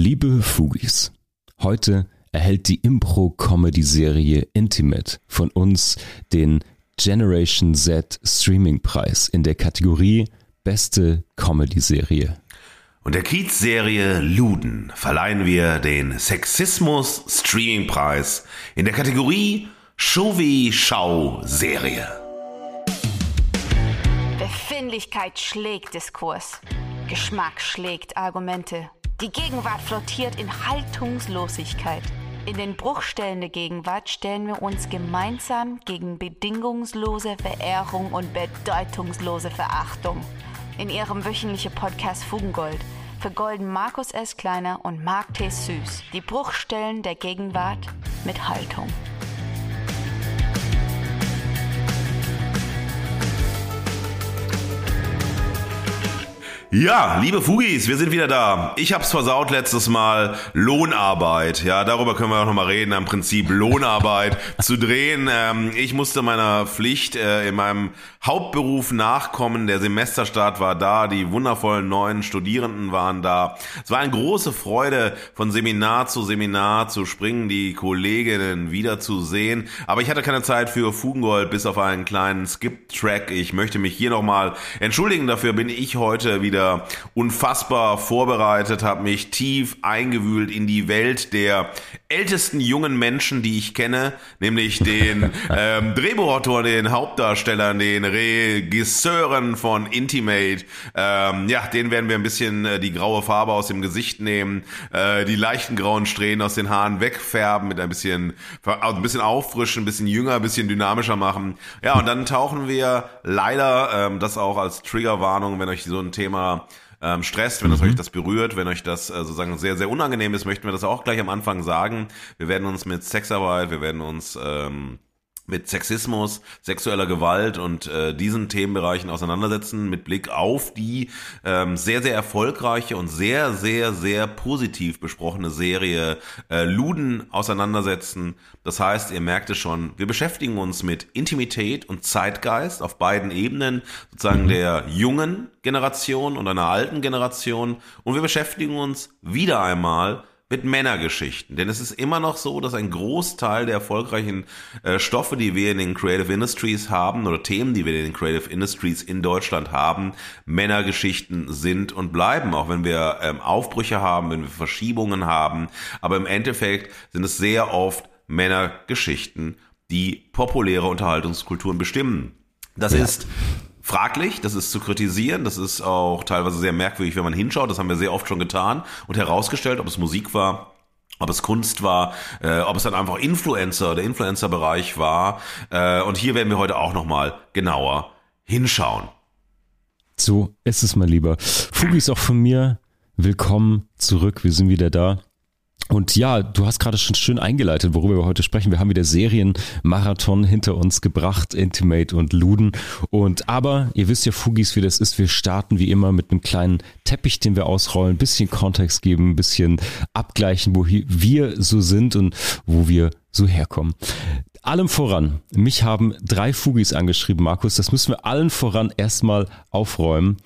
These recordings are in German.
Liebe Fugis, heute erhält die Impro-Comedy-Serie Intimate von uns den Generation Z Streaming Preis in der Kategorie Beste Comedy-Serie. Und der Kiez-Serie Luden verleihen wir den Sexismus Streaming Preis in der Kategorie Showy Schau Serie. Befindlichkeit schlägt Diskurs. Geschmack schlägt Argumente. Die Gegenwart flottiert in Haltungslosigkeit. In den Bruchstellen der Gegenwart stellen wir uns gemeinsam gegen bedingungslose Verehrung und bedeutungslose Verachtung. In ihrem wöchentlichen Podcast Fugengold vergolden Markus S. Kleiner und Mark T. Süß die Bruchstellen der Gegenwart mit Haltung. Ja, liebe Fugis, wir sind wieder da. Ich hab's versaut letztes Mal. Lohnarbeit. Ja, darüber können wir auch nochmal reden. Im Prinzip Lohnarbeit zu drehen. Ähm, ich musste meiner Pflicht äh, in meinem Hauptberuf nachkommen. Der Semesterstart war da. Die wundervollen neuen Studierenden waren da. Es war eine große Freude, von Seminar zu Seminar zu springen, die Kolleginnen wiederzusehen. Aber ich hatte keine Zeit für Fugengold, bis auf einen kleinen Skip-Track. Ich möchte mich hier nochmal entschuldigen. Dafür bin ich heute wieder unfassbar vorbereitet, habe mich tief eingewühlt in die Welt der ältesten jungen Menschen, die ich kenne, nämlich den ähm, Drehbuchautoren, den Hauptdarstellern, den Regisseuren von Intimate. Ähm, ja, denen werden wir ein bisschen äh, die graue Farbe aus dem Gesicht nehmen, äh, die leichten grauen Strähnen aus den Haaren wegfärben, mit ein bisschen, also ein bisschen auffrischen, ein bisschen jünger, ein bisschen dynamischer machen. Ja, und dann tauchen wir leider, ähm, das auch als Triggerwarnung, wenn euch so ein Thema ähm, stresst, wenn mhm. euch das berührt, wenn euch das äh, sozusagen sehr, sehr unangenehm ist, möchten wir das auch gleich am Anfang sagen. Wir werden uns mit Sexarbeit, wir werden uns ähm, mit Sexismus, sexueller Gewalt und äh, diesen Themenbereichen auseinandersetzen mit Blick auf die ähm, sehr, sehr erfolgreiche und sehr, sehr, sehr positiv besprochene Serie äh, Luden auseinandersetzen. Das heißt, ihr merkt es schon, wir beschäftigen uns mit Intimität und Zeitgeist auf beiden Ebenen, sozusagen mhm. der jungen Generation und einer alten Generation. Und wir beschäftigen uns wieder einmal mit Männergeschichten. Denn es ist immer noch so, dass ein Großteil der erfolgreichen äh, Stoffe, die wir in den Creative Industries haben oder Themen, die wir in den Creative Industries in Deutschland haben, Männergeschichten sind und bleiben, auch wenn wir ähm, Aufbrüche haben, wenn wir Verschiebungen haben. Aber im Endeffekt sind es sehr oft Männergeschichten, die populäre Unterhaltungskulturen bestimmen. Das ja. ist fraglich, das ist zu kritisieren, das ist auch teilweise sehr merkwürdig, wenn man hinschaut, das haben wir sehr oft schon getan und herausgestellt, ob es Musik war, ob es Kunst war, äh, ob es dann einfach Influencer, der Influencer-Bereich war. Äh, und hier werden wir heute auch nochmal genauer hinschauen. So ist es, mein Lieber. Fugi ist auch von mir. Willkommen zurück. Wir sind wieder da. Und ja, du hast gerade schon schön eingeleitet, worüber wir heute sprechen. Wir haben wieder Serienmarathon hinter uns gebracht, Intimate und Luden. Und aber, ihr wisst ja, Fugis, wie das ist. Wir starten wie immer mit einem kleinen Teppich, den wir ausrollen, ein bisschen Kontext geben, ein bisschen abgleichen, wo wir so sind und wo wir so herkommen. Allem voran, mich haben drei Fugis angeschrieben, Markus. Das müssen wir allen voran erstmal aufräumen.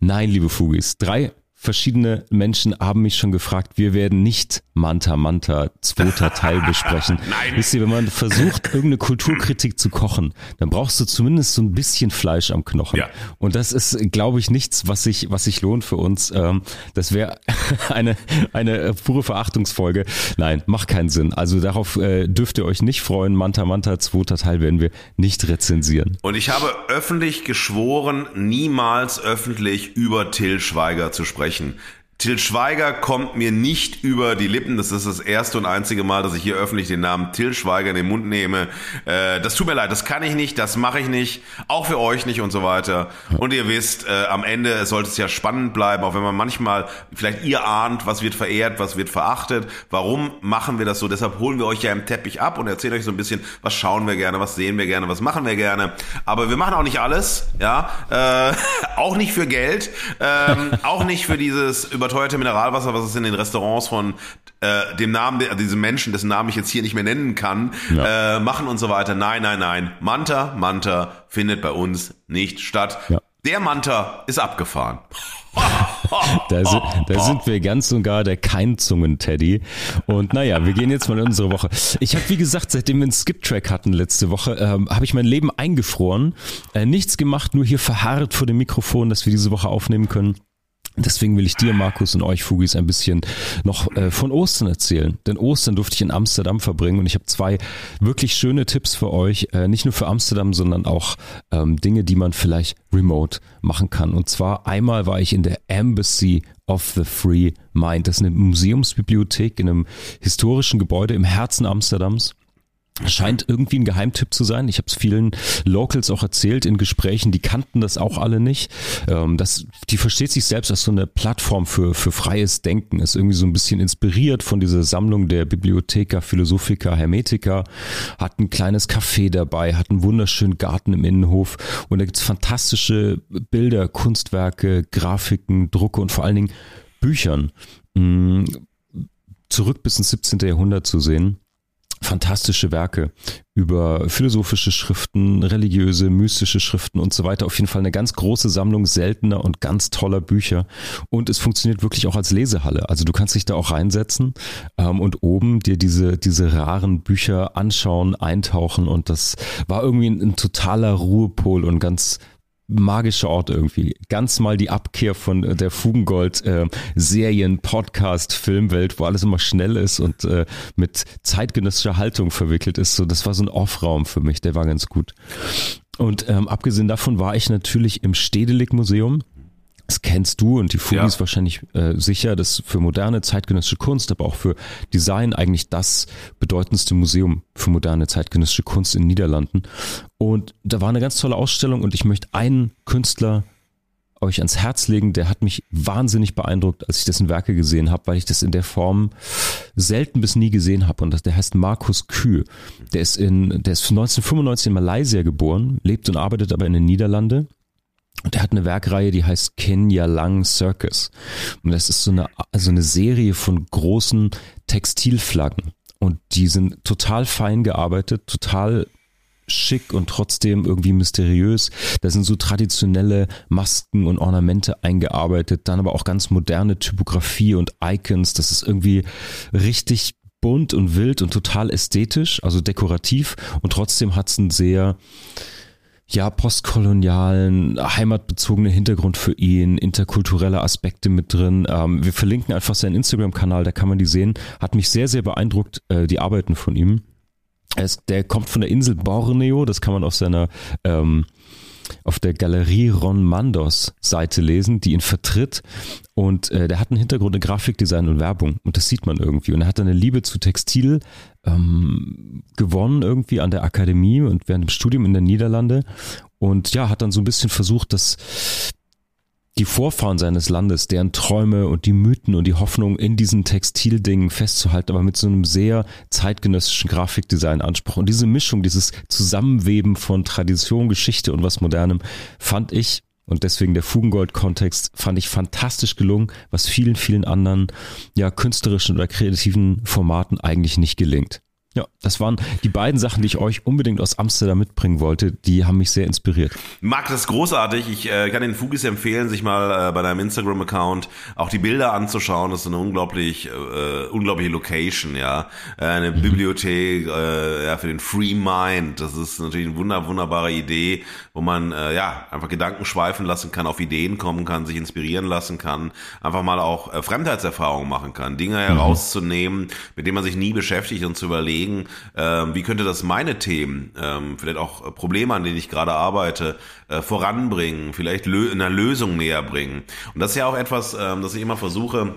Nein, liebe Fugis, drei verschiedene Menschen haben mich schon gefragt, wir werden nicht Manta Manta zweiter Teil besprechen. Nein. Wisst ihr, wenn man versucht, irgendeine Kulturkritik zu kochen, dann brauchst du zumindest so ein bisschen Fleisch am Knochen. Ja. Und das ist, glaube ich, nichts, was sich, was sich lohnt für uns. Ähm, das wäre eine, eine pure Verachtungsfolge. Nein, macht keinen Sinn. Also darauf äh, dürft ihr euch nicht freuen. Manta Manta zweiter Teil werden wir nicht rezensieren. Und ich habe öffentlich geschworen, niemals öffentlich über Till Schweiger zu sprechen sprechen. Till Schweiger kommt mir nicht über die Lippen. Das ist das erste und einzige Mal, dass ich hier öffentlich den Namen Till Schweiger in den Mund nehme. Äh, das tut mir leid, das kann ich nicht, das mache ich nicht, auch für euch nicht und so weiter. Und ihr wisst, äh, am Ende sollte es ja spannend bleiben, auch wenn man manchmal, vielleicht ihr ahnt, was wird verehrt, was wird verachtet. Warum machen wir das so? Deshalb holen wir euch ja im Teppich ab und erzählen euch so ein bisschen, was schauen wir gerne, was sehen wir gerne, was machen wir gerne. Aber wir machen auch nicht alles, ja, äh, auch nicht für Geld, ähm, auch nicht für dieses über überteuerte Mineralwasser, was es in den Restaurants von äh, dem Namen, also diesem Menschen, dessen Namen ich jetzt hier nicht mehr nennen kann, ja. äh, machen und so weiter. Nein, nein, nein. Manta, Manta findet bei uns nicht statt. Ja. Der Manta ist abgefahren. da, sind, da sind wir ganz und gar der Keinzungen-Teddy. Und naja, wir gehen jetzt mal in unsere Woche. Ich habe, wie gesagt, seitdem wir einen Skip-Track hatten letzte Woche, ähm, habe ich mein Leben eingefroren. Äh, nichts gemacht, nur hier verharrt vor dem Mikrofon, dass wir diese Woche aufnehmen können. Deswegen will ich dir, Markus, und euch, Fugis, ein bisschen noch äh, von Ostern erzählen. Denn Ostern durfte ich in Amsterdam verbringen und ich habe zwei wirklich schöne Tipps für euch. Äh, nicht nur für Amsterdam, sondern auch ähm, Dinge, die man vielleicht remote machen kann. Und zwar einmal war ich in der Embassy of the Free Mind. Das ist eine Museumsbibliothek in einem historischen Gebäude im Herzen Amsterdams. Scheint irgendwie ein Geheimtipp zu sein. Ich habe es vielen Locals auch erzählt in Gesprächen, die kannten das auch alle nicht. Ähm, das, die versteht sich selbst als so eine Plattform für, für freies Denken. Ist irgendwie so ein bisschen inspiriert von dieser Sammlung der Bibliotheker, Philosophiker, Hermetiker. Hat ein kleines Café dabei, hat einen wunderschönen Garten im Innenhof und da gibt's fantastische Bilder, Kunstwerke, Grafiken, Drucke und vor allen Dingen Büchern. Mm, zurück bis ins 17. Jahrhundert zu sehen fantastische Werke über philosophische Schriften, religiöse, mystische Schriften und so weiter. Auf jeden Fall eine ganz große Sammlung seltener und ganz toller Bücher. Und es funktioniert wirklich auch als Lesehalle. Also du kannst dich da auch reinsetzen ähm, und oben dir diese, diese raren Bücher anschauen, eintauchen. Und das war irgendwie ein, ein totaler Ruhepol und ganz magischer Ort irgendwie. Ganz mal die Abkehr von äh, der Fugengold äh, Serien, Podcast, Filmwelt, wo alles immer schnell ist und äh, mit zeitgenössischer Haltung verwickelt ist. So, das war so ein Off-Raum für mich, der war ganz gut. Und ähm, abgesehen davon war ich natürlich im Stedelijk Museum das kennst du und die Fugis ja. wahrscheinlich äh, sicher, das für moderne zeitgenössische Kunst, aber auch für Design eigentlich das bedeutendste Museum für moderne zeitgenössische Kunst in den Niederlanden. Und da war eine ganz tolle Ausstellung und ich möchte einen Künstler euch ans Herz legen, der hat mich wahnsinnig beeindruckt, als ich dessen Werke gesehen habe, weil ich das in der Form selten bis nie gesehen habe. Und das, der heißt Markus Kühl. Der ist in, der ist 1995 in Malaysia geboren, lebt und arbeitet aber in den Niederlanden und er hat eine Werkreihe, die heißt Kenya Lang Circus. Und das ist so eine, also eine Serie von großen Textilflaggen. Und die sind total fein gearbeitet, total schick und trotzdem irgendwie mysteriös. Da sind so traditionelle Masken und Ornamente eingearbeitet, dann aber auch ganz moderne Typografie und Icons. Das ist irgendwie richtig bunt und wild und total ästhetisch, also dekorativ und trotzdem hat es einen sehr ja, postkolonialen, heimatbezogenen Hintergrund für ihn, interkulturelle Aspekte mit drin. Ähm, wir verlinken einfach seinen Instagram-Kanal, da kann man die sehen. Hat mich sehr, sehr beeindruckt, äh, die Arbeiten von ihm. Es, der kommt von der Insel Borneo, das kann man auf seiner ähm, auf der Galerie Ron Mandos Seite lesen, die ihn vertritt. Und äh, der hat einen Hintergrund in Grafikdesign und Werbung. Und das sieht man irgendwie. Und er hat eine Liebe zu Textil ähm, gewonnen irgendwie an der Akademie und während dem Studium in der Niederlande. Und ja, hat dann so ein bisschen versucht, das die Vorfahren seines Landes, deren Träume und die Mythen und die Hoffnung in diesen Textildingen festzuhalten, aber mit so einem sehr zeitgenössischen Grafikdesign-Anspruch. Und diese Mischung, dieses Zusammenweben von Tradition, Geschichte und was Modernem, fand ich, und deswegen der Fugengold-Kontext, fand ich fantastisch gelungen, was vielen, vielen anderen, ja, künstlerischen oder kreativen Formaten eigentlich nicht gelingt. Ja, das waren die beiden Sachen, die ich euch unbedingt aus Amsterdam mitbringen wollte. Die haben mich sehr inspiriert. Marc, das ist großartig. Ich äh, kann den Fugis empfehlen, sich mal äh, bei deinem Instagram-Account auch die Bilder anzuschauen. Das ist eine unglaublich, äh, unglaubliche Location, ja. Äh, eine mhm. Bibliothek äh, ja, für den Free Mind. Das ist natürlich eine wunder, wunderbare Idee, wo man äh, ja einfach Gedanken schweifen lassen kann, auf Ideen kommen kann, sich inspirieren lassen kann, einfach mal auch äh, Fremdheitserfahrungen machen kann, Dinge mhm. herauszunehmen, mit denen man sich nie beschäftigt und zu überlegen, überlegen, ähm, wie könnte das meine Themen, ähm, vielleicht auch Probleme, an denen ich gerade arbeite, äh, voranbringen, vielleicht lö einer Lösung näher bringen. Und das ist ja auch etwas, ähm, das ich immer versuche,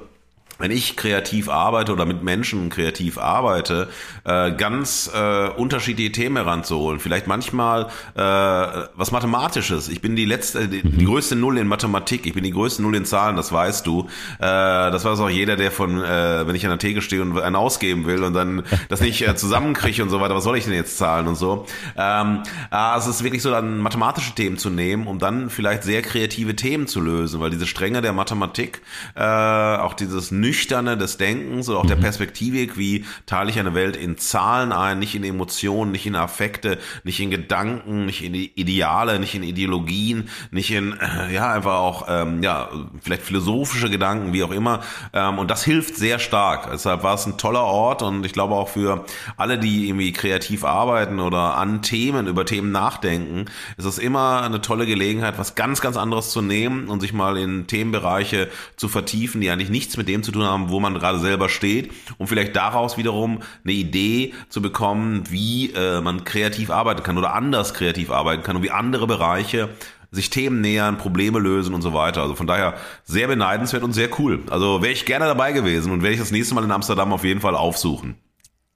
wenn ich kreativ arbeite oder mit Menschen kreativ arbeite, äh, ganz äh, unterschiedliche Themen heranzuholen. Vielleicht manchmal äh, was Mathematisches. Ich bin die letzte, die, mhm. die, größte Null in Mathematik. Ich bin die größte Null in Zahlen, das weißt du. Äh, das weiß auch jeder, der von, äh, wenn ich an der Theke stehe und einen ausgeben will und dann das nicht äh, zusammenkriege und so weiter, was soll ich denn jetzt zahlen und so. Ähm, äh, es ist wirklich so, dann mathematische Themen zu nehmen, um dann vielleicht sehr kreative Themen zu lösen, weil diese Stränge der Mathematik, äh, auch dieses Nüchterne des Denkens oder auch mhm. der Perspektivik, wie teile ich eine Welt in Zahlen ein, nicht in Emotionen, nicht in Affekte, nicht in Gedanken, nicht in Ideale, nicht in Ideologien, nicht in, äh, ja, einfach auch, ähm, ja, vielleicht philosophische Gedanken, wie auch immer. Ähm, und das hilft sehr stark. Deshalb war es ein toller Ort und ich glaube auch für alle, die irgendwie kreativ arbeiten oder an Themen, über Themen nachdenken, ist es immer eine tolle Gelegenheit, was ganz, ganz anderes zu nehmen und sich mal in Themenbereiche zu vertiefen, die eigentlich nichts mit dem zu tun haben, wo man gerade selber steht, um vielleicht daraus wiederum eine Idee zu bekommen, wie äh, man kreativ arbeiten kann oder anders kreativ arbeiten kann und wie andere Bereiche sich Themen nähern, Probleme lösen und so weiter. Also von daher sehr beneidenswert und sehr cool. Also wäre ich gerne dabei gewesen und werde ich das nächste Mal in Amsterdam auf jeden Fall aufsuchen.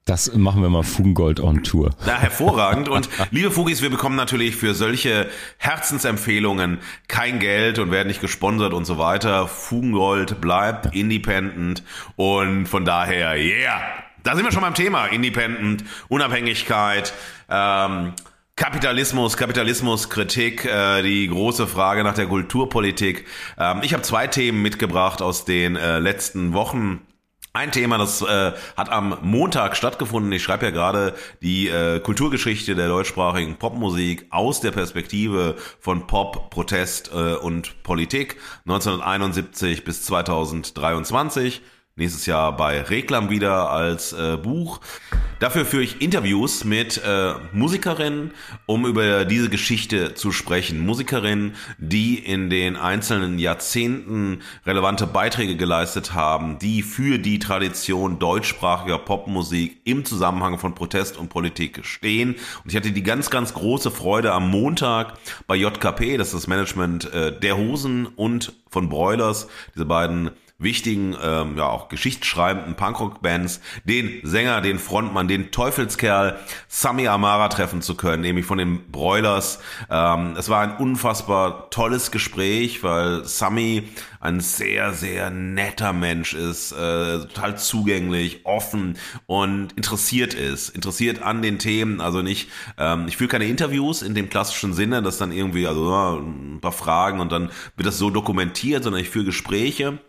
Das machen wir mal Fugengold on Tour. Ja, hervorragend. Und liebe Fugis, wir bekommen natürlich für solche Herzensempfehlungen kein Geld und werden nicht gesponsert und so weiter. Fugengold bleibt independent und von daher, yeah. Da sind wir schon beim Thema. Independent, Unabhängigkeit, ähm, Kapitalismus, Kapitalismuskritik, äh, die große Frage nach der Kulturpolitik. Ähm, ich habe zwei Themen mitgebracht aus den äh, letzten Wochen. Ein Thema, das äh, hat am Montag stattgefunden. Ich schreibe ja gerade die äh, Kulturgeschichte der deutschsprachigen Popmusik aus der Perspektive von Pop, Protest äh, und Politik 1971 bis 2023 nächstes Jahr bei Reklam wieder als äh, Buch. Dafür führe ich Interviews mit äh, Musikerinnen, um über diese Geschichte zu sprechen. Musikerinnen, die in den einzelnen Jahrzehnten relevante Beiträge geleistet haben, die für die Tradition deutschsprachiger Popmusik im Zusammenhang von Protest und Politik stehen. Und ich hatte die ganz, ganz große Freude am Montag bei JKP, das ist das Management äh, der Hosen und von Broilers, diese beiden wichtigen, ähm, ja auch geschichtsschreibenden Punkrock-Bands, den Sänger, den Frontmann, den Teufelskerl Sami Amara treffen zu können, nämlich von den Broilers. Ähm, es war ein unfassbar tolles Gespräch, weil Sami ein sehr, sehr netter Mensch ist, äh, total zugänglich, offen und interessiert ist, interessiert an den Themen, also nicht, ähm, ich führe keine Interviews in dem klassischen Sinne, dass dann irgendwie, also ja, ein paar Fragen und dann wird das so dokumentiert, sondern ich führe Gespräche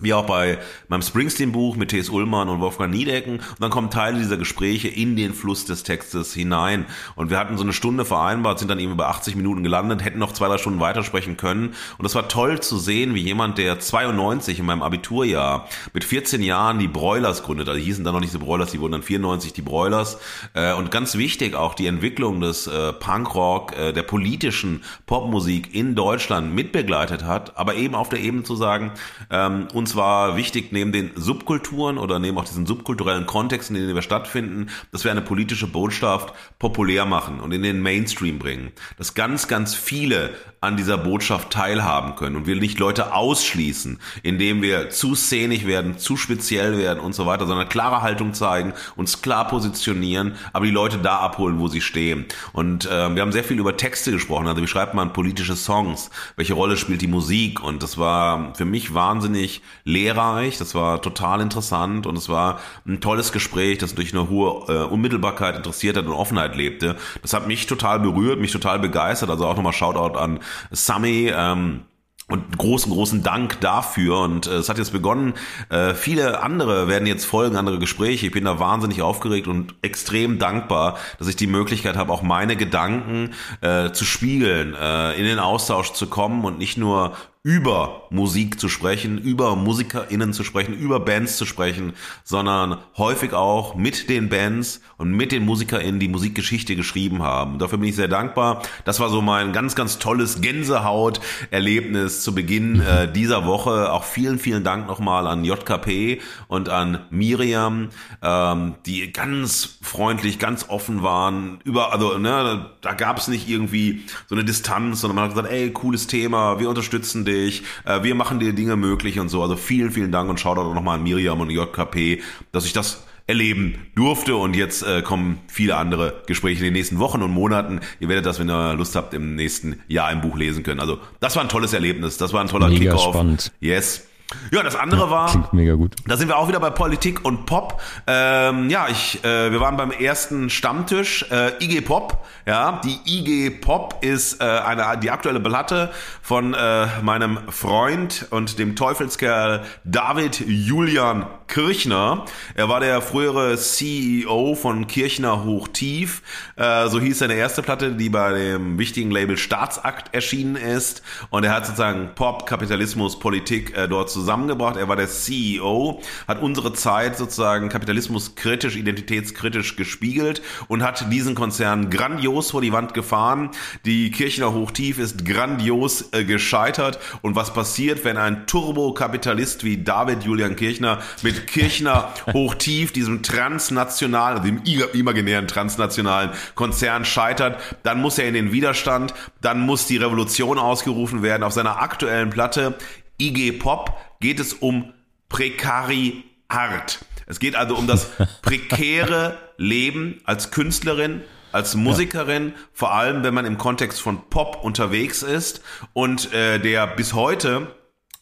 wie auch bei meinem Springsteen-Buch mit T.S. Ullmann und Wolfgang Niedecken. Und dann kommen Teile dieser Gespräche in den Fluss des Textes hinein. Und wir hatten so eine Stunde vereinbart, sind dann eben über 80 Minuten gelandet, hätten noch zwei, drei Stunden weitersprechen können. Und es war toll zu sehen, wie jemand, der 92 in meinem Abiturjahr mit 14 Jahren die Broilers gründet, also hießen dann noch nicht die Broilers, die wurden dann 94 die Broilers. Äh, und ganz wichtig auch die Entwicklung des äh, Punkrock, äh, der politischen Popmusik in Deutschland mitbegleitet hat, aber eben auf der Ebene zu sagen, ähm, uns war wichtig, neben den Subkulturen oder neben auch diesen subkulturellen Kontexten, in denen wir stattfinden, dass wir eine politische Botschaft populär machen und in den Mainstream bringen. Dass ganz, ganz viele an dieser Botschaft teilhaben können und wir nicht Leute ausschließen, indem wir zu szenig werden, zu speziell werden und so weiter, sondern klare Haltung zeigen, uns klar positionieren, aber die Leute da abholen, wo sie stehen. Und äh, wir haben sehr viel über Texte gesprochen, also wie schreibt man politische Songs, welche Rolle spielt die Musik und das war für mich wahnsinnig lehrreich, das war total interessant und es war ein tolles Gespräch, das durch eine hohe äh, Unmittelbarkeit interessiert hat und Offenheit lebte. Das hat mich total berührt, mich total begeistert, also auch nochmal Shoutout an Sami, ähm, und großen, großen Dank dafür. Und äh, es hat jetzt begonnen. Äh, viele andere werden jetzt folgen, andere Gespräche. Ich bin da wahnsinnig aufgeregt und extrem dankbar, dass ich die Möglichkeit habe, auch meine Gedanken äh, zu spiegeln, äh, in den Austausch zu kommen und nicht nur über Musik zu sprechen, über MusikerInnen zu sprechen, über Bands zu sprechen, sondern häufig auch mit den Bands und mit den MusikerInnen, die Musikgeschichte geschrieben haben. Dafür bin ich sehr dankbar. Das war so mein ganz, ganz tolles Gänsehaut-Erlebnis zu Beginn äh, dieser Woche. Auch vielen, vielen Dank nochmal an JKP und an Miriam, ähm, die ganz freundlich, ganz offen waren. Über, also, ne, da gab es nicht irgendwie so eine Distanz, sondern man hat gesagt, ey, cooles Thema, wir unterstützen dich dich, äh, wir machen dir Dinge möglich und so. Also vielen, vielen Dank und schaut auch nochmal an Miriam und JKP, dass ich das erleben durfte und jetzt äh, kommen viele andere Gespräche in den nächsten Wochen und Monaten. Ihr werdet das, wenn ihr Lust habt, im nächsten Jahr im Buch lesen können. Also das war ein tolles Erlebnis, das war ein toller Mega Kickoff. Spannend. Yes. Ja, das andere war. Klingt mega gut. Da sind wir auch wieder bei Politik und Pop. Ähm, ja, ich, äh, wir waren beim ersten Stammtisch äh, IG Pop. Ja, die IG Pop ist äh, eine die aktuelle Platte von äh, meinem Freund und dem Teufelskerl David Julian Kirchner. Er war der frühere CEO von Kirchner Hochtief. Äh, so hieß seine erste Platte, die bei dem wichtigen Label Staatsakt erschienen ist. Und er hat sozusagen Pop, Kapitalismus, Politik äh, dort zusammengebracht. Er war der CEO, hat unsere Zeit sozusagen kapitalismuskritisch, identitätskritisch gespiegelt und hat diesen Konzern grandios vor die Wand gefahren. Die Kirchner Hochtief ist grandios äh, gescheitert. Und was passiert, wenn ein Turbokapitalist wie David Julian Kirchner mit Kirchner Hochtief, diesem transnationalen, dem imaginären transnationalen Konzern scheitert, dann muss er in den Widerstand, dann muss die Revolution ausgerufen werden. Auf seiner aktuellen Platte IG Pop geht es um Prekari Art. Es geht also um das prekäre Leben als Künstlerin, als Musikerin, ja. vor allem wenn man im Kontext von Pop unterwegs ist und äh, der bis heute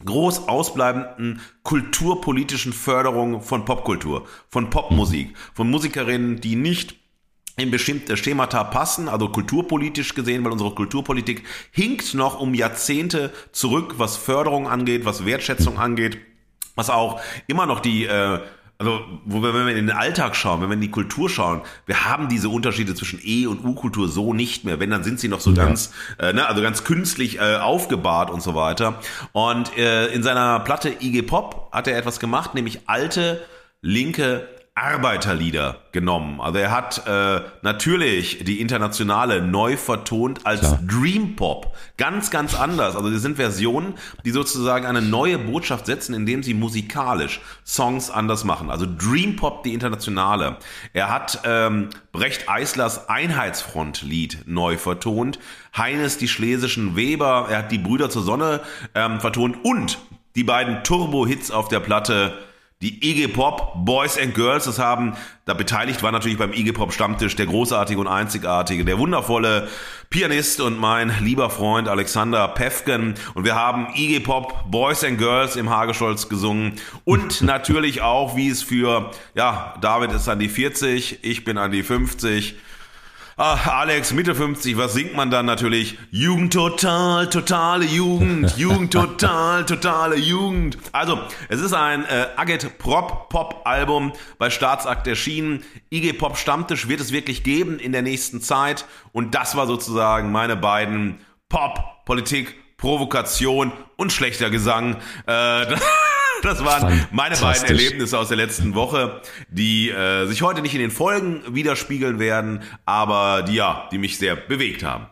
groß ausbleibenden kulturpolitischen Förderung von Popkultur, von Popmusik, von Musikerinnen, die nicht in bestimmte Schemata passen, also kulturpolitisch gesehen, weil unsere Kulturpolitik hinkt noch um Jahrzehnte zurück, was Förderung angeht, was Wertschätzung angeht, was auch immer noch die äh, also, wo wir, wenn wir in den Alltag schauen, wenn wir in die Kultur schauen, wir haben diese Unterschiede zwischen E- und U-Kultur so nicht mehr. Wenn, dann sind sie noch so ja. ganz, äh, ne, also ganz künstlich äh, aufgebahrt und so weiter. Und äh, in seiner Platte IG Pop hat er etwas gemacht, nämlich alte linke Arbeiterlieder genommen. Also er hat äh, natürlich die internationale neu vertont als Klar. Dream Pop. Ganz, ganz anders. Also das sind Versionen, die sozusagen eine neue Botschaft setzen, indem sie musikalisch Songs anders machen. Also Dream Pop, die internationale. Er hat ähm, Brecht Eislers Einheitsfront-Lied neu vertont. Heines die schlesischen Weber. Er hat die Brüder zur Sonne ähm, vertont und die beiden Turbo-Hits auf der Platte die IG Pop Boys and Girls, das haben, da beteiligt war natürlich beim IG Pop Stammtisch der großartige und einzigartige, der wundervolle Pianist und mein lieber Freund Alexander Pefken. Und wir haben IG Pop Boys and Girls im Hagescholz gesungen. Und natürlich auch, wie es für, ja, David ist an die 40, ich bin an die 50 Ah, Alex, Mitte 50, was singt man dann natürlich? Jugend total, totale Jugend, Jugend total, totale Jugend. Also, es ist ein äh, Agit Prop Pop Album bei Staatsakt erschienen. IG Pop Stammtisch wird es wirklich geben in der nächsten Zeit und das war sozusagen meine beiden Pop, Politik, Provokation und schlechter Gesang. Äh, Das waren meine beiden Erlebnisse aus der letzten Woche, die äh, sich heute nicht in den Folgen widerspiegeln werden, aber die ja, die mich sehr bewegt haben.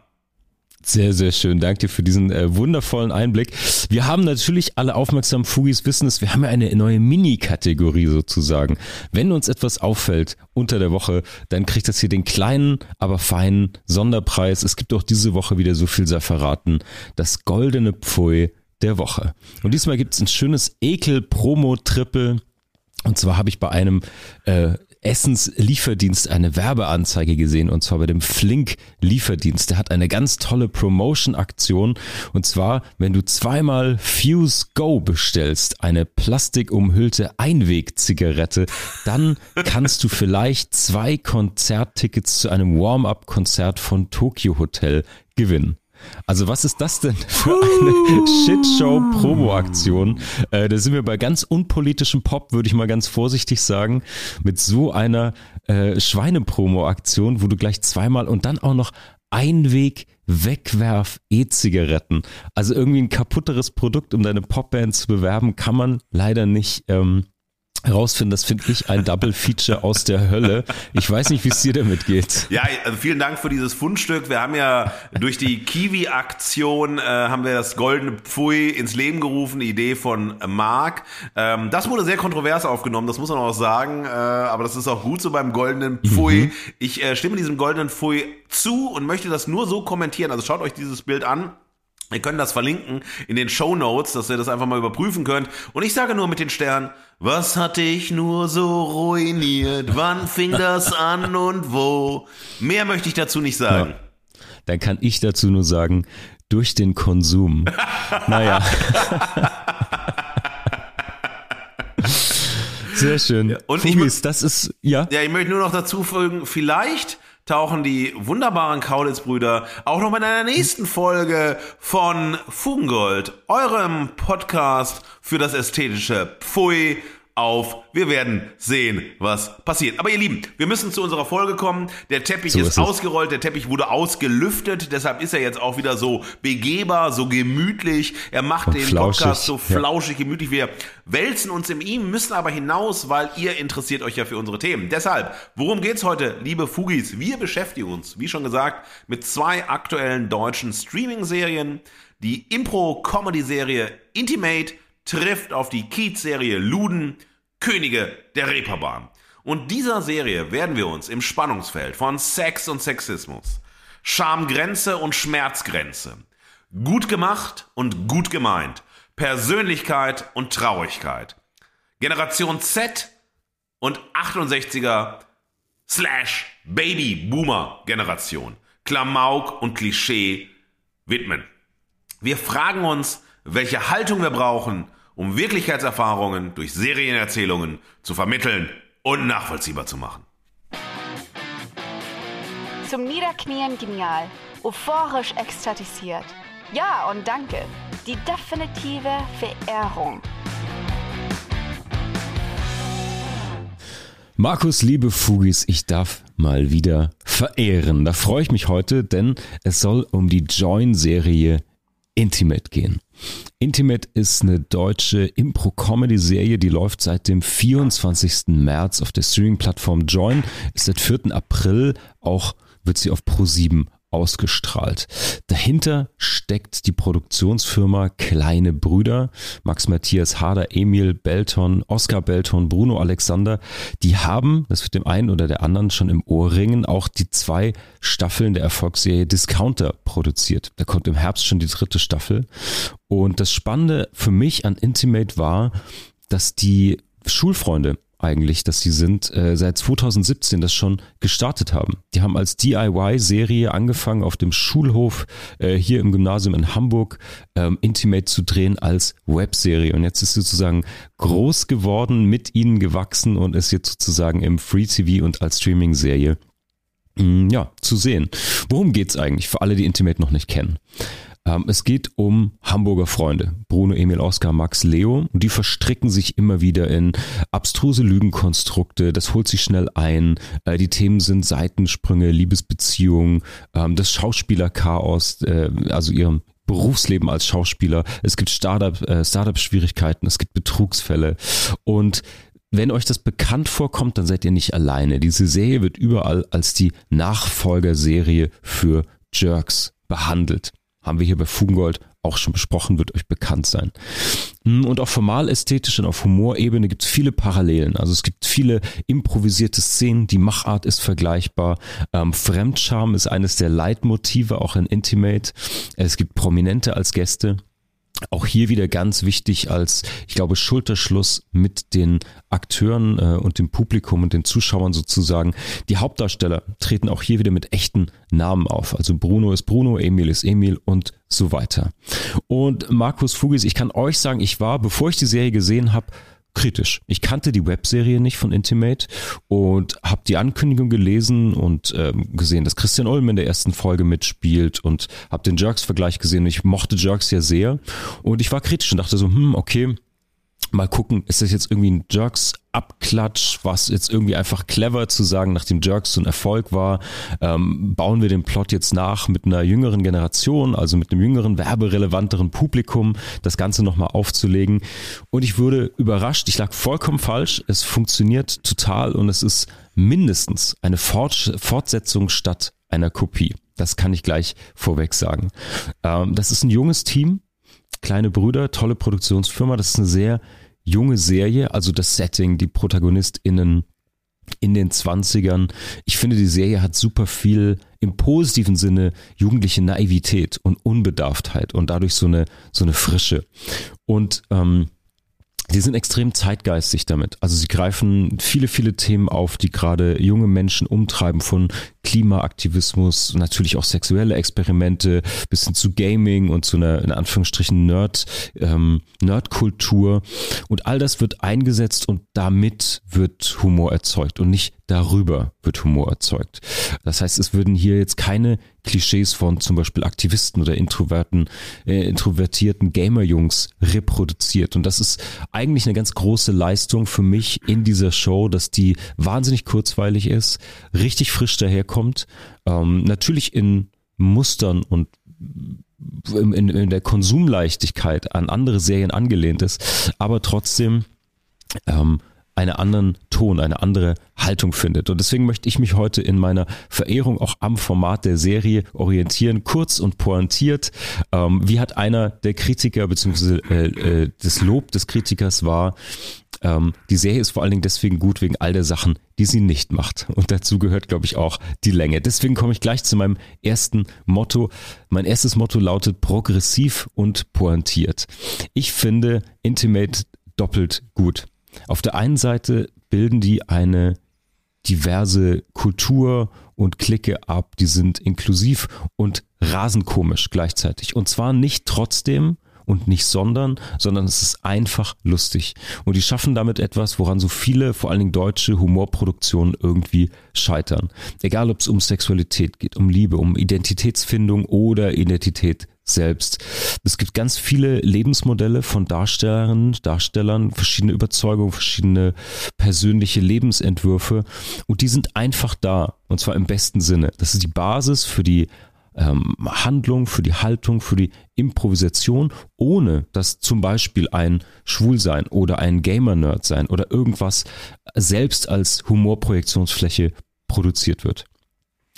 Sehr, sehr schön. Danke dir für diesen äh, wundervollen Einblick. Wir haben natürlich alle aufmerksamen Fugis wissen es, wir haben ja eine neue Mini-Kategorie sozusagen. Wenn uns etwas auffällt unter der Woche, dann kriegt das hier den kleinen, aber feinen Sonderpreis. Es gibt auch diese Woche wieder so viel sei verraten. Das goldene Pfui der Woche. Und diesmal gibt es ein schönes Ekel-Promo-Triple. Und zwar habe ich bei einem äh, Essenslieferdienst eine Werbeanzeige gesehen und zwar bei dem Flink Lieferdienst. Der hat eine ganz tolle Promotion-Aktion und zwar, wenn du zweimal Fuse Go bestellst, eine plastikumhüllte Einwegzigarette, dann kannst du vielleicht zwei Konzerttickets zu einem Warm-up-Konzert von Tokyo Hotel gewinnen. Also was ist das denn für eine Shitshow-Promo-Aktion? Äh, da sind wir bei ganz unpolitischem Pop, würde ich mal ganz vorsichtig sagen, mit so einer äh, Schweine-Promo-Aktion, wo du gleich zweimal und dann auch noch Einweg Wegwerf E-Zigaretten. Also irgendwie ein kaputteres Produkt, um deine Popband zu bewerben, kann man leider nicht ähm, herausfinden. Das finde ich ein Double Feature aus der Hölle. Ich weiß nicht, wie es dir damit geht. Ja, also vielen Dank für dieses Fundstück. Wir haben ja durch die Kiwi-Aktion äh, haben wir das goldene Pfui ins Leben gerufen, die Idee von Marc. Ähm, das wurde sehr kontrovers aufgenommen, das muss man auch sagen. Äh, aber das ist auch gut so beim goldenen Pfui. Mhm. Ich äh, stimme diesem goldenen Pfui zu und möchte das nur so kommentieren. Also schaut euch dieses Bild an. Wir können das verlinken in den Show Notes, dass ihr das einfach mal überprüfen könnt. Und ich sage nur mit den Sternen, was hatte ich nur so ruiniert? Wann fing das an und wo? Mehr möchte ich dazu nicht sagen. Ja. Dann kann ich dazu nur sagen, durch den Konsum. naja. Sehr schön. und Fugis, das ist, ja. Ja, ich möchte nur noch dazu fügen, vielleicht tauchen die wunderbaren Kaulitz-Brüder auch noch in einer nächsten Folge von Fugengold, eurem Podcast für das ästhetische Pfui auf. Wir werden sehen, was passiert. Aber ihr Lieben, wir müssen zu unserer Folge kommen. Der Teppich So ist, ist ausgerollt, der Teppich wurde ausgelüftet, deshalb ist er jetzt auch wieder so begehbar, so gemütlich. Er macht den flauschig, Podcast so ja. flauschig, gemütlich. Wir wälzen uns in ihm, müssen aber hinaus, weil ihr interessiert euch ja für unsere Themen. Deshalb, worum geht's heute, liebe Fugis? Wir beschäftigen uns, wie schon gesagt, mit zwei aktuellen deutschen Streaming-Serien. Die Impro-Comedy-Serie Intimate trifft auf die Kiez-Serie Luden, Könige der Reeperbahn. Und dieser Serie werden wir uns im Spannungsfeld von Sex und Sexismus, Schamgrenze und Schmerzgrenze, gut gemacht und gut gemeint, Persönlichkeit und Traurigkeit, Generation Z und 68er slash Baby Boomer Generation, Klamauk und Klischee widmen. Wir fragen uns, welche Haltung wir brauchen, um Wirklichkeitserfahrungen durch Serienerzählungen zu vermitteln und nachvollziehbar zu machen. Zum Niederknien genial, euphorisch ekstatisiert. Ja und danke. Die definitive Verehrung. Markus, liebe Fugis, ich darf mal wieder verehren. Da freue ich mich heute, denn es soll um die Join-Serie Intimate gehen. Intimate ist eine deutsche Impro-Comedy-Serie, die läuft seit dem 24. März auf der Streaming-Plattform Join, ist seit 4. April auch, wird sie auf Pro7 ausgestrahlt. Dahinter steckt die Produktionsfirma Kleine Brüder, Max Matthias Harder, Emil Belton, Oskar Belton, Bruno Alexander. Die haben, das wird dem einen oder der anderen schon im Ohrringen, auch die zwei Staffeln der Erfolgsserie Discounter produziert. Da kommt im Herbst schon die dritte Staffel. Und das Spannende für mich an Intimate war, dass die Schulfreunde eigentlich, dass sie sind, äh, seit 2017 das schon gestartet haben. Die haben als DIY-Serie angefangen auf dem Schulhof äh, hier im Gymnasium in Hamburg ähm, Intimate zu drehen als Webserie und jetzt ist sozusagen groß geworden, mit ihnen gewachsen und ist jetzt sozusagen im Free TV und als Streaming-Serie mm, ja, zu sehen. Worum geht's eigentlich für alle, die Intimate noch nicht kennen? Es geht um Hamburger Freunde. Bruno, Emil, Oskar, Max, Leo. Und die verstricken sich immer wieder in abstruse Lügenkonstrukte. Das holt sich schnell ein. Äh, die Themen sind Seitensprünge, Liebesbeziehungen, ähm, das Schauspielerchaos, äh, also ihrem Berufsleben als Schauspieler. Es gibt Startup, äh, Startup-Schwierigkeiten, es gibt Betrugsfälle. Und wenn euch das bekannt vorkommt, dann seid ihr nicht alleine. Diese Serie wird überall als die Nachfolgerserie für Jerks behandelt. Haben wir hier bei Fugengold auch schon besprochen, wird euch bekannt sein. Und auf formal-ästhetisch und auf Humorebene gibt es viele Parallelen. Also es gibt viele improvisierte Szenen, die Machart ist vergleichbar. Ähm, Fremdscham ist eines der Leitmotive auch in Intimate. Es gibt Prominente als Gäste. Auch hier wieder ganz wichtig als, ich glaube, Schulterschluss mit den Akteuren äh, und dem Publikum und den Zuschauern sozusagen. Die Hauptdarsteller treten auch hier wieder mit echten Namen auf. Also Bruno ist Bruno, Emil ist Emil und so weiter. Und Markus Fugis, ich kann euch sagen, ich war, bevor ich die Serie gesehen habe, kritisch. Ich kannte die Webserie nicht von Intimate und habe die Ankündigung gelesen und ähm, gesehen, dass Christian Ulm in der ersten Folge mitspielt und habe den Jerks-Vergleich gesehen. Ich mochte Jerks ja sehr und ich war kritisch und dachte so, hm, okay, mal gucken, ist das jetzt irgendwie ein Jerks-Abklatsch, was jetzt irgendwie einfach clever zu sagen, nachdem Jerks so ein Erfolg war, ähm, bauen wir den Plot jetzt nach mit einer jüngeren Generation, also mit einem jüngeren, werberelevanteren Publikum, das Ganze nochmal aufzulegen. Und ich wurde überrascht, ich lag vollkommen falsch, es funktioniert total und es ist mindestens eine Fort Fortsetzung statt einer Kopie. Das kann ich gleich vorweg sagen. Ähm, das ist ein junges Team, Kleine Brüder, tolle Produktionsfirma. Das ist eine sehr junge Serie, also das Setting, die ProtagonistInnen in den 20ern. Ich finde, die Serie hat super viel im positiven Sinne jugendliche Naivität und Unbedarftheit und dadurch so eine, so eine Frische. Und ähm, die sind extrem zeitgeistig damit. Also sie greifen viele, viele Themen auf, die gerade junge Menschen umtreiben, von Klimaaktivismus, natürlich auch sexuelle Experimente, bis hin zu Gaming und zu einer, in Anführungsstrichen, Nerd, ähm, Nerdkultur. Und all das wird eingesetzt und damit wird Humor erzeugt und nicht darüber wird Humor erzeugt. Das heißt, es würden hier jetzt keine Klischees von zum Beispiel Aktivisten oder introverten, äh, introvertierten Gamer-Jungs reproduziert. Und das ist eigentlich eine ganz große Leistung für mich in dieser Show, dass die wahnsinnig kurzweilig ist, richtig frisch daherkommt, ähm, natürlich in Mustern und in, in der Konsumleichtigkeit an andere Serien angelehnt ist, aber trotzdem ähm, einen anderen Ton, eine andere Haltung findet. Und deswegen möchte ich mich heute in meiner Verehrung auch am Format der Serie orientieren, kurz und pointiert. Ähm, wie hat einer der Kritiker, beziehungsweise äh, äh, das Lob des Kritikers war, ähm, die Serie ist vor allen Dingen deswegen gut wegen all der Sachen, die sie nicht macht. Und dazu gehört, glaube ich, auch die Länge. Deswegen komme ich gleich zu meinem ersten Motto. Mein erstes Motto lautet progressiv und pointiert. Ich finde Intimate doppelt gut. Auf der einen Seite bilden die eine diverse Kultur und Clique ab, die sind inklusiv und rasend komisch gleichzeitig. Und zwar nicht trotzdem und nicht sondern, sondern es ist einfach lustig. Und die schaffen damit etwas, woran so viele, vor allen Dingen deutsche Humorproduktionen irgendwie scheitern. Egal ob es um Sexualität geht, um Liebe, um Identitätsfindung oder Identität selbst. Es gibt ganz viele Lebensmodelle von Darstellerinnen, Darstellern, verschiedene Überzeugungen, verschiedene persönliche Lebensentwürfe und die sind einfach da und zwar im besten Sinne. Das ist die Basis für die ähm, Handlung, für die Haltung, für die Improvisation, ohne dass zum Beispiel ein Schwulsein oder ein Gamer-Nerd sein oder irgendwas selbst als Humorprojektionsfläche produziert wird.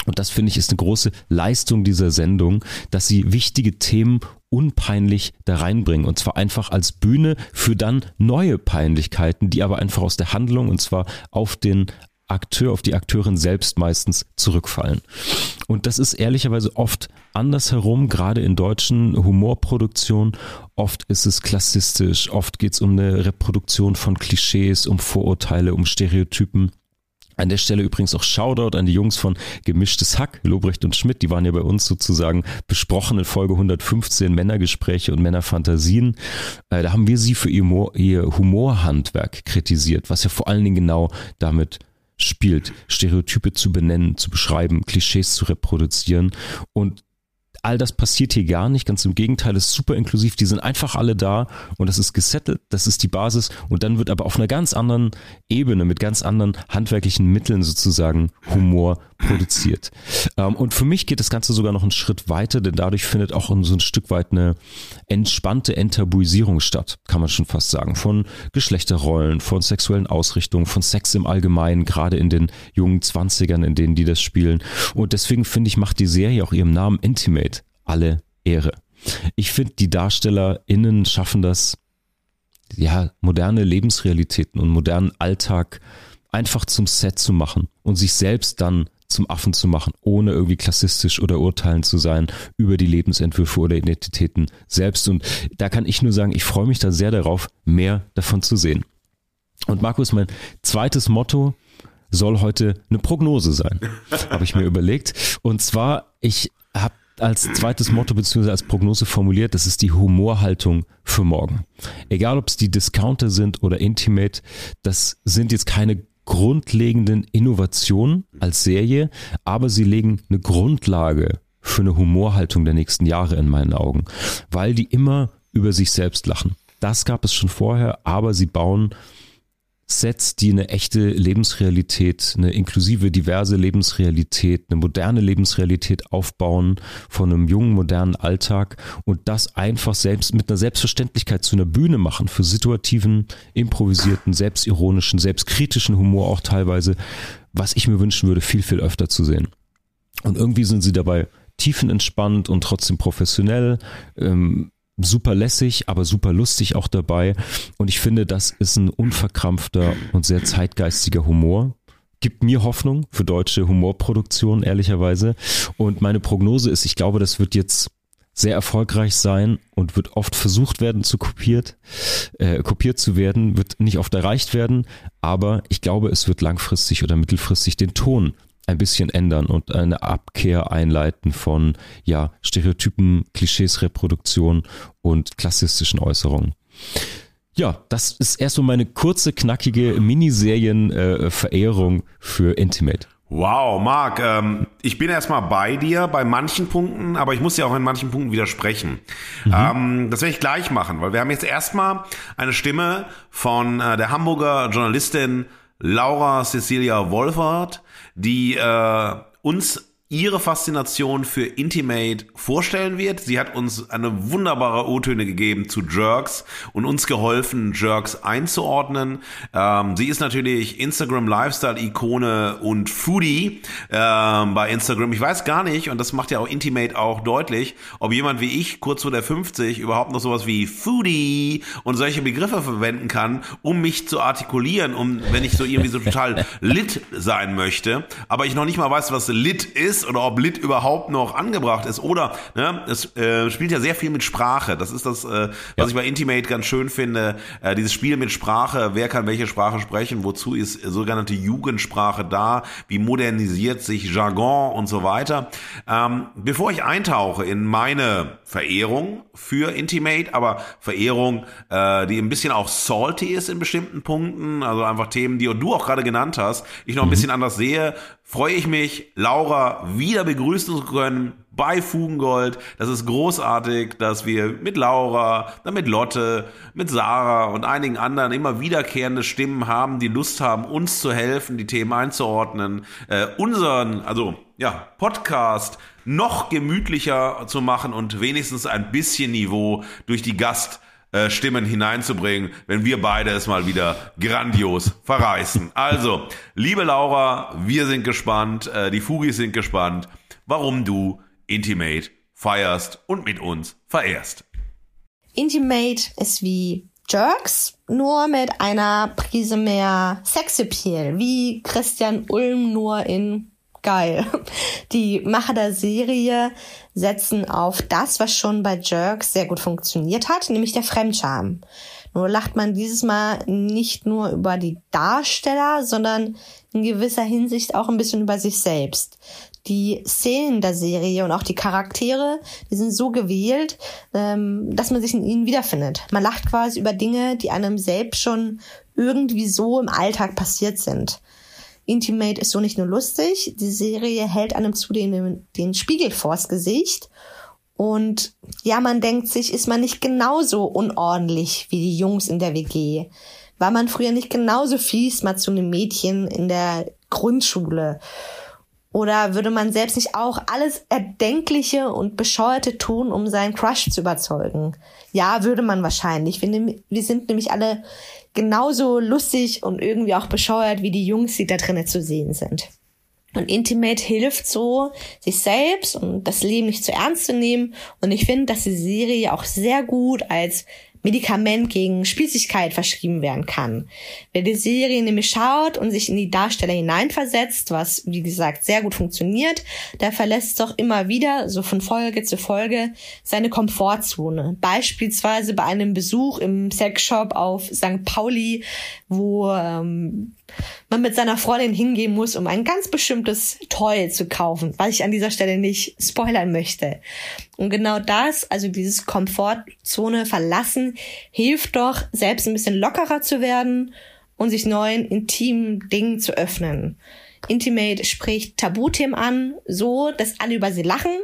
Und das finde ich ist eine große Leistung dieser Sendung, dass sie wichtige Themen unpeinlich da reinbringen. Und zwar einfach als Bühne für dann neue Peinlichkeiten, die aber einfach aus der Handlung und zwar auf den Akteur, auf die Akteurin selbst meistens zurückfallen. Und das ist ehrlicherweise oft andersherum, gerade in deutschen Humorproduktionen. Oft ist es klassistisch, oft geht es um eine Reproduktion von Klischees, um Vorurteile, um Stereotypen. An der Stelle übrigens auch Shoutout an die Jungs von Gemischtes Hack, Lobrecht und Schmidt, die waren ja bei uns sozusagen besprochen in Folge 115 Männergespräche und Männerfantasien. Äh, da haben wir sie für ihr, Humor, ihr Humorhandwerk kritisiert, was ja vor allen Dingen genau damit spielt, Stereotype zu benennen, zu beschreiben, Klischees zu reproduzieren und all das passiert hier gar nicht. Ganz im Gegenteil, es ist super inklusiv. Die sind einfach alle da und das ist gesettelt, das ist die Basis. Und dann wird aber auf einer ganz anderen Ebene, mit ganz anderen handwerklichen Mitteln sozusagen Humor produziert. Ähm, und für mich geht das Ganze sogar noch einen Schritt weiter, denn dadurch findet auch so ein Stück weit eine entspannte Enttabuisierung statt, kann man schon fast sagen. Von Geschlechterrollen, von sexuellen Ausrichtungen, von Sex im Allgemeinen, gerade in den jungen Zwanzigern, in denen die das spielen. Und deswegen finde ich, macht die Serie auch ihrem Namen Intimate alle Ehre. Ich finde, die DarstellerInnen schaffen das, ja, moderne Lebensrealitäten und modernen Alltag einfach zum Set zu machen und sich selbst dann zum Affen zu machen, ohne irgendwie klassistisch oder urteilend zu sein über die Lebensentwürfe oder Identitäten selbst. Und da kann ich nur sagen, ich freue mich da sehr darauf, mehr davon zu sehen. Und Markus, mein zweites Motto soll heute eine Prognose sein, habe ich mir überlegt. Und zwar, ich habe als zweites Motto bzw. als Prognose formuliert, das ist die Humorhaltung für morgen. Egal ob es die Discounter sind oder Intimate, das sind jetzt keine grundlegenden Innovationen als Serie, aber sie legen eine Grundlage für eine Humorhaltung der nächsten Jahre in meinen Augen, weil die immer über sich selbst lachen. Das gab es schon vorher, aber sie bauen Sets, die eine echte Lebensrealität, eine inklusive, diverse Lebensrealität, eine moderne Lebensrealität aufbauen von einem jungen, modernen Alltag und das einfach selbst mit einer Selbstverständlichkeit zu einer Bühne machen für situativen, improvisierten, selbstironischen, selbstkritischen Humor auch teilweise, was ich mir wünschen würde, viel, viel öfter zu sehen. Und irgendwie sind sie dabei tiefenentspannt und trotzdem professionell. Ähm, super lässig, aber super lustig auch dabei. Und ich finde, das ist ein unverkrampfter und sehr zeitgeistiger Humor. Gibt mir Hoffnung für deutsche Humorproduktion, ehrlicherweise. Und meine Prognose ist, ich glaube, das wird jetzt sehr erfolgreich sein und wird oft versucht werden zu kopiert, äh, kopiert zu werden, wird nicht oft erreicht werden, aber ich glaube, es wird langfristig oder mittelfristig den Ton ein bisschen ändern und eine Abkehr einleiten von ja, Stereotypen, Klischees, Reproduktion und klassistischen Äußerungen. Ja, das ist erst so meine kurze, knackige Miniserien-Verehrung äh, für Intimate. Wow, Marc, ähm, ich bin erstmal bei dir bei manchen Punkten, aber ich muss ja auch in manchen Punkten widersprechen. Mhm. Ähm, das werde ich gleich machen, weil wir haben jetzt erstmal eine Stimme von äh, der Hamburger Journalistin Laura Cecilia Wolfert, die äh, uns ihre Faszination für Intimate vorstellen wird. Sie hat uns eine wunderbare O-Töne gegeben zu Jerks und uns geholfen, Jerks einzuordnen. Ähm, sie ist natürlich Instagram Lifestyle-Ikone und Foodie ähm, bei Instagram. Ich weiß gar nicht, und das macht ja auch Intimate auch deutlich, ob jemand wie ich, kurz vor der 50, überhaupt noch sowas wie Foodie und solche Begriffe verwenden kann, um mich zu artikulieren, um, wenn ich so irgendwie so total lit sein möchte, aber ich noch nicht mal weiß, was lit ist, ist oder ob Lit überhaupt noch angebracht ist. Oder ne, es äh, spielt ja sehr viel mit Sprache. Das ist das, äh, was ja. ich bei Intimate ganz schön finde. Äh, dieses Spiel mit Sprache, wer kann welche Sprache sprechen, wozu ist sogenannte Jugendsprache da, wie modernisiert sich Jargon und so weiter. Ähm, bevor ich eintauche in meine Verehrung für Intimate, aber Verehrung, äh, die ein bisschen auch salty ist in bestimmten Punkten, also einfach Themen, die du auch gerade genannt hast, ich noch ein mhm. bisschen anders sehe, freue ich mich, Laura wieder begrüßen zu können bei Fugengold. Das ist großartig, dass wir mit Laura, dann mit Lotte, mit Sarah und einigen anderen immer wiederkehrende Stimmen haben, die Lust haben, uns zu helfen, die Themen einzuordnen, äh, unseren, also ja, Podcast noch gemütlicher zu machen und wenigstens ein bisschen Niveau durch die Gast äh, Stimmen hineinzubringen, wenn wir beide es mal wieder grandios verreißen. Also, liebe Laura, wir sind gespannt, äh, die Fugis sind gespannt, warum du Intimate feierst und mit uns verehrst. Intimate ist wie Jerks, nur mit einer Prise mehr Sexappeal, wie Christian Ulm nur in geil. Die Macher der Serie setzen auf das, was schon bei Jerks sehr gut funktioniert hat, nämlich der Fremdscham. Nur lacht man dieses Mal nicht nur über die Darsteller, sondern in gewisser Hinsicht auch ein bisschen über sich selbst. Die Szenen der Serie und auch die Charaktere, die sind so gewählt, ähm, dass man sich in ihnen wiederfindet. Man lacht quasi über Dinge, die einem selbst schon irgendwie so im Alltag passiert sind. Intimate ist so nicht nur lustig, die Serie hält einem zudem den, Spiegel vors Gesicht. Und ja, man denkt sich, ist man nicht genauso unordentlich wie die Jungs in der WG? War man früher nicht genauso fies mal zu einem Mädchen in der Grundschule? Oder würde man selbst nicht auch alles Erdenkliche und Bescheuerte tun, um seinen Crush zu überzeugen? Ja, würde man wahrscheinlich. Wir, wir sind nämlich alle genauso lustig und irgendwie auch bescheuert wie die Jungs, die da drinnen zu sehen sind. Und Intimate hilft so, sich selbst und das Leben nicht zu ernst zu nehmen. Und ich finde, dass die Serie auch sehr gut als Medikament gegen Spießigkeit verschrieben werden kann. Wer die Serie nämlich schaut und sich in die Darsteller hineinversetzt, was wie gesagt sehr gut funktioniert, der verlässt doch immer wieder, so von Folge zu Folge, seine Komfortzone. Beispielsweise bei einem Besuch im Sexshop auf St. Pauli, wo ähm, man mit seiner Freundin hingehen muss, um ein ganz bestimmtes Toy zu kaufen, was ich an dieser Stelle nicht spoilern möchte. Und genau das, also dieses Komfortzone verlassen, hilft doch, selbst ein bisschen lockerer zu werden und sich neuen intimen Dingen zu öffnen. Intimate spricht Tabuthemen an, so dass alle über sie lachen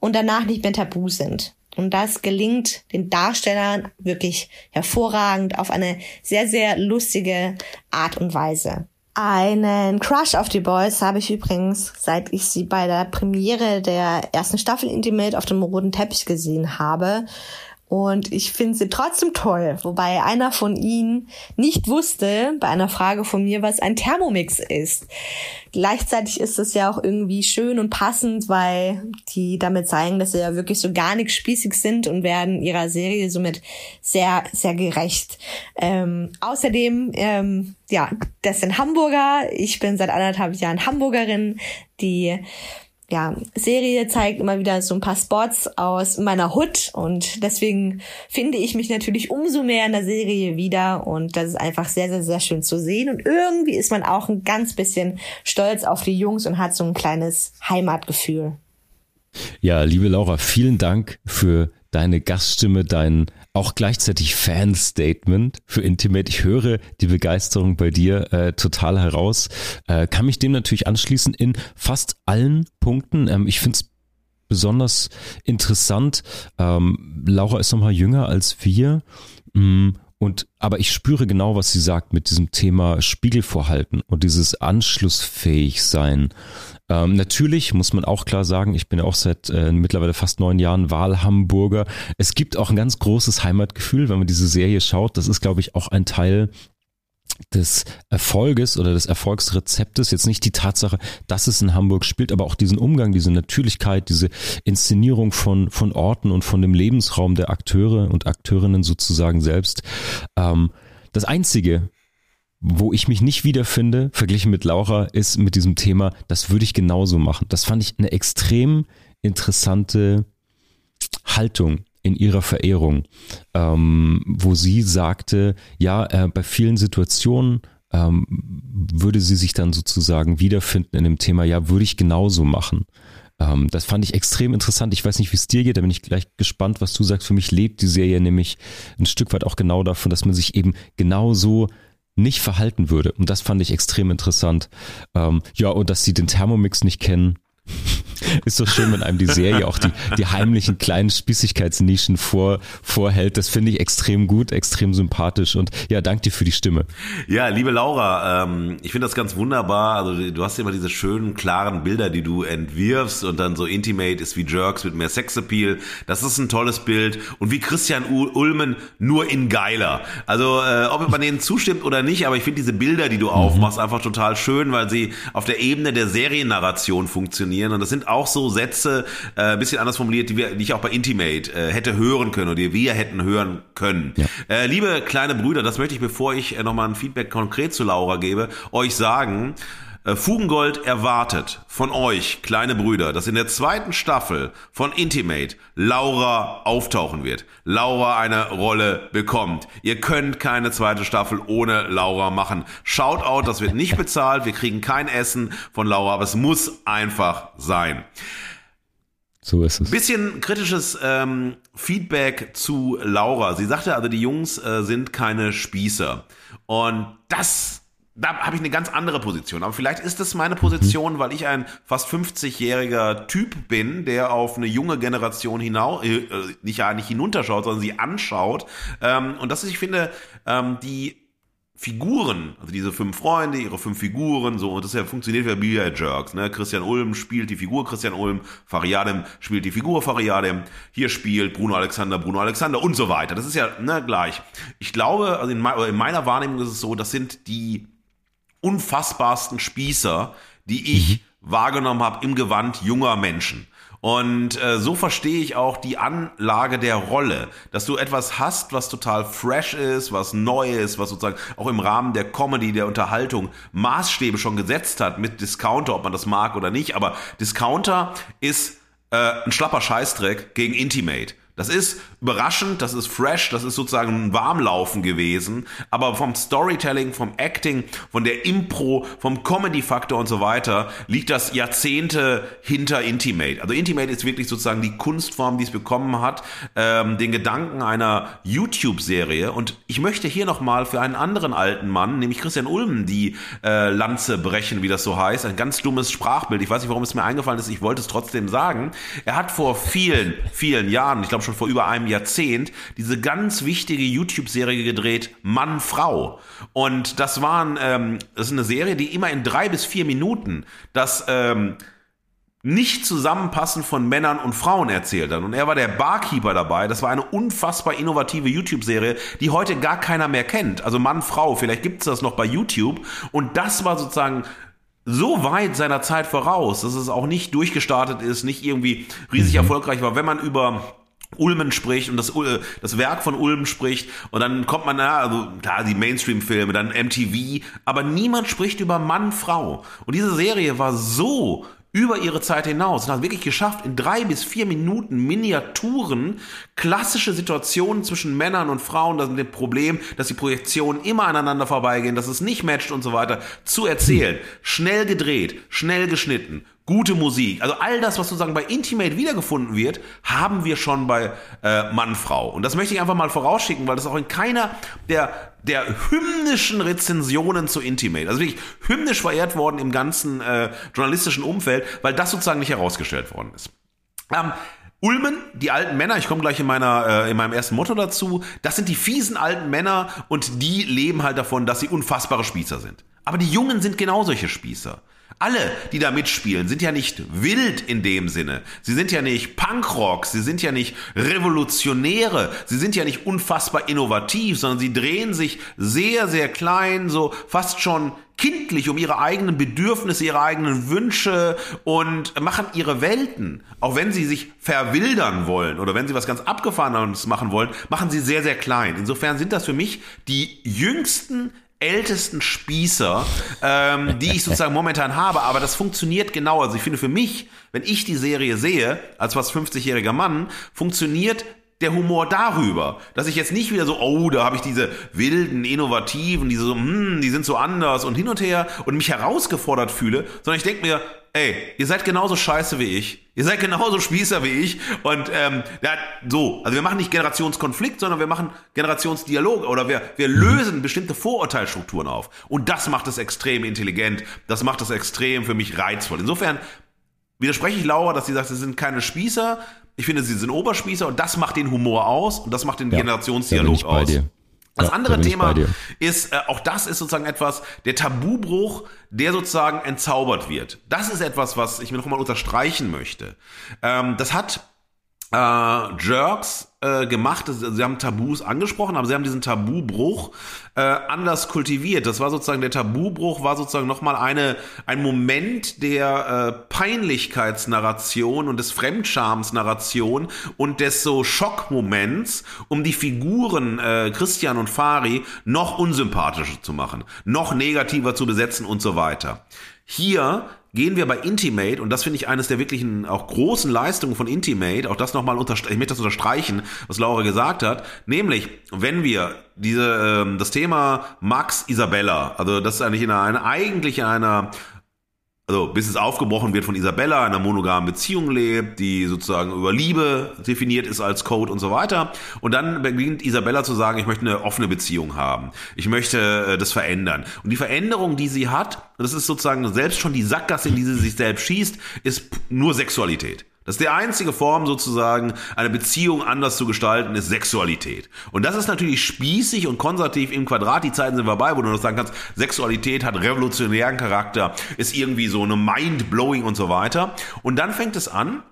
und danach nicht mehr tabu sind. Und das gelingt den Darstellern wirklich hervorragend auf eine sehr, sehr lustige Art und Weise. Einen Crush auf die Boys habe ich übrigens, seit ich sie bei der Premiere der ersten Staffel Intimate auf dem roten Teppich gesehen habe. Und ich finde sie trotzdem toll, wobei einer von ihnen nicht wusste bei einer Frage von mir, was ein Thermomix ist. Gleichzeitig ist es ja auch irgendwie schön und passend, weil die damit zeigen, dass sie ja wirklich so gar nicht spießig sind und werden ihrer Serie somit sehr, sehr gerecht. Ähm, außerdem, ähm, ja, das sind Hamburger. Ich bin seit anderthalb Jahren Hamburgerin. Die ja, Serie zeigt immer wieder so ein paar Spots aus meiner Hut und deswegen finde ich mich natürlich umso mehr in der Serie wieder und das ist einfach sehr, sehr, sehr schön zu sehen und irgendwie ist man auch ein ganz bisschen stolz auf die Jungs und hat so ein kleines Heimatgefühl. Ja, liebe Laura, vielen Dank für deine Gaststimme, dein auch gleichzeitig Fan-Statement für Intimate. Ich höre die Begeisterung bei dir äh, total heraus. Äh, kann mich dem natürlich anschließen in fast allen Punkten. Ähm, ich finde es besonders interessant. Ähm, Laura ist noch mal jünger als wir. Mm, und aber ich spüre genau, was sie sagt mit diesem Thema Spiegelvorhalten und dieses anschlussfähig sein. Ähm, natürlich muss man auch klar sagen, ich bin ja auch seit äh, mittlerweile fast neun Jahren Wahlhamburger. Es gibt auch ein ganz großes Heimatgefühl, wenn man diese Serie schaut. Das ist, glaube ich, auch ein Teil des Erfolges oder des Erfolgsrezeptes, jetzt nicht die Tatsache, dass es in Hamburg spielt, aber auch diesen Umgang, diese Natürlichkeit, diese Inszenierung von, von Orten und von dem Lebensraum der Akteure und Akteurinnen sozusagen selbst. Ähm, das Einzige, wo ich mich nicht wiederfinde, verglichen mit Laura, ist mit diesem Thema, das würde ich genauso machen. Das fand ich eine extrem interessante Haltung in ihrer Verehrung, ähm, wo sie sagte, ja, äh, bei vielen Situationen ähm, würde sie sich dann sozusagen wiederfinden in dem Thema, ja, würde ich genauso machen. Ähm, das fand ich extrem interessant. Ich weiß nicht, wie es dir geht, da bin ich gleich gespannt, was du sagst. Für mich lebt die Serie nämlich ein Stück weit auch genau davon, dass man sich eben genauso nicht verhalten würde. Und das fand ich extrem interessant. Ähm, ja, und dass sie den Thermomix nicht kennen, ist so schön, wenn einem die Serie auch die, die heimlichen kleinen Spießigkeitsnischen vor, vorhält. Das finde ich extrem gut, extrem sympathisch und ja, danke dir für die Stimme. Ja, liebe Laura, ähm, ich finde das ganz wunderbar. Also du hast immer diese schönen, klaren Bilder, die du entwirfst und dann so Intimate ist wie Jerks mit mehr Sexappeal. Das ist ein tolles Bild und wie Christian Ulmen nur in geiler. Also äh, ob man denen zustimmt oder nicht, aber ich finde diese Bilder, die du aufmachst, einfach total schön, weil sie auf der Ebene der Seriennarration funktionieren und das sind auch so Sätze, äh, bisschen anders formuliert, die, wir, die ich auch bei Intimate äh, hätte hören können oder die wir hätten hören können. Ja. Äh, liebe kleine Brüder, das möchte ich, bevor ich äh, nochmal ein Feedback konkret zu Laura gebe, euch sagen, Fugengold erwartet von euch, kleine Brüder, dass in der zweiten Staffel von Intimate Laura auftauchen wird. Laura eine Rolle bekommt. Ihr könnt keine zweite Staffel ohne Laura machen. Shoutout, das wird nicht bezahlt. Wir kriegen kein Essen von Laura, aber es muss einfach sein. So ist es. Bisschen kritisches ähm, Feedback zu Laura. Sie sagte also, die Jungs äh, sind keine Spießer. Und das da habe ich eine ganz andere Position. Aber vielleicht ist es meine Position, weil ich ein fast 50-jähriger Typ bin, der auf eine junge Generation hinaus, äh, nicht ja nicht hinunterschaut, sondern sie anschaut. Ähm, und das ist, ich finde, ähm, die Figuren, also diese fünf Freunde, ihre fünf Figuren, so, und das ja funktioniert wie Billiard Jerks, ne? Christian Ulm spielt die Figur Christian Ulm, Fariadem spielt die Figur Fariadem, hier spielt Bruno Alexander Bruno Alexander und so weiter. Das ist ja, ne, gleich. Ich glaube, also in, in meiner Wahrnehmung ist es so, das sind die unfassbarsten Spießer, die ich mhm. wahrgenommen habe im Gewand junger Menschen. Und äh, so verstehe ich auch die Anlage der Rolle, dass du etwas hast, was total fresh ist, was neu ist, was sozusagen auch im Rahmen der Comedy, der Unterhaltung Maßstäbe schon gesetzt hat mit Discounter, ob man das mag oder nicht. Aber Discounter ist äh, ein schlapper Scheißdreck gegen Intimate. Das ist überraschend, das ist fresh, das ist sozusagen ein Warmlaufen gewesen, aber vom Storytelling, vom Acting, von der Impro, vom Comedy-Faktor und so weiter liegt das Jahrzehnte hinter Intimate. Also Intimate ist wirklich sozusagen die Kunstform, die es bekommen hat, ähm, den Gedanken einer YouTube-Serie und ich möchte hier nochmal für einen anderen alten Mann, nämlich Christian Ulmen, die äh, Lanze brechen, wie das so heißt, ein ganz dummes Sprachbild. Ich weiß nicht, warum es mir eingefallen ist, ich wollte es trotzdem sagen. Er hat vor vielen, vielen Jahren, ich glaube schon vor über einem Jahrzehnt, diese ganz wichtige YouTube-Serie gedreht, Mann, Frau. Und das waren, ähm, das ist eine Serie, die immer in drei bis vier Minuten das ähm, nicht zusammenpassen von Männern und Frauen erzählt hat. Und er war der Barkeeper dabei. Das war eine unfassbar innovative YouTube-Serie, die heute gar keiner mehr kennt. Also Mann, Frau, vielleicht gibt es das noch bei YouTube. Und das war sozusagen so weit seiner Zeit voraus, dass es auch nicht durchgestartet ist, nicht irgendwie riesig mhm. erfolgreich war. Wenn man über Ulmen spricht und das, das Werk von Ulmen spricht und dann kommt man da, also klar, die Mainstream-Filme, dann MTV, aber niemand spricht über Mann, Frau. Und diese Serie war so über ihre Zeit hinaus und hat wirklich geschafft, in drei bis vier Minuten Miniaturen klassische Situationen zwischen Männern und Frauen, das ist dem Problem, dass die Projektionen immer aneinander vorbeigehen, dass es nicht matcht und so weiter, zu erzählen. Schnell gedreht, schnell geschnitten, gute Musik. Also all das, was sozusagen bei Intimate wiedergefunden wird, haben wir schon bei äh, Mann, Frau. Und das möchte ich einfach mal vorausschicken, weil das auch in keiner der, der hymnischen Rezensionen zu Intimate, also wirklich hymnisch verehrt worden im ganzen äh, journalistischen Umfeld, weil das sozusagen nicht herausgestellt worden ist. Ähm, Ulmen, die alten Männer, ich komme gleich in meiner äh, in meinem ersten Motto dazu, das sind die fiesen alten Männer und die leben halt davon, dass sie unfassbare Spießer sind. Aber die Jungen sind genau solche Spießer. Alle, die da mitspielen, sind ja nicht wild in dem Sinne. Sie sind ja nicht Punkrock, sie sind ja nicht Revolutionäre, sie sind ja nicht unfassbar innovativ, sondern sie drehen sich sehr, sehr klein, so fast schon kindlich um ihre eigenen Bedürfnisse, ihre eigenen Wünsche und machen ihre Welten. Auch wenn sie sich verwildern wollen oder wenn sie was ganz Abgefahrenes machen wollen, machen sie sehr, sehr klein. Insofern sind das für mich die jüngsten ältesten Spießer, ähm, die ich sozusagen momentan habe, aber das funktioniert genau. Also ich finde für mich, wenn ich die Serie sehe, als fast 50-jähriger Mann, funktioniert der Humor darüber, dass ich jetzt nicht wieder so, oh, da habe ich diese wilden, innovativen, diese so, hm, die sind so anders und hin und her und mich herausgefordert fühle, sondern ich denke mir, ey, ihr seid genauso scheiße wie ich, ihr seid genauso Spießer wie ich. Und ähm, ja, so, also wir machen nicht Generationskonflikt, sondern wir machen Generationsdialog oder wir, wir lösen bestimmte Vorurteilsstrukturen auf. Und das macht es extrem intelligent, das macht es extrem für mich reizvoll. Insofern widerspreche ich Laura, dass sie sagt, sie sind keine Spießer, ich finde, sie sind Oberspießer und das macht den Humor aus und das macht den ja, Generationsdialog aus. Das ja, andere Thema ist, äh, auch das ist sozusagen etwas, der Tabubruch, der sozusagen entzaubert wird. Das ist etwas, was ich mir nochmal unterstreichen möchte. Ähm, das hat äh, Jerks äh, gemacht. Sie haben Tabus angesprochen, aber sie haben diesen Tabubruch äh, anders kultiviert. Das war sozusagen der Tabubruch, war sozusagen nochmal eine ein Moment der äh, Peinlichkeitsnarration und des Fremdschamsnarration und des so Schockmoments, um die Figuren äh, Christian und Fari noch unsympathischer zu machen, noch negativer zu besetzen und so weiter. Hier gehen wir bei Intimate, und das finde ich eines der wirklichen auch großen Leistungen von Intimate, auch das nochmal unterstreichen, ich möchte das unterstreichen, was Laura gesagt hat, nämlich, wenn wir diese, ähm, das Thema Max Isabella, also das ist eigentlich in einer, eigentlich in einer also bis es aufgebrochen wird von Isabella, einer monogamen Beziehung lebt, die sozusagen über Liebe definiert ist als Code und so weiter. Und dann beginnt Isabella zu sagen, ich möchte eine offene Beziehung haben. Ich möchte äh, das verändern. Und die Veränderung, die sie hat, das ist sozusagen selbst schon die Sackgasse, in die sie sich selbst schießt, ist nur Sexualität. Das ist die einzige Form sozusagen, eine Beziehung anders zu gestalten, ist Sexualität. Und das ist natürlich spießig und konservativ im Quadrat. Die Zeiten sind vorbei, wo du noch sagen kannst, Sexualität hat revolutionären Charakter, ist irgendwie so eine Mind-blowing und so weiter. Und dann fängt es an,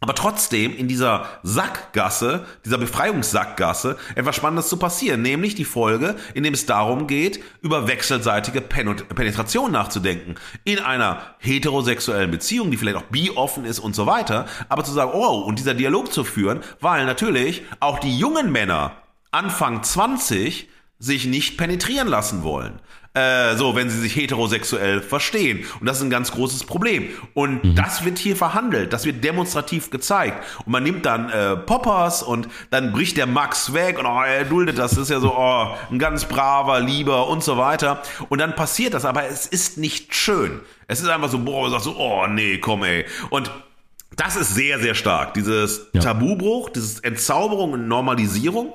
aber trotzdem in dieser Sackgasse, dieser Befreiungssackgasse, etwas Spannendes zu passieren, nämlich die Folge, in dem es darum geht, über wechselseitige Penetration nachzudenken. In einer heterosexuellen Beziehung, die vielleicht auch bi-offen ist und so weiter, aber zu sagen, oh, und dieser Dialog zu führen, weil natürlich auch die jungen Männer Anfang 20 sich nicht penetrieren lassen wollen. Äh, so, wenn sie sich heterosexuell verstehen. Und das ist ein ganz großes Problem. Und mhm. das wird hier verhandelt, das wird demonstrativ gezeigt. Und man nimmt dann äh, Poppers und dann bricht der Max weg und oh, er duldet das, das ist ja so, oh, ein ganz braver, lieber und so weiter. Und dann passiert das, aber es ist nicht schön. Es ist einfach so, boah, man sagt so, oh nee, komm ey. Und das ist sehr, sehr stark. Dieses ja. Tabubruch, dieses Entzauberung und Normalisierung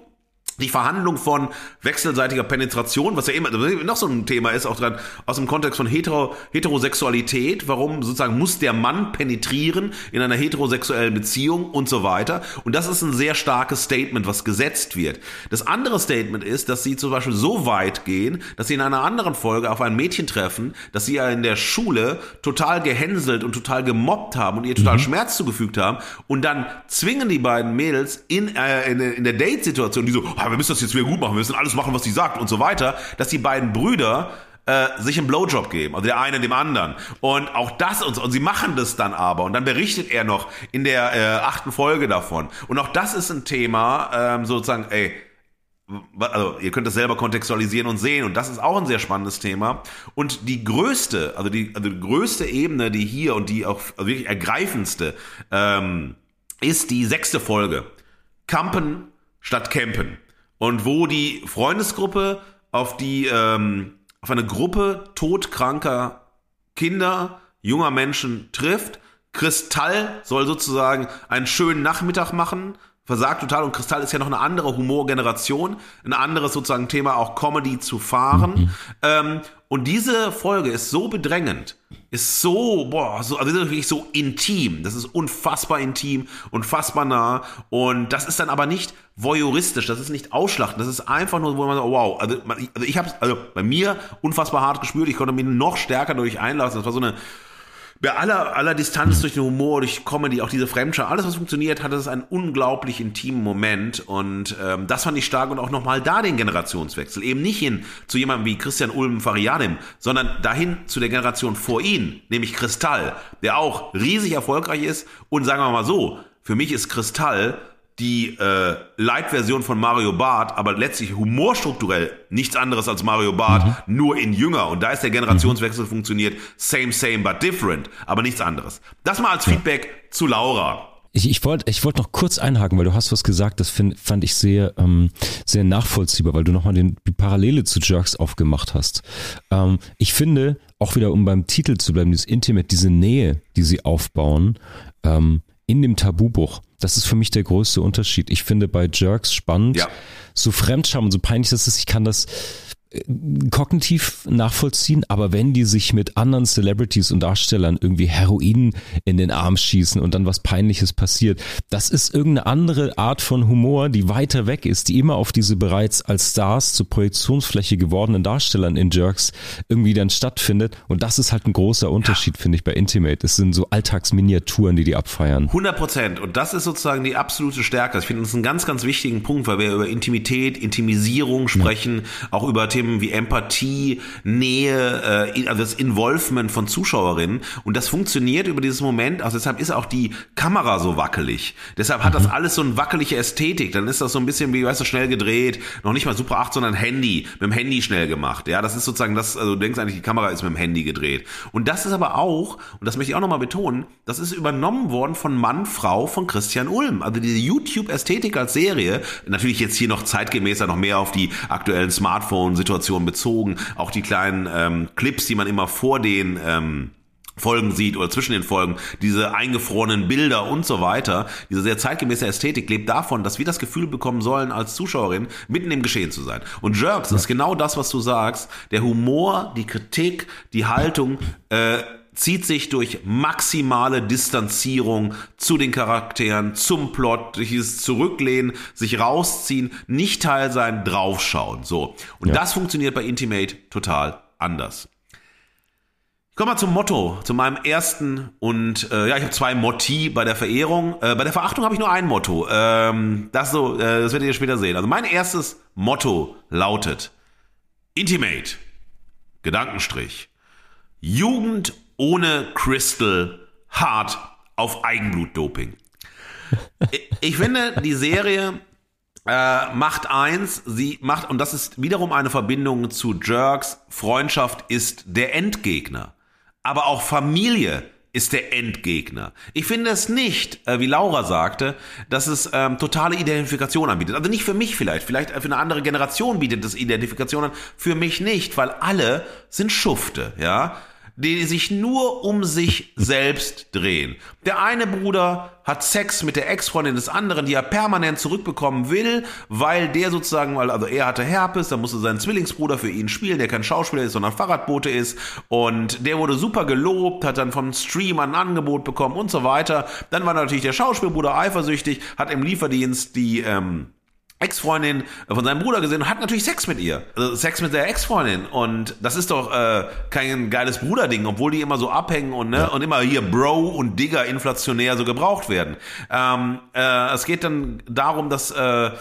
die Verhandlung von wechselseitiger Penetration, was ja immer noch so ein Thema ist, auch dran aus dem Kontext von Hetero, Heterosexualität, warum sozusagen muss der Mann penetrieren in einer heterosexuellen Beziehung und so weiter. Und das ist ein sehr starkes Statement, was gesetzt wird. Das andere Statement ist, dass sie zum Beispiel so weit gehen, dass sie in einer anderen Folge auf ein Mädchen treffen, dass sie ja in der Schule total gehänselt und total gemobbt haben und ihr total mhm. Schmerz zugefügt haben und dann zwingen die beiden Mädels in, äh, in, in der Date-Situation, die so, wir müssen das jetzt wieder gut machen, wir müssen alles machen, was sie sagt und so weiter, dass die beiden Brüder äh, sich einen Blowjob geben, also der eine dem anderen. Und auch das und, und sie machen das dann aber. Und dann berichtet er noch in der äh, achten Folge davon. Und auch das ist ein Thema, ähm, sozusagen, ey, also ihr könnt das selber kontextualisieren und sehen und das ist auch ein sehr spannendes Thema und die größte, also die, also die größte Ebene, die hier und die auch also wirklich ergreifendste ähm, ist die sechste Folge. Campen statt Campen und wo die Freundesgruppe auf die ähm, auf eine Gruppe todkranker Kinder, junger Menschen trifft. Kristall soll sozusagen einen schönen Nachmittag machen, versagt total und Kristall ist ja noch eine andere Humorgeneration, ein anderes sozusagen Thema auch Comedy zu fahren. Mhm. Ähm, und diese Folge ist so bedrängend, ist so, boah, so, also wirklich so intim. Das ist unfassbar intim, unfassbar nah. Und das ist dann aber nicht voyeuristisch, das ist nicht ausschlachten, das ist einfach nur, wo man sagt, wow, also, also ich habe also bei mir unfassbar hart gespürt, ich konnte mich noch stärker durch einlassen. Das war so eine bei aller, aller Distanz durch den Humor, durch Comedy, auch diese Fremdschau, alles was funktioniert, hatte es einen unglaublich intimen Moment und ähm, das fand ich stark und auch nochmal da den Generationswechsel. Eben nicht hin zu jemandem wie Christian Ulm Fariadim, sondern dahin zu der Generation vor ihm, nämlich Kristall, der auch riesig erfolgreich ist und sagen wir mal so, für mich ist Kristall die äh, Light-Version von Mario Bart, aber letztlich humorstrukturell nichts anderes als Mario Bart, mhm. nur in jünger. Und da ist der Generationswechsel mhm. funktioniert, same, same, but different, aber nichts anderes. Das mal als Feedback ja. zu Laura. Ich, ich wollte ich wollt noch kurz einhaken, weil du hast was gesagt, das find, fand ich sehr, ähm, sehr nachvollziehbar, weil du nochmal die Parallele zu Jerks aufgemacht hast. Ähm, ich finde, auch wieder um beim Titel zu bleiben, dieses Intimate, diese Nähe, die sie aufbauen, ähm, in dem Tabubuch. Das ist für mich der größte Unterschied. Ich finde bei Jerks spannend, ja. so Fremdscham und so peinlich das ist, ich kann das kognitiv nachvollziehen, aber wenn die sich mit anderen Celebrities und Darstellern irgendwie Heroin in den Arm schießen und dann was Peinliches passiert, das ist irgendeine andere Art von Humor, die weiter weg ist, die immer auf diese bereits als Stars zur Projektionsfläche gewordenen Darstellern in Jerks irgendwie dann stattfindet und das ist halt ein großer Unterschied, ja. finde ich, bei Intimate. Es sind so Alltagsminiaturen, die die abfeiern. 100 Prozent und das ist sozusagen die absolute Stärke. Ich finde das einen ganz, ganz wichtigen Punkt, weil wir über Intimität, Intimisierung sprechen, ja. auch über Themen wie Empathie, Nähe, äh, also das Involvement von Zuschauerinnen. Und das funktioniert über dieses Moment. Also deshalb ist auch die Kamera so wackelig. Deshalb hat mhm. das alles so eine wackelige Ästhetik. Dann ist das so ein bisschen wie, weißt du, schnell gedreht. Noch nicht mal Super 8, sondern Handy. Mit dem Handy schnell gemacht. Ja, das ist sozusagen das, also du denkst eigentlich, die Kamera ist mit dem Handy gedreht. Und das ist aber auch, und das möchte ich auch nochmal betonen, das ist übernommen worden von Mann, Frau von Christian Ulm. Also diese YouTube-Ästhetik als Serie, natürlich jetzt hier noch zeitgemäßer, noch mehr auf die aktuellen Smartphones, Situation bezogen. Auch die kleinen ähm, Clips, die man immer vor den ähm, Folgen sieht oder zwischen den Folgen, diese eingefrorenen Bilder und so weiter, diese sehr zeitgemäße Ästhetik lebt davon, dass wir das Gefühl bekommen sollen, als Zuschauerin mitten im Geschehen zu sein. Und Jerks ja. ist genau das, was du sagst. Der Humor, die Kritik, die Haltung, äh, zieht sich durch maximale Distanzierung zu den Charakteren, zum Plot, durch dieses Zurücklehnen, sich rausziehen, nicht Teil sein, draufschauen. So. Und ja. das funktioniert bei Intimate total anders. Ich komme mal zum Motto, zu meinem ersten und äh, ja, ich habe zwei Motti bei der Verehrung. Äh, bei der Verachtung habe ich nur ein Motto. Ähm, das so, äh, das werdet ihr später sehen. Also mein erstes Motto lautet Intimate. Gedankenstrich. Jugend ohne Crystal hart auf Eigenblutdoping. Ich finde, die Serie äh, macht eins, sie macht, und das ist wiederum eine Verbindung zu Jerks, Freundschaft ist der Endgegner. Aber auch Familie ist der Endgegner. Ich finde es nicht, äh, wie Laura sagte, dass es ähm, totale Identifikation anbietet. Also nicht für mich vielleicht, vielleicht für eine andere Generation bietet es Identifikation an, für mich nicht, weil alle sind Schufte, ja die sich nur um sich selbst drehen. Der eine Bruder hat Sex mit der Ex-Freundin des anderen, die er permanent zurückbekommen will, weil der sozusagen, also er hatte Herpes, da musste sein Zwillingsbruder für ihn spielen, der kein Schauspieler ist, sondern Fahrradbote ist und der wurde super gelobt, hat dann vom Stream ein Angebot bekommen und so weiter. Dann war natürlich der Schauspielbruder eifersüchtig, hat im Lieferdienst die ähm, Ex-Freundin von seinem Bruder gesehen und hat natürlich Sex mit ihr. Also Sex mit der Ex-Freundin. Und das ist doch äh, kein geiles Bruderding, obwohl die immer so abhängen und, ne, ja. und immer hier Bro und Digger inflationär so gebraucht werden. Ähm, äh, es geht dann darum, dass äh,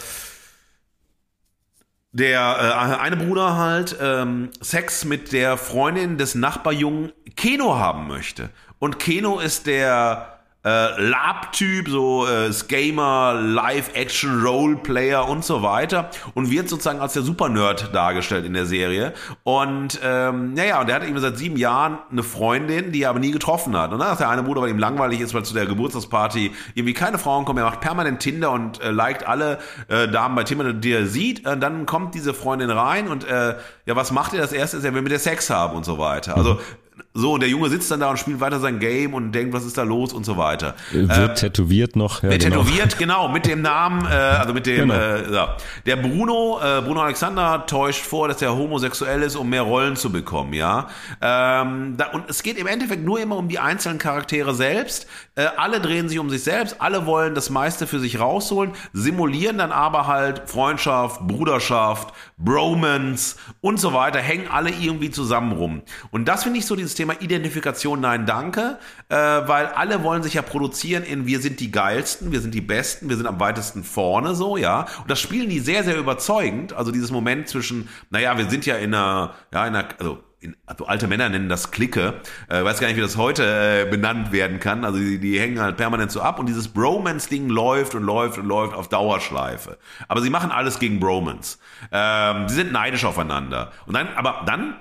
der äh, eine Bruder halt ähm, Sex mit der Freundin des Nachbarjungen Keno haben möchte. Und Keno ist der äh, Lab-Typ, so äh, Gamer, Live-Action, Role-Player und so weiter und wird sozusagen als der Super-Nerd dargestellt in der Serie. Und ähm, naja, und der hat eben seit sieben Jahren eine Freundin, die er aber nie getroffen hat. Und dann sagt der eine Bruder, weil ihm langweilig ist, weil zu der Geburtstagsparty irgendwie keine Frauen kommen. Er macht permanent Tinder und äh, liked alle äh, Damen bei Tinder, die er sieht. Äh, dann kommt diese Freundin rein und äh, ja, was macht er? Das erste ist, er will mit der Sex haben und so weiter. Also so, und der Junge sitzt dann da und spielt weiter sein Game und denkt, was ist da los und so weiter. Wird äh, tätowiert noch. Ja, wird genau. tätowiert, genau, mit dem Namen, äh, also mit dem, genau. äh, ja. Der Bruno, äh, Bruno Alexander täuscht vor, dass er homosexuell ist, um mehr Rollen zu bekommen, ja. Ähm, da, und es geht im Endeffekt nur immer um die einzelnen Charaktere selbst. Äh, alle drehen sich um sich selbst, alle wollen das meiste für sich rausholen, simulieren dann aber halt Freundschaft, Bruderschaft, Bromance und so weiter, hängen alle irgendwie zusammen rum. Und das finde ich so dieses Thema Identifikation, nein, danke, äh, weil alle wollen sich ja produzieren in wir sind die geilsten, wir sind die besten, wir sind am weitesten vorne, so, ja. Und das spielen die sehr, sehr überzeugend. Also dieses Moment zwischen, naja, wir sind ja in einer, ja, in einer, also in, also alte Männer nennen das Clique. Äh, weiß gar nicht, wie das heute äh, benannt werden kann. Also die, die hängen halt permanent so ab und dieses Bromance-Ding läuft und läuft und läuft auf Dauerschleife. Aber sie machen alles gegen Bromance. Ähm, sie sind neidisch aufeinander. Und dann, aber dann,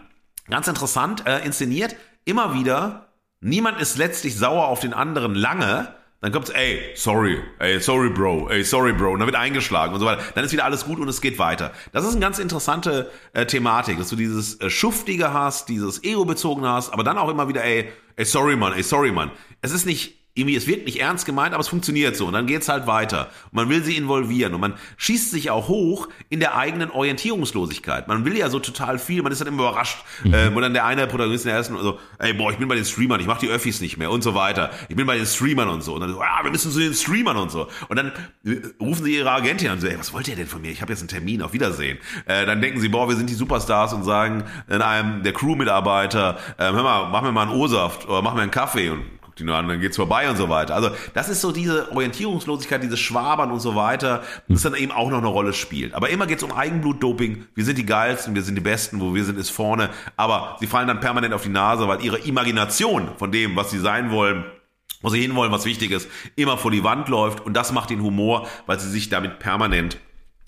ganz interessant, äh, inszeniert, immer wieder, niemand ist letztlich sauer auf den anderen lange, dann kommt's, ey, sorry, ey, sorry, Bro, ey, sorry, Bro, und dann wird eingeschlagen und so weiter. Dann ist wieder alles gut und es geht weiter. Das ist eine ganz interessante äh, Thematik, dass du dieses äh, Schuftige hast, dieses Ego-bezogene hast, aber dann auch immer wieder, ey, ey, sorry, Mann, ey, sorry, Mann. Es ist nicht irgendwie, es wird nicht ernst gemeint, aber es funktioniert so und dann geht's halt weiter. Und man will sie involvieren und man schießt sich auch hoch in der eigenen Orientierungslosigkeit. Man will ja so total viel, man ist dann immer überrascht, mhm. äh, wo dann der eine Protagonist in der ersten so, ey, boah, ich bin bei den Streamern, ich mach die Öffis nicht mehr und so weiter. Ich bin bei den Streamern und so. Und dann so, ah, wir müssen zu den Streamern und so. Und dann äh, rufen sie ihre Agentin an und so, ey, was wollt ihr denn von mir? Ich habe jetzt einen Termin, auf Wiedersehen. Äh, dann denken sie, boah, wir sind die Superstars und sagen in einem der Crew-Mitarbeiter, äh, hör mal, mach mir mal einen O-Saft oder mach mir einen Kaffee und die nur an, dann geht's vorbei und so weiter. Also das ist so diese Orientierungslosigkeit, dieses Schwabern und so weiter, das dann eben auch noch eine Rolle spielt. Aber immer geht's um Eigenblutdoping. Wir sind die geilsten, wir sind die Besten, wo wir sind, ist vorne. Aber sie fallen dann permanent auf die Nase, weil ihre Imagination von dem, was sie sein wollen, wo sie hinwollen, was wichtig ist, immer vor die Wand läuft. Und das macht den Humor, weil sie sich damit permanent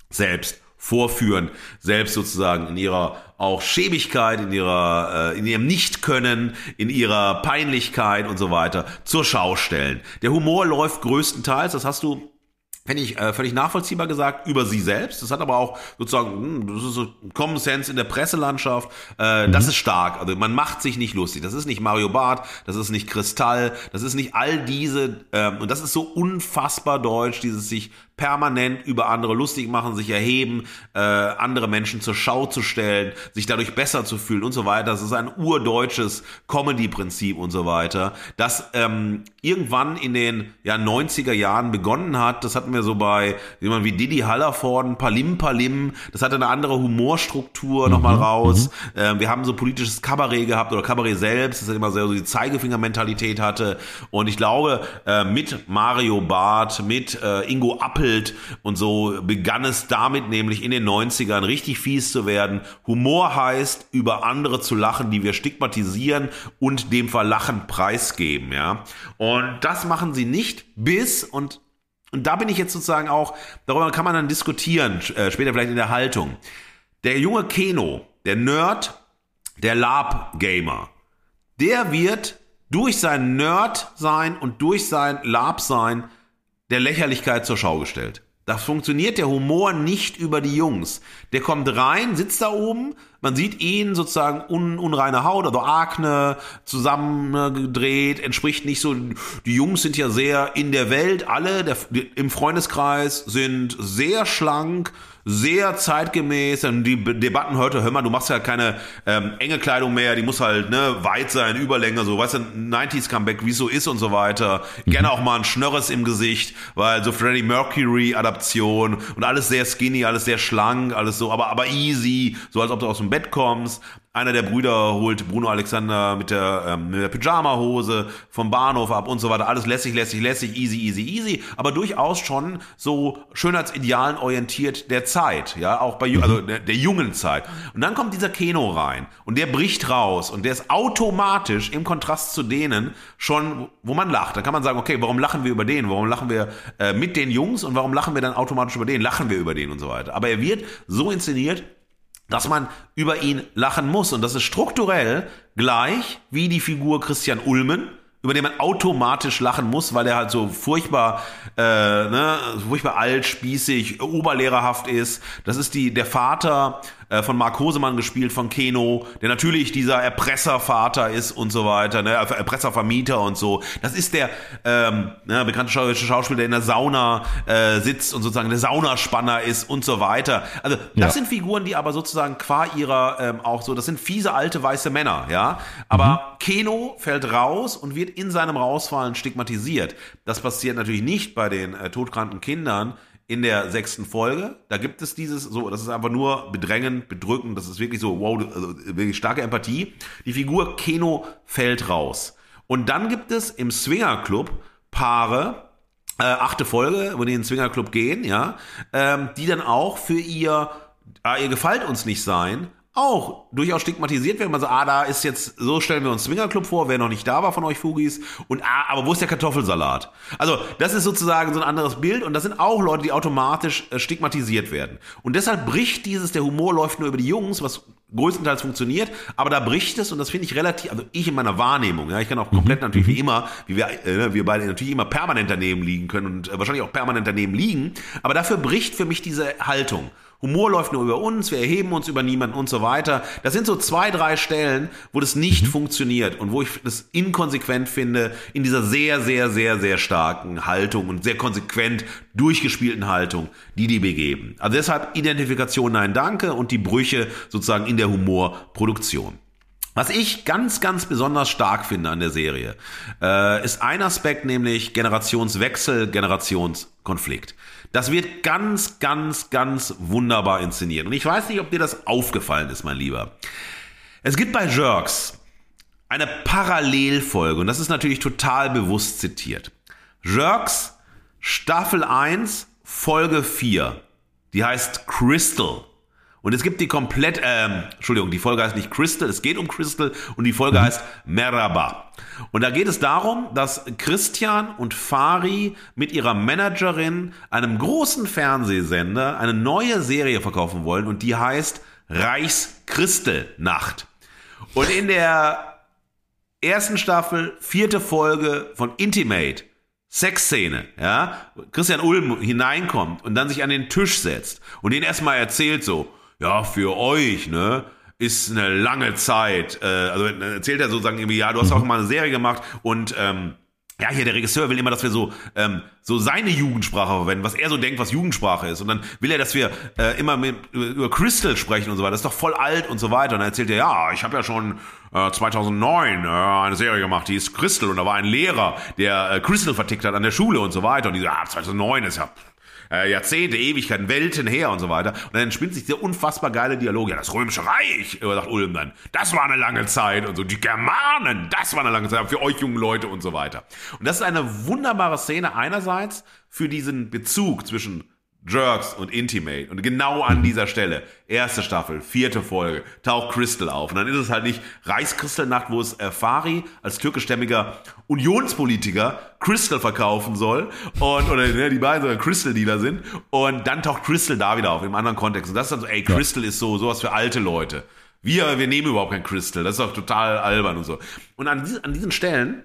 selbst vorführen, selbst sozusagen in ihrer auch Schäbigkeit, in ihrer, äh, in ihrem Nichtkönnen, in ihrer Peinlichkeit und so weiter zur Schau stellen. Der Humor läuft größtenteils, das hast du Finde ich äh, völlig nachvollziehbar gesagt über sie selbst. Das hat aber auch sozusagen, hm, das ist so Common Sense in der Presselandschaft. Äh, mhm. Das ist stark. Also man macht sich nicht lustig. Das ist nicht Mario Barth, das ist nicht Kristall, das ist nicht all diese, ähm, und das ist so unfassbar deutsch, dieses sich permanent über andere lustig machen, sich erheben, äh, andere Menschen zur Schau zu stellen, sich dadurch besser zu fühlen und so weiter. Das ist ein urdeutsches Comedy-Prinzip und so weiter, das ähm, irgendwann in den ja, 90er Jahren begonnen hat. Das hatten wir so bei jemand wie Didi Hallervorden, Palim Palim, das hatte eine andere Humorstruktur mhm, nochmal raus. Mhm. Äh, wir haben so politisches Kabarett gehabt oder Kabarett selbst, das immer so die Zeigefinger-Mentalität hatte. Und ich glaube, äh, mit Mario Barth, mit äh, Ingo Appel, Bild und so begann es damit nämlich in den 90ern richtig fies zu werden. Humor heißt, über andere zu lachen, die wir stigmatisieren und dem Verlachen preisgeben, ja. Und das machen sie nicht bis und und da bin ich jetzt sozusagen auch, darüber kann man dann diskutieren, äh, später vielleicht in der Haltung. Der junge Keno, der Nerd, der Lab-Gamer, der wird durch sein Nerd sein und durch sein Lab sein der Lächerlichkeit zur Schau gestellt. Das funktioniert der Humor nicht über die Jungs. Der kommt rein, sitzt da oben, man sieht ihn sozusagen un, unreine Haut, also Akne, zusammengedreht, entspricht nicht so, die Jungs sind ja sehr in der Welt, alle der, im Freundeskreis sind sehr schlank, sehr zeitgemäß. Und die Debatten heute, hör mal, du machst ja keine ähm, enge Kleidung mehr, die muss halt ne, weit sein, Überlänge, so, weißt du, 90s Comeback, wie es so ist und so weiter. Mhm. Gerne auch mal ein Schnörres im Gesicht, weil so Freddie Mercury Adaption und alles sehr skinny, alles sehr schlank, alles so, aber, aber easy, so als ob du aus dem Bett kommst. Einer der Brüder holt Bruno Alexander mit der, ähm, mit der Pyjama-Hose vom Bahnhof ab und so weiter. Alles lässig, lässig, lässig, easy, easy, easy. Aber durchaus schon so Schönheitsidealen orientiert der Zeit. Ja, auch bei, also der, der jungen Zeit. Und dann kommt dieser Keno rein und der bricht raus und der ist automatisch im Kontrast zu denen schon, wo man lacht. Da kann man sagen, okay, warum lachen wir über den? Warum lachen wir äh, mit den Jungs und warum lachen wir dann automatisch über den? Lachen wir über den und so weiter. Aber er wird so inszeniert, dass man über ihn lachen muss. Und das ist strukturell gleich wie die Figur Christian Ulmen, über den man automatisch lachen muss, weil er halt so furchtbar, äh, ne, furchtbar alt, spießig, oberlehrerhaft ist. Das ist die der Vater äh, von Mark Hosemann gespielt, von Keno, der natürlich dieser Erpresservater ist und so weiter, ne, Erpresservermieter und so. Das ist der ähm, ne, bekannte Schauspieler, der in der Sauna äh, sitzt und sozusagen der Saunaspanner ist und so weiter. Also das ja. sind Figuren, die aber sozusagen qua ihrer ähm, auch so, das sind fiese alte weiße Männer, ja. Aber mhm. Keno fällt raus und wird in seinem Rausfallen stigmatisiert. Das passiert natürlich nicht bei den äh, todkranken Kindern, in der sechsten Folge. Da gibt es dieses, so, das ist einfach nur bedrängend, bedrückend, das ist wirklich so, wow, also wirklich starke Empathie. Die Figur Keno fällt raus. Und dann gibt es im Swinger Club Paare, äh, achte Folge, wo die in den Swinger Club gehen, ja, ähm, die dann auch für ihr, ah, ihr gefällt uns nicht sein, auch durchaus stigmatisiert werden. Man so, ah, da ist jetzt, so stellen wir uns Swingerclub vor, wer noch nicht da war von euch Fugis. Und ah, aber wo ist der Kartoffelsalat? Also, das ist sozusagen so ein anderes Bild und das sind auch Leute, die automatisch äh, stigmatisiert werden. Und deshalb bricht dieses, der Humor läuft nur über die Jungs, was größtenteils funktioniert, aber da bricht es und das finde ich relativ, also ich in meiner Wahrnehmung, ja, ich kann auch komplett mhm. natürlich wie immer, wie wir, äh, wir beide natürlich immer permanent daneben liegen können und äh, wahrscheinlich auch permanent daneben liegen, aber dafür bricht für mich diese Haltung. Humor läuft nur über uns, wir erheben uns über niemanden und so weiter. Das sind so zwei, drei Stellen, wo das nicht mhm. funktioniert und wo ich das inkonsequent finde in dieser sehr, sehr, sehr, sehr starken Haltung und sehr konsequent durchgespielten Haltung, die die begeben. Also deshalb Identifikation, nein, danke und die Brüche sozusagen in der Humorproduktion. Was ich ganz, ganz besonders stark finde an der Serie, äh, ist ein Aspekt, nämlich Generationswechsel, Generationskonflikt. Das wird ganz, ganz, ganz wunderbar inszeniert. Und ich weiß nicht, ob dir das aufgefallen ist, mein Lieber. Es gibt bei Jerks eine Parallelfolge und das ist natürlich total bewusst zitiert. Jerks Staffel 1, Folge 4. Die heißt Crystal. Und es gibt die komplett, ähm, Entschuldigung, die Folge heißt nicht Crystal, es geht um Crystal und die Folge mhm. heißt Meraba. Und da geht es darum, dass Christian und Fari mit ihrer Managerin einem großen Fernsehsender eine neue Serie verkaufen wollen und die heißt Reichskristallnacht. Und in der ersten Staffel, vierte Folge von Intimate, Sexszene, ja, Christian Ulm hineinkommt und dann sich an den Tisch setzt und den erstmal erzählt so, ja, für euch, ne, ist eine lange Zeit. Äh, also erzählt er sozusagen irgendwie, ja, du hast auch mal eine Serie gemacht und ähm, ja, hier der Regisseur will immer, dass wir so ähm, so seine Jugendsprache verwenden, was er so denkt, was Jugendsprache ist. Und dann will er, dass wir äh, immer mit, über Crystal sprechen und so weiter. Das ist doch voll alt und so weiter. Und dann erzählt er, ja, ich habe ja schon äh, 2009 äh, eine Serie gemacht, die ist Crystal. Und da war ein Lehrer, der äh, Crystal vertickt hat an der Schule und so weiter. Und die so, ja, 2009 ist ja äh, Jahrzehnte, Ewigkeiten, Welten her und so weiter. Und dann entspinnt sich der unfassbar geile Dialog. Ja, das Römische Reich, sagt Ulm dann, das war eine lange Zeit und so. Die Germanen, das war eine lange Zeit für euch jungen Leute und so weiter. Und das ist eine wunderbare Szene einerseits für diesen Bezug zwischen Jerks und Intimate. Und genau an dieser Stelle, erste Staffel, vierte Folge, taucht Crystal auf. Und dann ist es halt nicht Reichskristallnacht, wo es äh, Fari als türkischstämmiger Unionspolitiker Crystal verkaufen soll. Und, oder ne, die beiden sogar Crystal-Dealer sind. Und dann taucht Crystal da wieder auf, im anderen Kontext. Und das ist dann so, ey, Crystal ja. ist so, sowas für alte Leute. Wir, wir nehmen überhaupt kein Crystal. Das ist doch total albern und so. Und an, diesen, an diesen Stellen,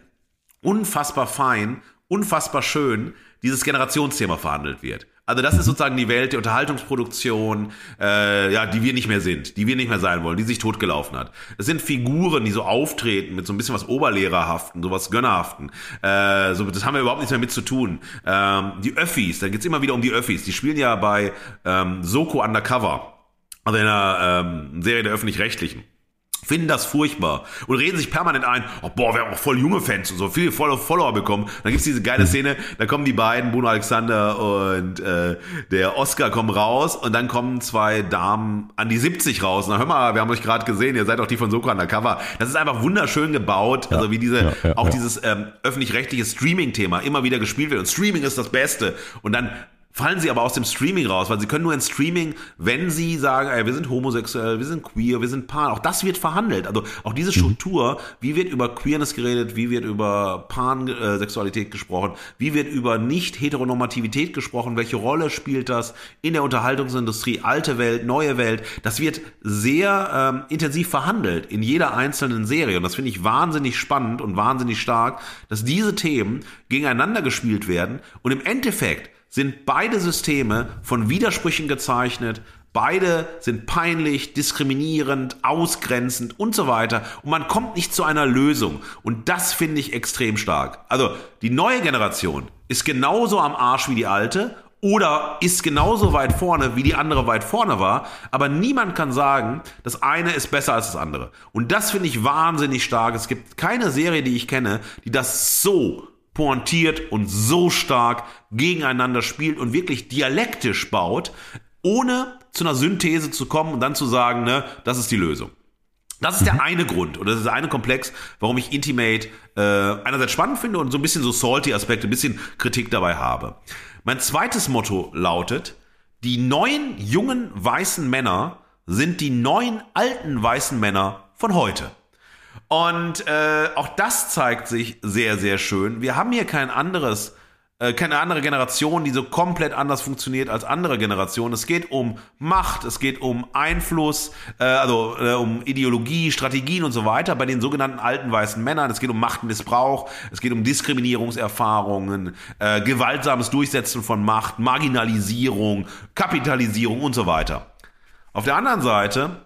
unfassbar fein, unfassbar schön, dieses Generationsthema verhandelt wird. Also das ist sozusagen die Welt der Unterhaltungsproduktion, äh, ja, die wir nicht mehr sind, die wir nicht mehr sein wollen, die sich totgelaufen hat. Es sind Figuren, die so auftreten mit so ein bisschen was Oberlehrerhaften, sowas Gönnerhaften. Äh, so, das haben wir überhaupt nichts mehr mit zu tun. Ähm, die Öffis, da geht's immer wieder um die Öffis. Die spielen ja bei ähm, Soko Undercover, also in einer ähm, Serie der öffentlich-rechtlichen. Finden das furchtbar und reden sich permanent ein, oh, boah, wir haben auch voll junge Fans und so, viele Follower bekommen. Dann gibt's diese geile Szene, da kommen die beiden, Bruno Alexander und äh, der Oscar kommen raus und dann kommen zwei Damen an die 70 raus. Na hör mal, wir haben euch gerade gesehen, ihr seid auch die von Soko Undercover. Das ist einfach wunderschön gebaut, also wie diese, ja, ja, auch ja. dieses ähm, öffentlich-rechtliche Streaming-Thema immer wieder gespielt wird und Streaming ist das Beste und dann fallen sie aber aus dem Streaming raus, weil sie können nur in Streaming, wenn sie sagen, ey, wir sind homosexuell, wir sind queer, wir sind pan, auch das wird verhandelt. Also auch diese Struktur, wie wird über Queerness geredet, wie wird über Pansexualität gesprochen, wie wird über Nicht-Heteronormativität gesprochen, welche Rolle spielt das in der Unterhaltungsindustrie, alte Welt, neue Welt, das wird sehr ähm, intensiv verhandelt in jeder einzelnen Serie. Und das finde ich wahnsinnig spannend und wahnsinnig stark, dass diese Themen gegeneinander gespielt werden und im Endeffekt sind beide Systeme von Widersprüchen gezeichnet. Beide sind peinlich, diskriminierend, ausgrenzend und so weiter. Und man kommt nicht zu einer Lösung. Und das finde ich extrem stark. Also die neue Generation ist genauso am Arsch wie die alte oder ist genauso weit vorne, wie die andere weit vorne war. Aber niemand kann sagen, das eine ist besser als das andere. Und das finde ich wahnsinnig stark. Es gibt keine Serie, die ich kenne, die das so pointiert und so stark gegeneinander spielt und wirklich dialektisch baut, ohne zu einer Synthese zu kommen und dann zu sagen, ne, das ist die Lösung. Das ist der eine Grund oder das ist der eine Komplex, warum ich Intimate äh, einerseits spannend finde und so ein bisschen so salty Aspekte, ein bisschen Kritik dabei habe. Mein zweites Motto lautet, die neuen jungen weißen Männer sind die neuen alten weißen Männer von heute. Und äh, auch das zeigt sich sehr, sehr schön. Wir haben hier kein anderes, äh, keine andere Generation, die so komplett anders funktioniert als andere Generationen. Es geht um Macht, es geht um Einfluss, äh, also äh, um Ideologie, Strategien und so weiter bei den sogenannten alten weißen Männern. Es geht um Machtmissbrauch, es geht um Diskriminierungserfahrungen, äh, gewaltsames Durchsetzen von Macht, Marginalisierung, Kapitalisierung und so weiter. Auf der anderen Seite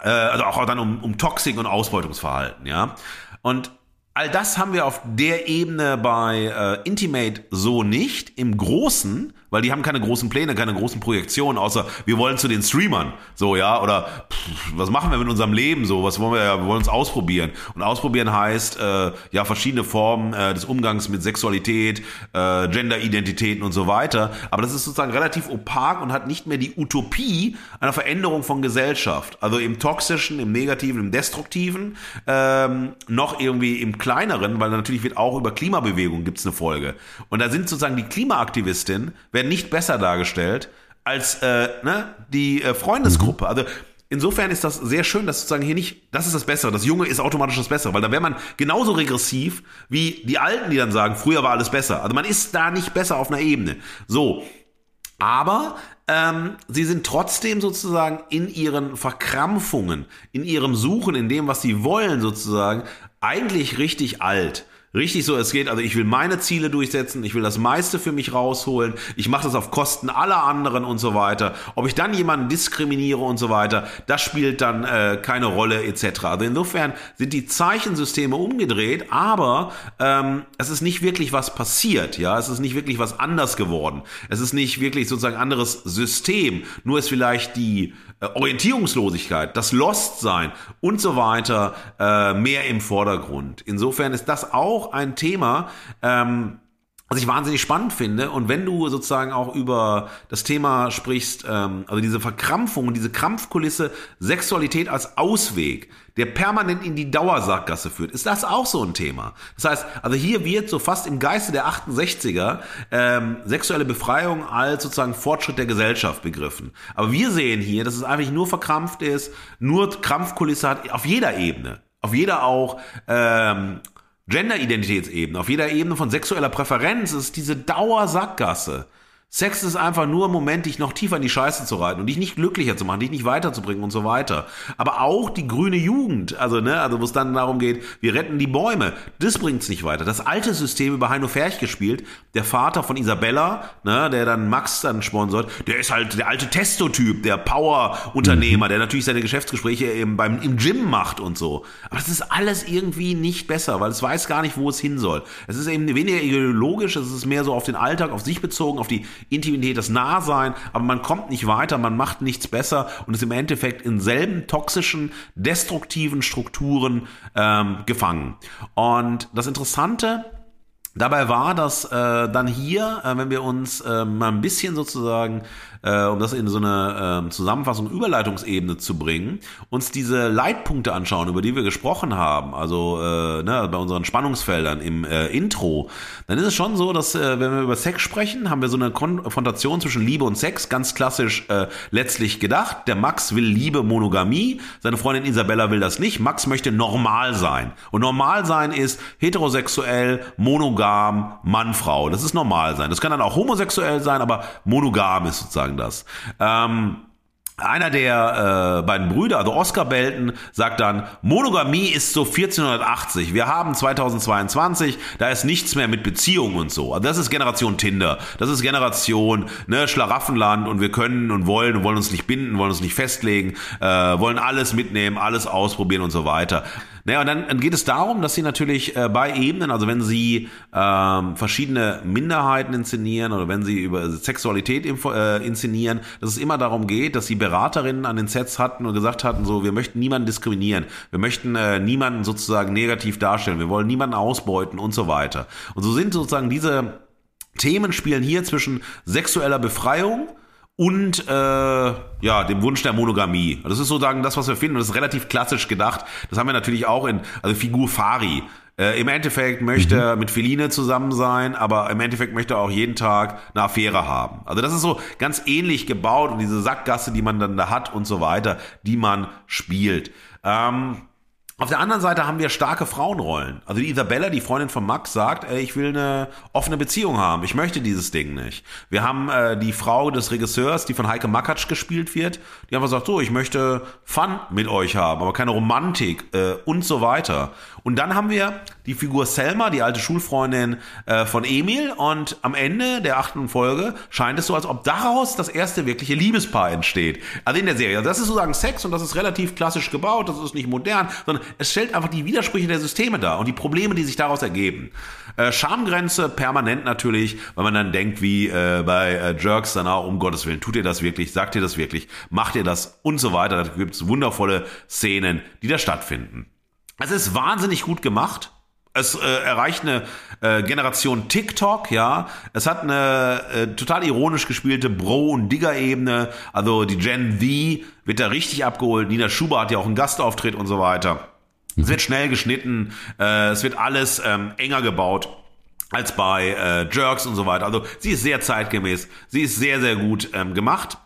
äh, also auch dann um, um Toxik und Ausbeutungsverhalten, ja. Und all das haben wir auf der Ebene bei äh, Intimate so nicht. Im Großen, weil die haben keine großen Pläne, keine großen Projektionen, außer wir wollen zu den Streamern, so ja, oder pff, was machen wir mit unserem Leben, so was wollen wir, wir wollen uns ausprobieren. Und ausprobieren heißt äh, ja verschiedene Formen äh, des Umgangs mit Sexualität, äh, Genderidentitäten und so weiter. Aber das ist sozusagen relativ opak und hat nicht mehr die Utopie einer Veränderung von Gesellschaft. Also im toxischen, im negativen, im destruktiven, ähm, noch irgendwie im kleineren, weil natürlich wird auch über Klimabewegung gibt's eine Folge. Und da sind sozusagen die Klimaaktivistinnen werden nicht besser dargestellt als äh, ne, die äh, Freundesgruppe. Also insofern ist das sehr schön, dass sozusagen hier nicht, das ist das Bessere, das Junge ist automatisch das Bessere, weil da wäre man genauso regressiv wie die Alten, die dann sagen, früher war alles besser. Also man ist da nicht besser auf einer Ebene. So, aber ähm, sie sind trotzdem sozusagen in ihren Verkrampfungen, in ihrem Suchen, in dem, was sie wollen sozusagen, eigentlich richtig alt. Richtig so, es geht, also ich will meine Ziele durchsetzen, ich will das meiste für mich rausholen, ich mache das auf Kosten aller anderen und so weiter. Ob ich dann jemanden diskriminiere und so weiter, das spielt dann äh, keine Rolle etc. Also insofern sind die Zeichensysteme umgedreht, aber ähm, es ist nicht wirklich was passiert, ja, es ist nicht wirklich was anders geworden. Es ist nicht wirklich sozusagen anderes System, nur ist vielleicht die äh, Orientierungslosigkeit, das Lostsein und so weiter äh, mehr im Vordergrund. Insofern ist das auch ein Thema, ähm, was ich wahnsinnig spannend finde. Und wenn du sozusagen auch über das Thema sprichst, ähm, also diese Verkrampfung und diese Krampfkulisse Sexualität als Ausweg, der permanent in die Dauersackgasse führt, ist das auch so ein Thema. Das heißt, also hier wird so fast im Geiste der 68er ähm, sexuelle Befreiung als sozusagen Fortschritt der Gesellschaft begriffen. Aber wir sehen hier, dass es eigentlich nur verkrampft ist, nur Krampfkulisse hat auf jeder Ebene. Auf jeder auch ähm, Gender-Identitätsebene, auf jeder Ebene von sexueller Präferenz ist diese Dauersackgasse. Sex ist einfach nur ein Moment, dich noch tiefer in die Scheiße zu reiten und dich nicht glücklicher zu machen, dich nicht weiterzubringen und so weiter. Aber auch die grüne Jugend, also ne, also wo es dann darum geht, wir retten die Bäume, das bringt's nicht weiter. Das alte System über Heino Ferch gespielt, der Vater von Isabella, ne, der dann Max dann sponsort, der ist halt der alte Testotyp, der Power-Unternehmer, der natürlich seine Geschäftsgespräche eben beim im Gym macht und so. Aber das ist alles irgendwie nicht besser, weil es weiß gar nicht, wo es hin soll. Es ist eben weniger ideologisch, es ist mehr so auf den Alltag, auf sich bezogen, auf die Intimität, das Nahsein, aber man kommt nicht weiter, man macht nichts besser und ist im Endeffekt in selben toxischen, destruktiven Strukturen ähm, gefangen. Und das Interessante Dabei war das äh, dann hier, äh, wenn wir uns äh, mal ein bisschen sozusagen äh, um das in so eine äh, Zusammenfassung, Überleitungsebene zu bringen, uns diese Leitpunkte anschauen, über die wir gesprochen haben, also äh, ne, bei unseren Spannungsfeldern im äh, Intro, dann ist es schon so, dass äh, wenn wir über Sex sprechen, haben wir so eine Konfrontation zwischen Liebe und Sex, ganz klassisch äh, letztlich gedacht. Der Max will Liebe, Monogamie, seine Freundin Isabella will das nicht. Max möchte normal sein. Und normal sein ist heterosexuell, monogam, Mann, Frau. Das ist normal sein. Das kann dann auch homosexuell sein, aber monogam ist sozusagen sagen das. Ähm, einer der äh, beiden Brüder, also Oscar Belton, sagt dann, Monogamie ist so 1480. Wir haben 2022, da ist nichts mehr mit Beziehungen und so. Also das ist Generation Tinder. Das ist Generation ne, Schlaraffenland und wir können und wollen und wollen uns nicht binden, wollen uns nicht festlegen, äh, wollen alles mitnehmen, alles ausprobieren und so weiter. Naja, und dann, geht es darum, dass sie natürlich äh, bei Ebenen, also wenn sie ähm, verschiedene Minderheiten inszenieren oder wenn sie über Sexualität äh, inszenieren, dass es immer darum geht, dass sie Beraterinnen an den Sets hatten und gesagt hatten, so, wir möchten niemanden diskriminieren, wir möchten äh, niemanden sozusagen negativ darstellen, wir wollen niemanden ausbeuten und so weiter. Und so sind sozusagen diese Themen spielen hier zwischen sexueller Befreiung, und äh, ja, dem Wunsch der Monogamie. Das ist sozusagen das, was wir finden. Und das ist relativ klassisch gedacht. Das haben wir natürlich auch in, also Figur Fari. Äh, Im Endeffekt möchte mhm. er mit Feline zusammen sein, aber im Endeffekt möchte er auch jeden Tag eine Affäre haben. Also das ist so ganz ähnlich gebaut und diese Sackgasse, die man dann da hat und so weiter, die man spielt. Ähm, auf der anderen Seite haben wir starke Frauenrollen. Also die Isabella, die Freundin von Max, sagt, ey, ich will eine offene Beziehung haben. Ich möchte dieses Ding nicht. Wir haben äh, die Frau des Regisseurs, die von Heike Makatsch gespielt wird, die einfach sagt, so, ich möchte Fun mit euch haben, aber keine Romantik äh, und so weiter. Und dann haben wir die Figur Selma, die alte Schulfreundin äh, von Emil. Und am Ende der achten Folge scheint es so, als ob daraus das erste wirkliche Liebespaar entsteht. Also in der Serie. Also das ist sozusagen Sex und das ist relativ klassisch gebaut, das ist nicht modern, sondern es stellt einfach die Widersprüche der Systeme dar und die Probleme, die sich daraus ergeben. Äh, Schamgrenze permanent natürlich, weil man dann denkt, wie äh, bei äh, Jerks dann auch, um Gottes Willen, tut ihr das wirklich, sagt ihr das wirklich, macht ihr das und so weiter. Da gibt es wundervolle Szenen, die da stattfinden. Es ist wahnsinnig gut gemacht. Es äh, erreicht eine äh, Generation TikTok, ja. Es hat eine äh, total ironisch gespielte Bro- und Digger-Ebene. Also die Gen Z wird da richtig abgeholt. Nina Schuber hat ja auch einen Gastauftritt und so weiter. Es wird schnell geschnitten. Äh, es wird alles ähm, enger gebaut als bei äh, Jerks und so weiter. Also sie ist sehr zeitgemäß. Sie ist sehr, sehr gut ähm, gemacht.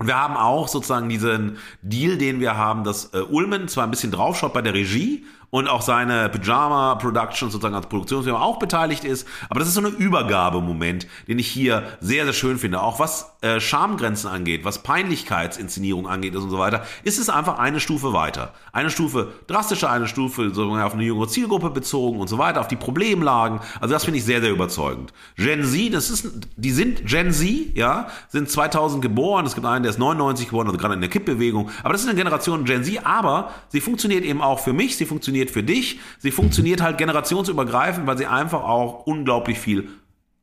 Und wir haben auch sozusagen diesen Deal, den wir haben, dass äh, Ulmen zwar ein bisschen draufschaut bei der Regie und auch seine Pyjama Production sozusagen als Produktionsfirma auch beteiligt ist. Aber das ist so ein Übergabemoment, den ich hier sehr, sehr schön finde. Auch was äh, Schamgrenzen angeht, was Peinlichkeitsinszenierung angeht und so weiter, ist es einfach eine Stufe weiter. Eine Stufe drastischer, eine Stufe sozusagen auf eine jüngere Zielgruppe bezogen und so weiter, auf die Problemlagen. Also das finde ich sehr, sehr überzeugend. Gen Z, das ist, die sind Gen Z, ja, sind 2000 geboren. Es gibt einen, der ist 99 geboren, also gerade in der Kippbewegung. Aber das ist eine Generation Gen Z, aber sie funktioniert eben auch für mich, sie funktioniert funktioniert für dich. Sie funktioniert halt generationsübergreifend, weil sie einfach auch unglaublich viel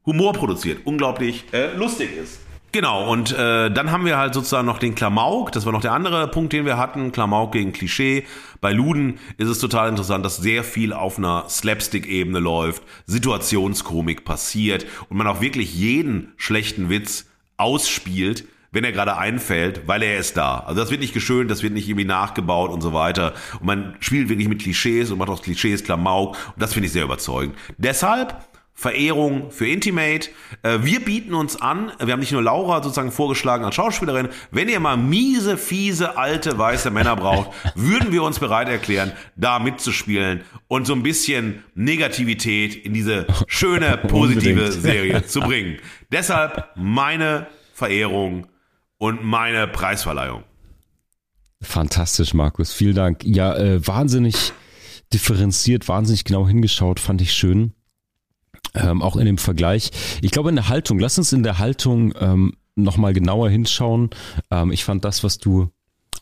Humor produziert, unglaublich äh, lustig ist. Genau, und äh, dann haben wir halt sozusagen noch den Klamauk, das war noch der andere Punkt, den wir hatten, Klamauk gegen Klischee. Bei Luden ist es total interessant, dass sehr viel auf einer Slapstick-Ebene läuft, Situationskomik passiert und man auch wirklich jeden schlechten Witz ausspielt, wenn er gerade einfällt, weil er ist da. Also das wird nicht geschönt, das wird nicht irgendwie nachgebaut und so weiter. Und man spielt wirklich mit Klischees und macht aus Klischees Klamauk. Und das finde ich sehr überzeugend. Deshalb Verehrung für Intimate. Äh, wir bieten uns an, wir haben nicht nur Laura sozusagen vorgeschlagen als Schauspielerin, wenn ihr mal miese, fiese, alte, weiße Männer braucht, würden wir uns bereit erklären, da mitzuspielen und so ein bisschen Negativität in diese schöne, positive Serie zu bringen. Deshalb meine Verehrung und meine Preisverleihung. Fantastisch, Markus. Vielen Dank. Ja, äh, wahnsinnig differenziert, wahnsinnig genau hingeschaut, fand ich schön. Ähm, auch in dem Vergleich. Ich glaube, in der Haltung, lass uns in der Haltung ähm, nochmal genauer hinschauen. Ähm, ich fand das, was du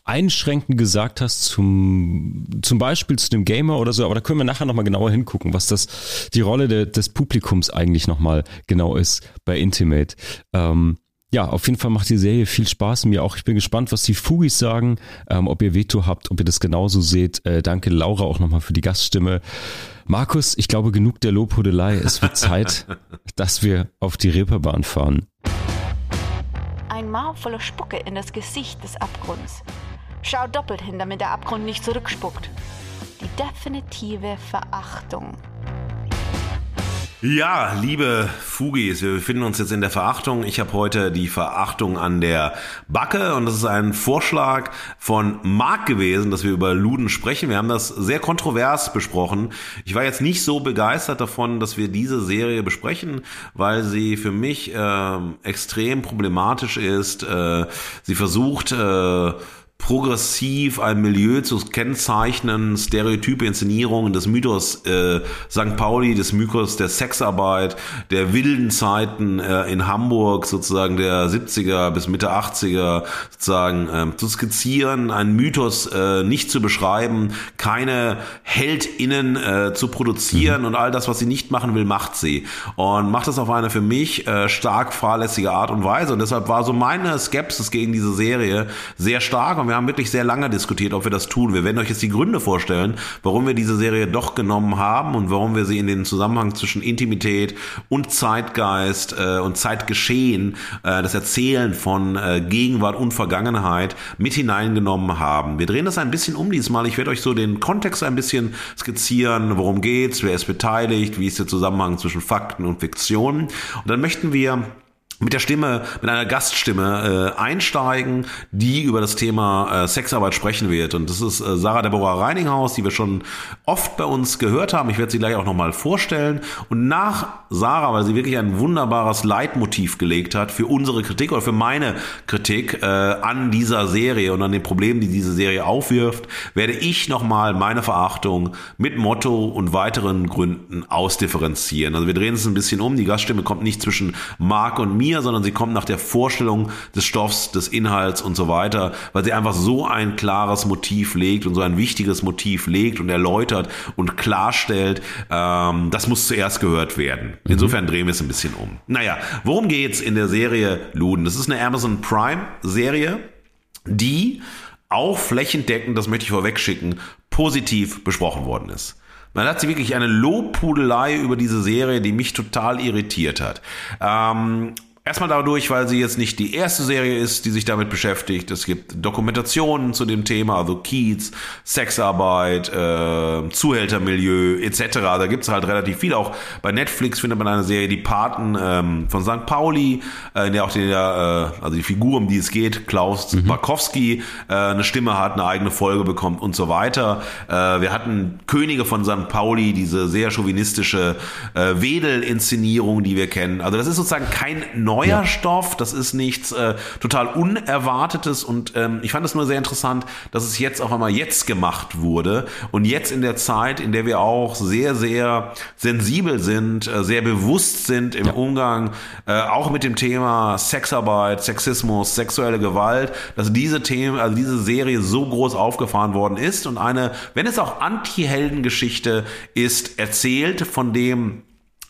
einschränkend gesagt hast, zum, zum Beispiel zu dem Gamer oder so, aber da können wir nachher nochmal genauer hingucken, was das, die Rolle de, des Publikums eigentlich nochmal genau ist bei Intimate. Ähm, ja, auf jeden Fall macht die Serie viel Spaß mir auch. Ich bin gespannt, was die Fugis sagen, ähm, ob ihr Veto habt, ob ihr das genauso seht. Äh, danke Laura auch nochmal für die Gaststimme. Markus, ich glaube genug der Lobhudelei. Es wird Zeit, dass wir auf die Reeperbahn fahren. Ein Maul voller Spucke in das Gesicht des Abgrunds. Schau doppelt hin, damit der Abgrund nicht zurückspuckt. Die definitive Verachtung. Ja, liebe Fugis, wir befinden uns jetzt in der Verachtung. Ich habe heute die Verachtung an der Backe und das ist ein Vorschlag von Marc gewesen, dass wir über Luden sprechen. Wir haben das sehr kontrovers besprochen. Ich war jetzt nicht so begeistert davon, dass wir diese Serie besprechen, weil sie für mich äh, extrem problematisch ist. Äh, sie versucht äh, progressiv ein Milieu zu kennzeichnen, stereotype Inszenierungen des Mythos äh, St. Pauli, des Mythos der Sexarbeit, der wilden Zeiten äh, in Hamburg, sozusagen der 70er bis Mitte 80er, sozusagen äh, zu skizzieren, einen Mythos äh, nicht zu beschreiben, keine HeldInnen äh, zu produzieren mhm. und all das, was sie nicht machen will, macht sie. Und macht das auf eine für mich äh, stark fahrlässige Art und Weise. Und deshalb war so meine Skepsis gegen diese Serie sehr stark und wir haben wirklich sehr lange diskutiert, ob wir das tun. Wir werden euch jetzt die Gründe vorstellen, warum wir diese Serie doch genommen haben und warum wir sie in den Zusammenhang zwischen Intimität und Zeitgeist äh, und Zeitgeschehen, äh, das Erzählen von äh, Gegenwart und Vergangenheit mit hineingenommen haben. Wir drehen das ein bisschen um diesmal. Ich werde euch so den Kontext ein bisschen skizzieren, worum geht's, wer ist beteiligt, wie ist der Zusammenhang zwischen Fakten und Fiktion. Und dann möchten wir mit der Stimme, mit einer Gaststimme äh, einsteigen, die über das Thema äh, Sexarbeit sprechen wird. Und das ist äh, Sarah Deborah Reininghaus, die wir schon oft bei uns gehört haben. Ich werde sie gleich auch nochmal vorstellen. Und nach Sarah, weil sie wirklich ein wunderbares Leitmotiv gelegt hat für unsere Kritik oder für meine Kritik äh, an dieser Serie und an den Problemen, die diese Serie aufwirft, werde ich nochmal meine Verachtung mit Motto und weiteren Gründen ausdifferenzieren. Also wir drehen es ein bisschen um. Die Gaststimme kommt nicht zwischen Marc und mir mir, sondern sie kommt nach der Vorstellung des Stoffs, des Inhalts und so weiter, weil sie einfach so ein klares Motiv legt und so ein wichtiges Motiv legt und erläutert und klarstellt, ähm, das muss zuerst gehört werden. Mhm. Insofern drehen wir es ein bisschen um. Naja, worum geht's in der Serie Luden? Das ist eine Amazon Prime Serie, die auch flächendeckend, das möchte ich vorweg schicken, positiv besprochen worden ist. Man hat sie wirklich eine Lobpudelei über diese Serie, die mich total irritiert hat. Ähm, Erstmal dadurch, weil sie jetzt nicht die erste Serie ist, die sich damit beschäftigt. Es gibt Dokumentationen zu dem Thema, also Kiez, Sexarbeit, äh, Zuhältermilieu etc. Da gibt's halt relativ viel. Auch bei Netflix findet man eine Serie, die Paten ähm, von St. Pauli, äh, in der auch der, äh, also die Figur, um die es geht, Klaus mhm. Barkowski, äh, eine Stimme hat, eine eigene Folge bekommt und so weiter. Äh, wir hatten Könige von St. Pauli, diese sehr chauvinistische äh, Wedel-Inszenierung, die wir kennen. Also das ist sozusagen kein neuer ja. Stoff, das ist nichts äh, total Unerwartetes und ähm, ich fand es nur sehr interessant, dass es jetzt auch einmal jetzt gemacht wurde und jetzt in der Zeit, in der wir auch sehr, sehr sensibel sind, äh, sehr bewusst sind im ja. Umgang äh, auch mit dem Thema Sexarbeit, Sexismus, sexuelle Gewalt, dass diese Themen, also diese Serie so groß aufgefahren worden ist und eine, wenn es auch Anti-Heldengeschichte ist, erzählt von dem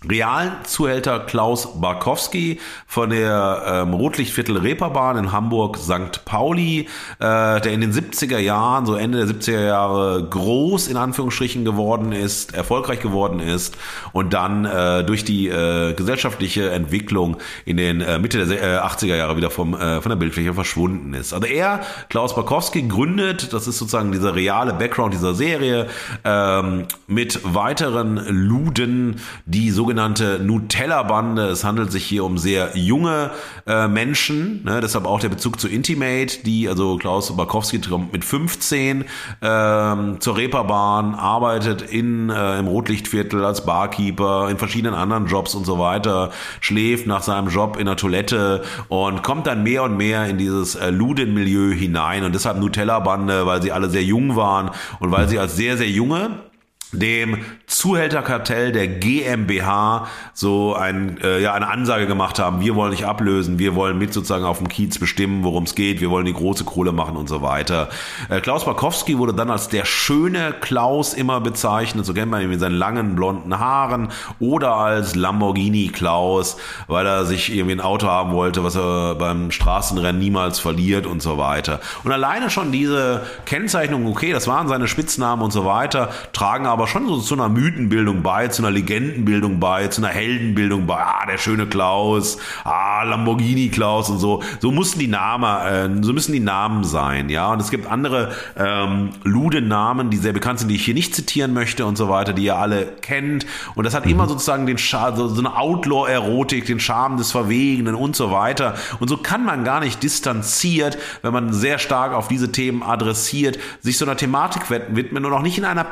realen Zuhälter Klaus Barkowski von der ähm, Rotlichtviertel Reeperbahn in Hamburg St. Pauli, äh, der in den 70er Jahren, so Ende der 70er Jahre groß in Anführungsstrichen geworden ist, erfolgreich geworden ist und dann äh, durch die äh, gesellschaftliche Entwicklung in den äh, Mitte der 80er äh, Jahre wieder vom, äh, von der Bildfläche verschwunden ist. Also er, Klaus Barkowski, gründet, das ist sozusagen dieser reale Background dieser Serie, ähm, mit weiteren Luden, die sogenannten sogenannte Nutella-Bande. Es handelt sich hier um sehr junge äh, Menschen, ne, deshalb auch der Bezug zu Intimate, die, also Klaus Barkowski mit 15 ähm, zur Reeperbahn, arbeitet in, äh, im Rotlichtviertel als Barkeeper, in verschiedenen anderen Jobs und so weiter, schläft nach seinem Job in der Toilette und kommt dann mehr und mehr in dieses äh, Luden-Milieu hinein und deshalb Nutella-Bande, weil sie alle sehr jung waren und weil sie als sehr, sehr junge dem Zuhälterkartell der GmbH so ein, äh, ja, eine Ansage gemacht haben, wir wollen nicht ablösen, wir wollen mit sozusagen auf dem Kiez bestimmen, worum es geht, wir wollen die große Kohle machen und so weiter. Äh, Klaus Barkowski wurde dann als der schöne Klaus immer bezeichnet, so kennt man ihn mit seinen langen blonden Haaren oder als Lamborghini Klaus, weil er sich irgendwie ein Auto haben wollte, was er beim Straßenrennen niemals verliert und so weiter. Und alleine schon diese Kennzeichnung, okay, das waren seine Spitznamen und so weiter, tragen aber schon so zu einer Mythenbildung bei, zu einer Legendenbildung bei, zu einer Heldenbildung bei. Ah, der schöne Klaus, ah, Lamborghini Klaus und so. So mussten die Namen, äh, so müssen die Namen sein, ja. Und es gibt andere ähm, Lude-Namen, die sehr bekannt sind, die ich hier nicht zitieren möchte und so weiter, die ihr alle kennt. Und das hat mhm. immer sozusagen den Char so, so eine Outlaw-Erotik, den Charme des Verwegenen und so weiter. Und so kann man gar nicht distanziert, wenn man sehr stark auf diese Themen adressiert, sich so einer Thematik widmen und auch nicht in einer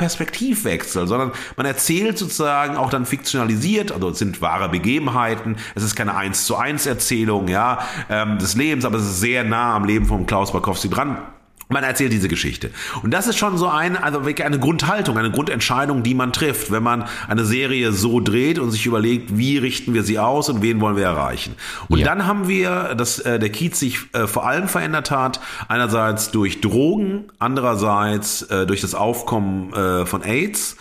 Perspektivwechsel, sondern man erzählt sozusagen auch dann fiktionalisiert, also es sind wahre Begebenheiten, es ist keine eins zu eins Erzählung, ja, ähm, des Lebens, aber es ist sehr nah am Leben von Klaus Barkowski dran. Man erzählt diese Geschichte. Und das ist schon so ein, also wirklich eine Grundhaltung, eine Grundentscheidung, die man trifft, wenn man eine Serie so dreht und sich überlegt, wie richten wir sie aus und wen wollen wir erreichen. Und ja. dann haben wir, dass äh, der Kiez sich äh, vor allem verändert hat, einerseits durch Drogen, andererseits äh, durch das Aufkommen äh, von AIDS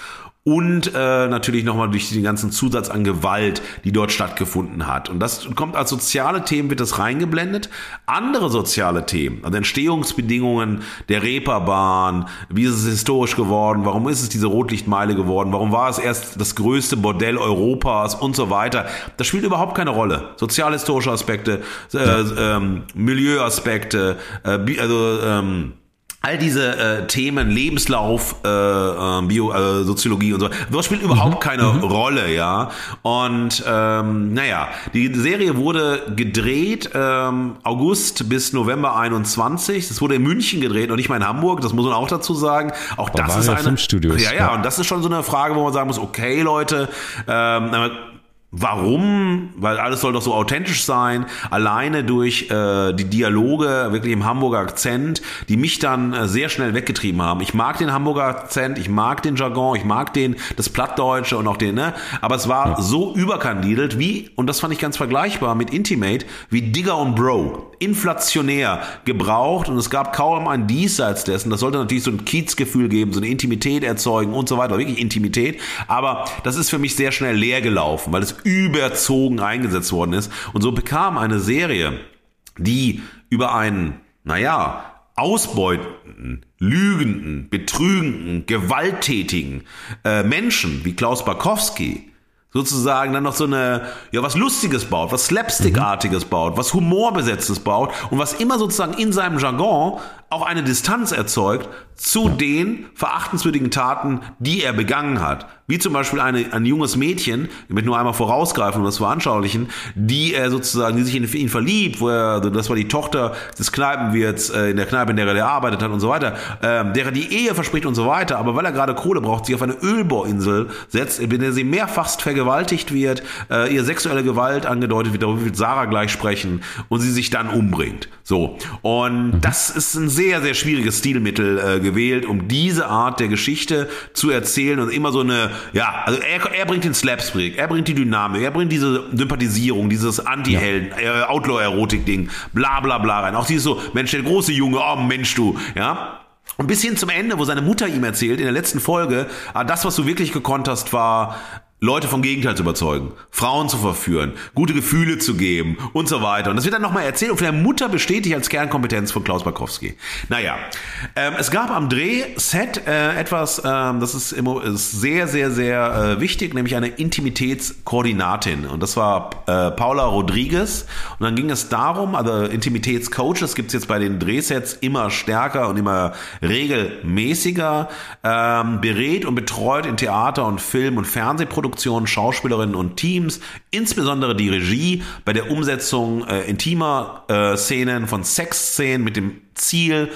und äh, natürlich nochmal durch den ganzen Zusatz an Gewalt, die dort stattgefunden hat. Und das kommt als soziale Themen, wird das reingeblendet. Andere soziale Themen, also Entstehungsbedingungen der Reeperbahn, wie ist es historisch geworden, warum ist es diese Rotlichtmeile geworden, warum war es erst das größte Bordell Europas und so weiter, das spielt überhaupt keine Rolle. Sozialhistorische Aspekte, äh, ähm, Milieuaspekte, äh, also ähm, all diese äh, Themen, Lebenslauf, äh, äh, Bio, äh, Soziologie und so, das spielt überhaupt mhm. keine mhm. Rolle, ja. Und ähm, naja, die Serie wurde gedreht ähm, August bis November 21. Das wurde in München gedreht und nicht mal in Hamburg. Das muss man auch dazu sagen. Auch das ist eine. Ja, ja, ja, und das ist schon so eine Frage, wo man sagen muss: Okay, Leute. Ähm, Warum? Weil alles soll doch so authentisch sein. Alleine durch äh, die Dialoge, wirklich im Hamburger Akzent, die mich dann äh, sehr schnell weggetrieben haben. Ich mag den Hamburger Akzent, ich mag den Jargon, ich mag den das Plattdeutsche und auch den, ne? Aber es war so überkandidelt wie, und das fand ich ganz vergleichbar mit Intimate, wie Digger und Bro. Inflationär gebraucht und es gab kaum ein Diesseits dessen. Das sollte natürlich so ein Kiezgefühl geben, so eine Intimität erzeugen und so weiter. Wirklich Intimität. Aber das ist für mich sehr schnell leer gelaufen, weil es überzogen eingesetzt worden ist. Und so bekam eine Serie, die über einen, naja, ausbeutenden, lügenden, betrügenden, gewalttätigen äh, Menschen wie Klaus Barkowski sozusagen dann noch so eine, ja, was Lustiges baut, was Slapstickartiges baut, was Humorbesetztes baut und was immer sozusagen in seinem Jargon auch eine Distanz erzeugt zu den verachtenswürdigen Taten, die er begangen hat. Wie zum Beispiel eine, ein junges Mädchen, möchte nur einmal vorausgreifen, um das zu veranschaulichen, die er sozusagen, die sich in ihn verliebt, wo er, das war die Tochter des Kneipenwirts äh, in der Kneipe, in der er gearbeitet hat und so weiter, ähm, der er die Ehe verspricht und so weiter, aber weil er gerade Kohle braucht, sich auf eine Ölbohrinsel setzt, in der sie mehrfach vergewaltigt wird, äh, ihr sexuelle Gewalt angedeutet wird, darüber wird Sarah gleich sprechen und sie sich dann umbringt. So. Und mhm. das ist ein sehr, sehr schwieriges Stilmittel äh, gewählt, um diese Art der Geschichte zu erzählen und immer so eine, ja, also er, er bringt den Slapstick, er bringt die Dynamik, er bringt diese Sympathisierung, dieses Anti-Helden, ja. äh, Outlaw-Erotik-Ding, bla bla bla rein. Auch dieses so, Mensch, der große Junge, oh Mensch du, ja. Und bis hin zum Ende, wo seine Mutter ihm erzählt, in der letzten Folge, ah, das, was du wirklich gekonnt hast, war Leute vom Gegenteil zu überzeugen, Frauen zu verführen, gute Gefühle zu geben und so weiter. Und das wird dann nochmal erzählt und von der Mutter bestätigt als Kernkompetenz von Klaus Barkowski. Naja, ähm, es gab am Drehset äh, etwas, ähm, das ist, immer, ist sehr, sehr, sehr äh, wichtig, nämlich eine Intimitätskoordinatin. Und das war äh, Paula Rodriguez. Und dann ging es darum, also Intimitätscoaches gibt es jetzt bei den Drehsets immer stärker und immer regelmäßiger, ähm, berät und betreut in Theater und Film und Fernsehproduktionen Produktion, Schauspielerinnen und Teams, insbesondere die Regie bei der Umsetzung äh, intimer äh, Szenen von Sexszenen mit dem Ziel,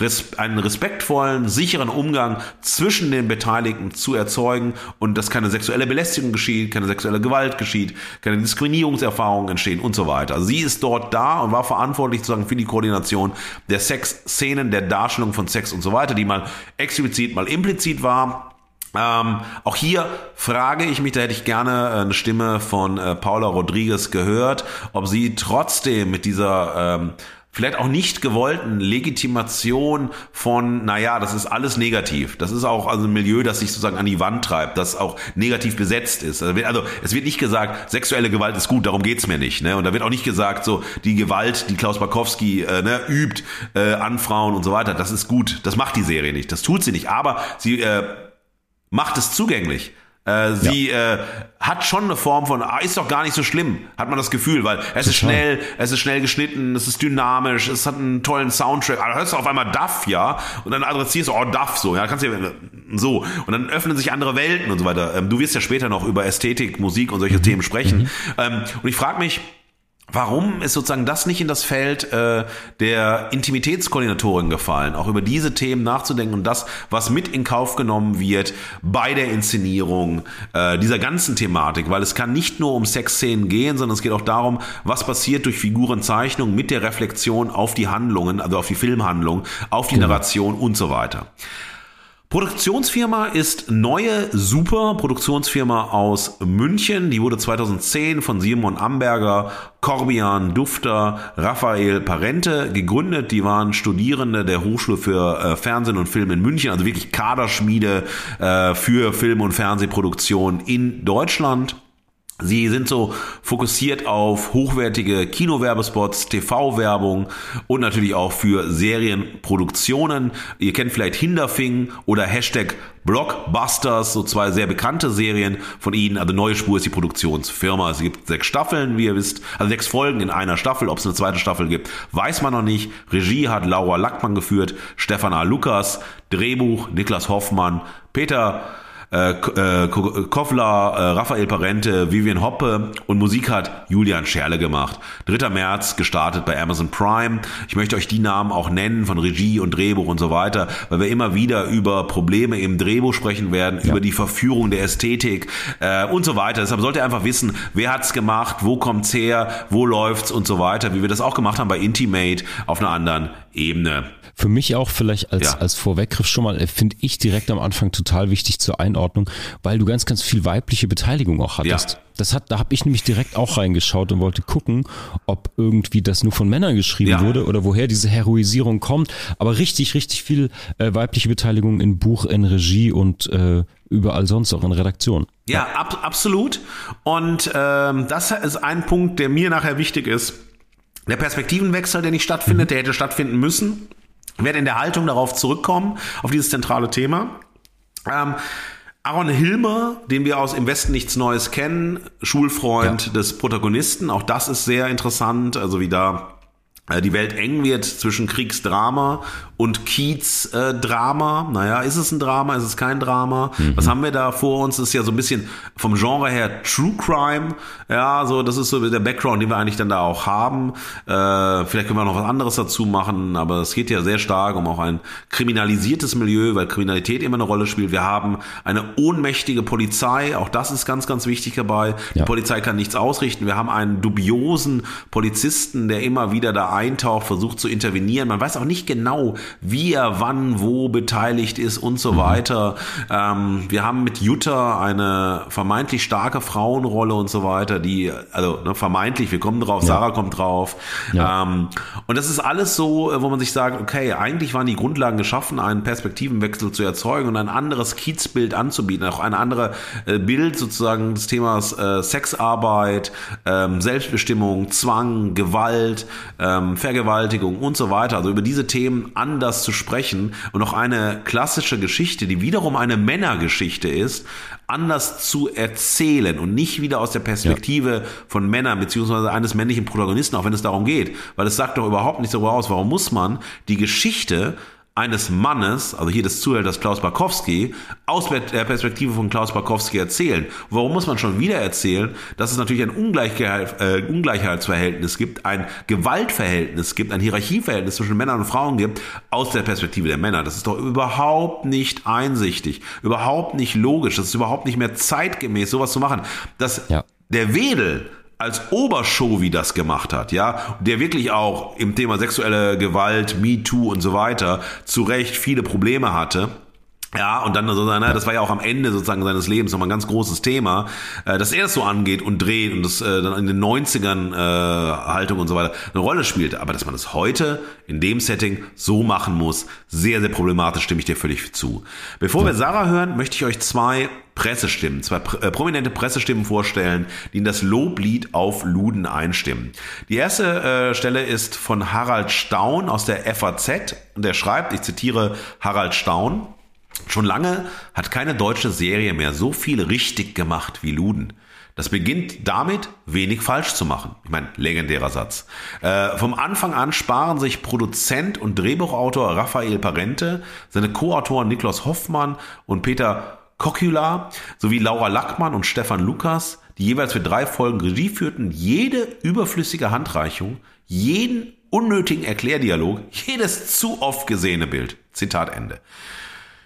res einen respektvollen, sicheren Umgang zwischen den Beteiligten zu erzeugen und dass keine sexuelle Belästigung geschieht, keine sexuelle Gewalt geschieht, keine Diskriminierungserfahrungen entstehen und so weiter. Also sie ist dort da und war verantwortlich sozusagen für die Koordination der Sexszenen, der Darstellung von Sex und so weiter, die mal explizit, mal implizit war Ähm, auch hier frage ich mich, da hätte ich gerne äh, eine Stimme von äh, Paula Rodriguez gehört, ob sie trotzdem mit dieser ähm, vielleicht auch nicht gewollten Legitimation von, naja, das ist alles negativ. Das ist auch also ein Milieu, das sich sozusagen an die Wand treibt, das auch negativ besetzt ist. Also, also es wird nicht gesagt, sexuelle Gewalt ist gut, darum geht's mir nicht. Ne? Und da wird auch nicht gesagt, so die Gewalt, die Klaus Barkowski äh, ne, übt äh, an Frauen und so weiter, das ist gut. Das macht die Serie nicht. Das tut sie nicht. Aber sie äh, macht es zugänglich. Äh, sie ja. äh, hat schon eine Form von, ah, ist doch gar nicht so schlimm, hat man das Gefühl, weil es Total. ist schnell, es ist schnell geschnitten, es ist dynamisch, es hat einen tollen Soundtrack. Also hörst du auf einmal Duff, ja, und dann adressierst du, oh, Duff, so, ja, kannst du ja, so. Und dann öffnen sich andere Welten und so weiter. Ähm, du wirst ja später noch über Ästhetik, Musik und solche mhm. Themen sprechen. Mhm. Ähm, und ich frage mich, Warum ist sozusagen das nicht in das Feld äh, der Intimitätskoordinatorin gefallen, auch über diese Themen nachzudenken und das, was mit in Kauf genommen wird bei der Inszenierung äh, dieser ganzen Thematik, weil es kann nicht nur um Sexszenen gehen, sondern es geht auch darum, was passiert durch Figurenzeichnung mit der Reflexion auf die Handlungen, also auf die Filmhandlung, auf die genau. Narration und so weiter. Produktionsfirma ist neue Super Produktionsfirma aus München. Die wurde 2010 von Simon Amberger, Corbian Dufter, Raphael Parente gegründet. Die waren Studierende der Hochschule für äh, Fernsehen und Film in München, also wirklich Kaderschmiede äh, für Film- und Fernsehproduktion in Deutschland. Sie sind so fokussiert auf hochwertige Kinowerbespots, TV-Werbung und natürlich auch für Serienproduktionen. Ihr kennt vielleicht Hinderfing oder Hashtag Blockbusters, so zwei sehr bekannte Serien von ihnen. Also Neue Spur ist die Produktionsfirma. Es gibt sechs Staffeln, wie ihr wisst, also sechs Folgen in einer Staffel. Ob es eine zweite Staffel gibt, weiß man noch nicht. Regie hat Laura Lackmann geführt, Stefan A. Lukas, Drehbuch Niklas Hoffmann, Peter äh, äh Koffler, äh, Raphael Parente, Vivian Hoppe und Musik hat Julian Scherle gemacht. 3. März gestartet bei Amazon Prime. Ich möchte euch die Namen auch nennen von Regie und Drehbuch und so weiter, weil wir immer wieder über Probleme im Drehbuch sprechen werden, ja. über die Verführung der Ästhetik äh, und so weiter. Deshalb sollt ihr einfach wissen, wer hat's gemacht, wo kommt's her, wo läuft's und so weiter, wie wir das auch gemacht haben bei Intimate auf einer anderen Ebene. Für mich auch vielleicht als, ja. als Vorweggriff schon mal, äh, finde ich direkt am Anfang total wichtig zur Einordnung, weil du ganz, ganz viel weibliche Beteiligung auch hattest. Ja. Das hat, da habe ich nämlich direkt auch reingeschaut und wollte gucken, ob irgendwie das nur von Männern geschrieben ja. wurde oder woher diese Heroisierung kommt. Aber richtig, richtig viel äh, weibliche Beteiligung in Buch, in Regie und äh, überall sonst auch in Redaktion. Ja, ab, absolut. Und ähm, das ist ein Punkt, der mir nachher wichtig ist. Der Perspektivenwechsel, der nicht stattfindet, mhm. der hätte stattfinden müssen. Ich werde in der Haltung darauf zurückkommen, auf dieses zentrale Thema. Ähm, Aaron Hilmer, den wir aus Im Westen nichts Neues kennen, Schulfreund ja. des Protagonisten, auch das ist sehr interessant, also wie da die Welt eng wird zwischen Kriegsdrama und Kiez-Drama. Äh, naja, ist es ein Drama, ist es kein Drama? Mhm. Was haben wir da vor uns? Das ist ja so ein bisschen vom Genre her True Crime. Ja, so, das ist so der Background, den wir eigentlich dann da auch haben. Äh, vielleicht können wir noch was anderes dazu machen, aber es geht ja sehr stark um auch ein kriminalisiertes Milieu, weil Kriminalität immer eine Rolle spielt. Wir haben eine ohnmächtige Polizei, auch das ist ganz, ganz wichtig dabei. Ja. Die Polizei kann nichts ausrichten. Wir haben einen dubiosen Polizisten, der immer wieder da eintaucht, versucht zu intervenieren. Man weiß auch nicht genau, wie er wann wo beteiligt ist und so mhm. weiter. Ähm, wir haben mit Jutta eine vermeintlich starke Frauenrolle und so weiter, die, also ne, vermeintlich, wir kommen drauf, ja. Sarah kommt drauf. Ja. Ähm, und das ist alles so, wo man sich sagt, okay, eigentlich waren die Grundlagen geschaffen, einen Perspektivenwechsel zu erzeugen und ein anderes Kiezbild anzubieten, auch ein anderes äh, Bild sozusagen des Themas äh, Sexarbeit, ähm, Selbstbestimmung, Zwang, Gewalt, ähm, Vergewaltigung und so weiter. Also über diese Themen an anders zu sprechen und auch eine klassische Geschichte, die wiederum eine Männergeschichte ist, anders zu erzählen und nicht wieder aus der Perspektive ja. von Männern beziehungsweise eines männlichen Protagonisten, auch wenn es darum geht, weil es sagt doch überhaupt nichts darüber aus, warum muss man die Geschichte eines Mannes, also hier des Zuhälters Klaus Barkowski, aus der Perspektive von Klaus Barkowski erzählen. Warum muss man schon wieder erzählen, dass es natürlich ein Ungleichheit, äh, Ungleichheitsverhältnis gibt, ein Gewaltverhältnis gibt, ein Hierarchieverhältnis zwischen Männern und Frauen gibt, aus der Perspektive der Männer. Das ist doch überhaupt nicht einsichtig, überhaupt nicht logisch, das ist überhaupt nicht mehr zeitgemäß, sowas zu machen. Das, ja. der Wedel, als Obershow wie das gemacht hat, ja, der wirklich auch im Thema sexuelle Gewalt, MeToo und so weiter zu Recht viele Probleme hatte. Ja, und dann so, ne, das war ja auch am Ende sozusagen seines Lebens nochmal ein ganz großes Thema, äh, dass er es so angeht und dreht und das äh, dann in den 90ern äh, Haltung und so weiter eine Rolle spielte. Aber dass man es heute in dem Setting so machen muss, sehr, sehr problematisch, stimme ich dir völlig zu. Bevor wir Sarah hören, möchte ich euch zwei Pressestimmen, zwei äh, prominente Pressestimmen vorstellen, die in das Loblied auf Luden einstimmen. Die erste äh, Stelle ist von Harald Staun aus der FAZ und der schreibt, ich zitiere Harald Staun, Schon lange hat keine deutsche Serie mehr so viel richtig gemacht wie Luden. Das beginnt damit, wenig falsch zu machen. Ich meine, legendärer Satz. Äh, vom Anfang an sparen sich Produzent und Drehbuchautor Raphael Parente, seine Co-Autoren Niklas Hoffmann und Peter Kokula sowie Laura Lackmann und Stefan Lukas, die jeweils für drei Folgen Regie führten, jede überflüssige Handreichung, jeden unnötigen Erklärdialog, jedes zu oft gesehene Bild. Zitat Ende.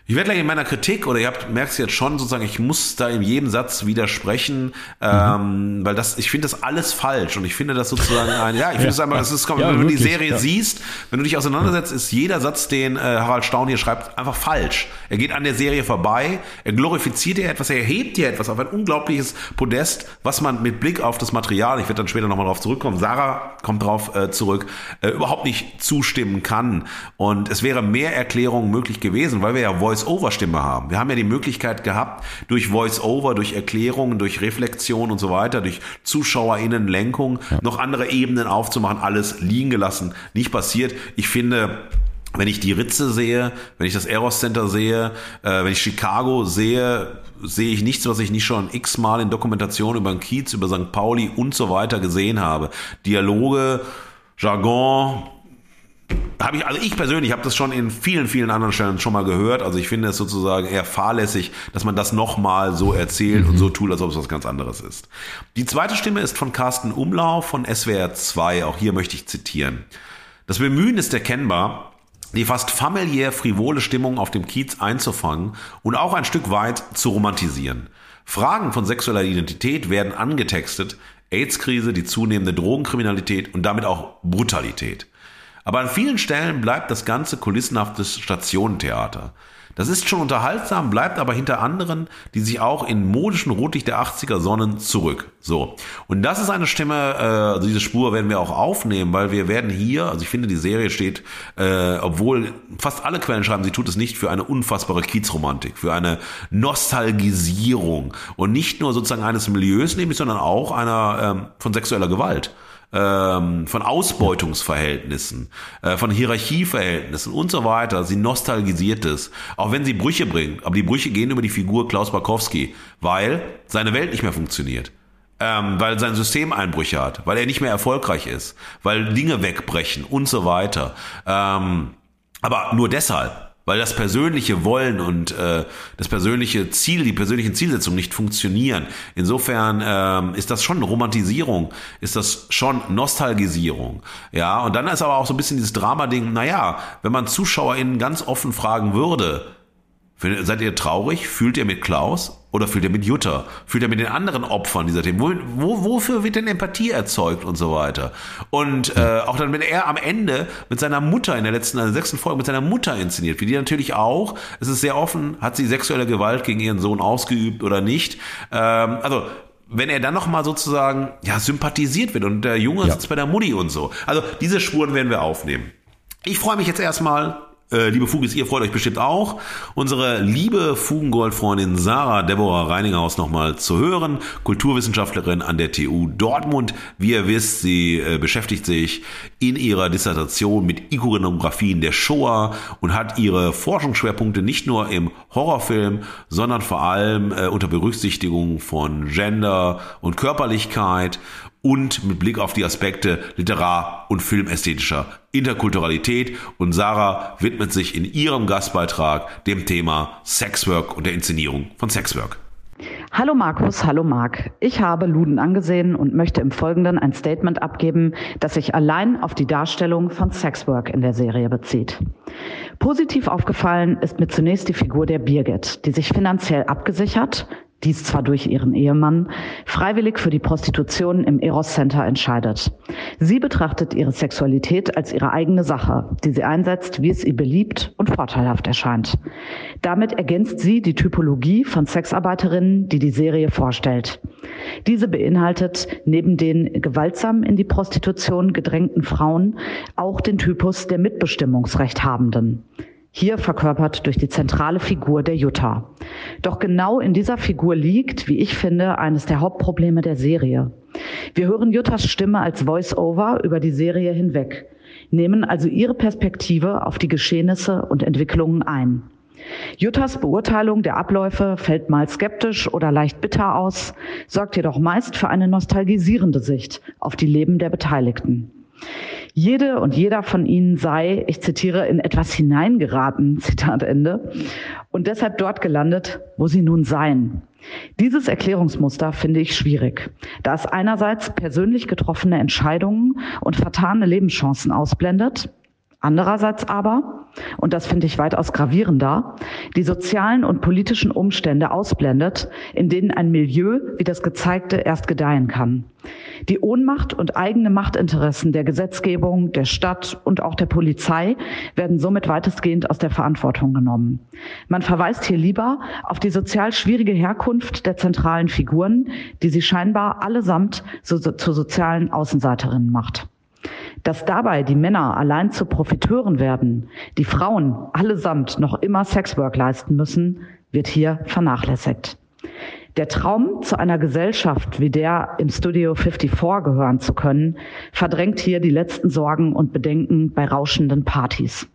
Ich werde gleich in meiner Kritik, oder ihr habt, merkt es jetzt schon, sozusagen, ich muss da in jedem Satz widersprechen, mhm. ähm, weil das, ich finde das alles falsch und ich finde das sozusagen ein, ja, ich finde es ja. einfach, es ist, ja, wenn du die Serie ja. siehst, wenn du dich auseinandersetzt, ist jeder Satz, den äh, Harald Staun hier schreibt, einfach falsch. Er geht an der Serie vorbei, er glorifiziert dir etwas, er erhebt dir etwas auf ein unglaubliches Podest, was man mit Blick auf das Material, ich werde dann später nochmal drauf zurückkommen, Sarah kommt drauf äh, zurück, äh, überhaupt nicht zustimmen kann. Und es wäre mehr Erklärung möglich gewesen, weil wir ja Voice Voice-Over-Stimme haben. Wir haben ja die Möglichkeit gehabt, durch Voice-Over, durch Erklärungen, durch Reflexion und so weiter, durch ZuschauerInnen-Lenkung ja. noch andere Ebenen aufzumachen, alles liegen gelassen. Nicht passiert. Ich finde, wenn ich die Ritze sehe, wenn ich das Eros Center sehe, äh, wenn ich Chicago sehe, sehe ich nichts, was ich nicht schon x-mal in Dokumentationen über den Kiez, über St. Pauli und so weiter gesehen habe. Dialoge, Jargon, habe ich, also ich persönlich habe das schon in vielen, vielen anderen Stellen schon mal gehört. Also ich finde es sozusagen eher fahrlässig, dass man das nochmal so erzählt mhm. und so tut, als ob es was ganz anderes ist. Die zweite Stimme ist von Carsten Umlauf von SWR 2. Auch hier möchte ich zitieren. Das Bemühen ist erkennbar, die fast familiär frivole Stimmung auf dem Kiez einzufangen und auch ein Stück weit zu romantisieren. Fragen von sexueller Identität werden angetextet, AIDS-Krise, die zunehmende Drogenkriminalität und damit auch Brutalität. Aber an vielen Stellen bleibt das ganze kulissenhaftes Stationentheater. Das ist schon unterhaltsam, bleibt aber hinter anderen, die sich auch in modischen Rotlicht der 80er sonnen, zurück. So. Und das ist eine Stimme, äh, also diese Spur werden wir auch aufnehmen, weil wir werden hier, also ich finde, die Serie steht, äh, obwohl fast alle Quellen schreiben, sie tut es nicht für eine unfassbare Kiezromantik, für eine Nostalgisierung und nicht nur sozusagen eines Milieus, nämlich, sondern auch einer ähm, von sexueller Gewalt ähm, von Ausbeutungsverhältnissen, äh, von Hierarchieverhältnissen und so weiter. Sie nostalgisiert es, auch wenn sie Brüche bringt. Aber die Brüche gehen über die Figur Klaus Barkowski, weil seine Welt nicht mehr funktioniert. Ähm, weil sein System Einbrüche hat, weil er nicht mehr erfolgreich ist, weil Dinge wegbrechen und so weiter. Ähm, aber nur deshalb weil das persönliche Wollen und äh, das persönliche Ziel, die persönlichen Zielsetzungen nicht funktionieren. Insofern ähm, ist das schon Romantisierung, ist das schon Nostalgisierung. Ja, und dann ist aber auch so ein bisschen dieses Drama-Ding, naja, wenn man ZuschauerInnen ganz offen fragen würde, Seid ihr traurig? Fühlt ihr mit Klaus oder fühlt ihr mit Jutta? Fühlt ihr mit den anderen Opfern dieser Themen? Wo, wo, wofür wird denn Empathie erzeugt und so weiter? Und äh, auch dann, wenn er am Ende mit seiner Mutter in der letzten, in der sechsten Folge mit seiner Mutter inszeniert, wie die natürlich auch, es ist sehr offen, hat sie sexuelle Gewalt gegen ihren Sohn ausgeübt oder nicht? Ähm, also wenn er dann noch mal sozusagen ja sympathisiert wird und der Junge ja. sitzt bei der Mutti und so. Also diese Spuren werden wir aufnehmen. Ich freue mich jetzt erstmal äh, liebe Fugis, ihr freut euch bestimmt auch, unsere liebe Fugengold-Freundin Sarah Deborah Reininghaus nochmal zu hören, Kulturwissenschaftlerin an der TU Dortmund. Wie ihr wisst, sie äh, beschäftigt sich in ihrer Dissertation mit Ikonografien der Shoah und hat ihre Forschungsschwerpunkte nicht nur im Horrorfilm, sondern vor allem äh, unter Berücksichtigung von Gender und Körperlichkeit und mit Blick auf die Aspekte literar- und filmästhetischer Interkulturalität. Und Sarah widmet sich in ihrem Gastbeitrag dem Thema Sexwork und der Inszenierung von Sexwork. Hallo Markus, hallo Marc. Ich habe Luden angesehen und möchte im Folgenden ein Statement abgeben, das sich allein auf die Darstellung von Sexwork in der Serie bezieht. Positiv aufgefallen ist mir zunächst die Figur der Birgit, die sich finanziell abgesichert, dies zwar durch ihren Ehemann, freiwillig für die Prostitution im Eros Center entscheidet. Sie betrachtet ihre Sexualität als ihre eigene Sache, die sie einsetzt, wie es ihr beliebt und vorteilhaft erscheint. Damit ergänzt sie die Typologie von Sexarbeiterinnen, die die Serie vorstellt. Diese beinhaltet neben den gewaltsam in die Prostitution gedrängten Frauen auch den Typus der Mitbestimmungsrecht habenden hier verkörpert durch die zentrale Figur der Jutta. Doch genau in dieser Figur liegt, wie ich finde, eines der Hauptprobleme der Serie. Wir hören Juttas Stimme als Voice-Over über die Serie hinweg, nehmen also ihre Perspektive auf die Geschehnisse und Entwicklungen ein. Juttas Beurteilung der Abläufe fällt mal skeptisch oder leicht bitter aus, sorgt jedoch meist für eine nostalgisierende Sicht auf die Leben der Beteiligten. Jede und jeder von ihnen sei, ich zitiere, in etwas hineingeraten, Zitat Ende, und deshalb dort gelandet, wo sie nun seien. Dieses Erklärungsmuster finde ich schwierig, da es einerseits persönlich getroffene Entscheidungen und vertane Lebenschancen ausblendet, Andererseits aber, und das finde ich weitaus gravierender, die sozialen und politischen Umstände ausblendet, in denen ein Milieu wie das gezeigte erst gedeihen kann. Die Ohnmacht und eigene Machtinteressen der Gesetzgebung, der Stadt und auch der Polizei werden somit weitestgehend aus der Verantwortung genommen. Man verweist hier lieber auf die sozial schwierige Herkunft der zentralen Figuren, die sie scheinbar allesamt zu, zu sozialen Außenseiterinnen macht. Dass dabei die Männer allein zu Profiteuren werden, die Frauen allesamt noch immer Sexwork leisten müssen, wird hier vernachlässigt. Der Traum, zu einer Gesellschaft wie der im Studio 54 gehören zu können, verdrängt hier die letzten Sorgen und Bedenken bei rauschenden Partys.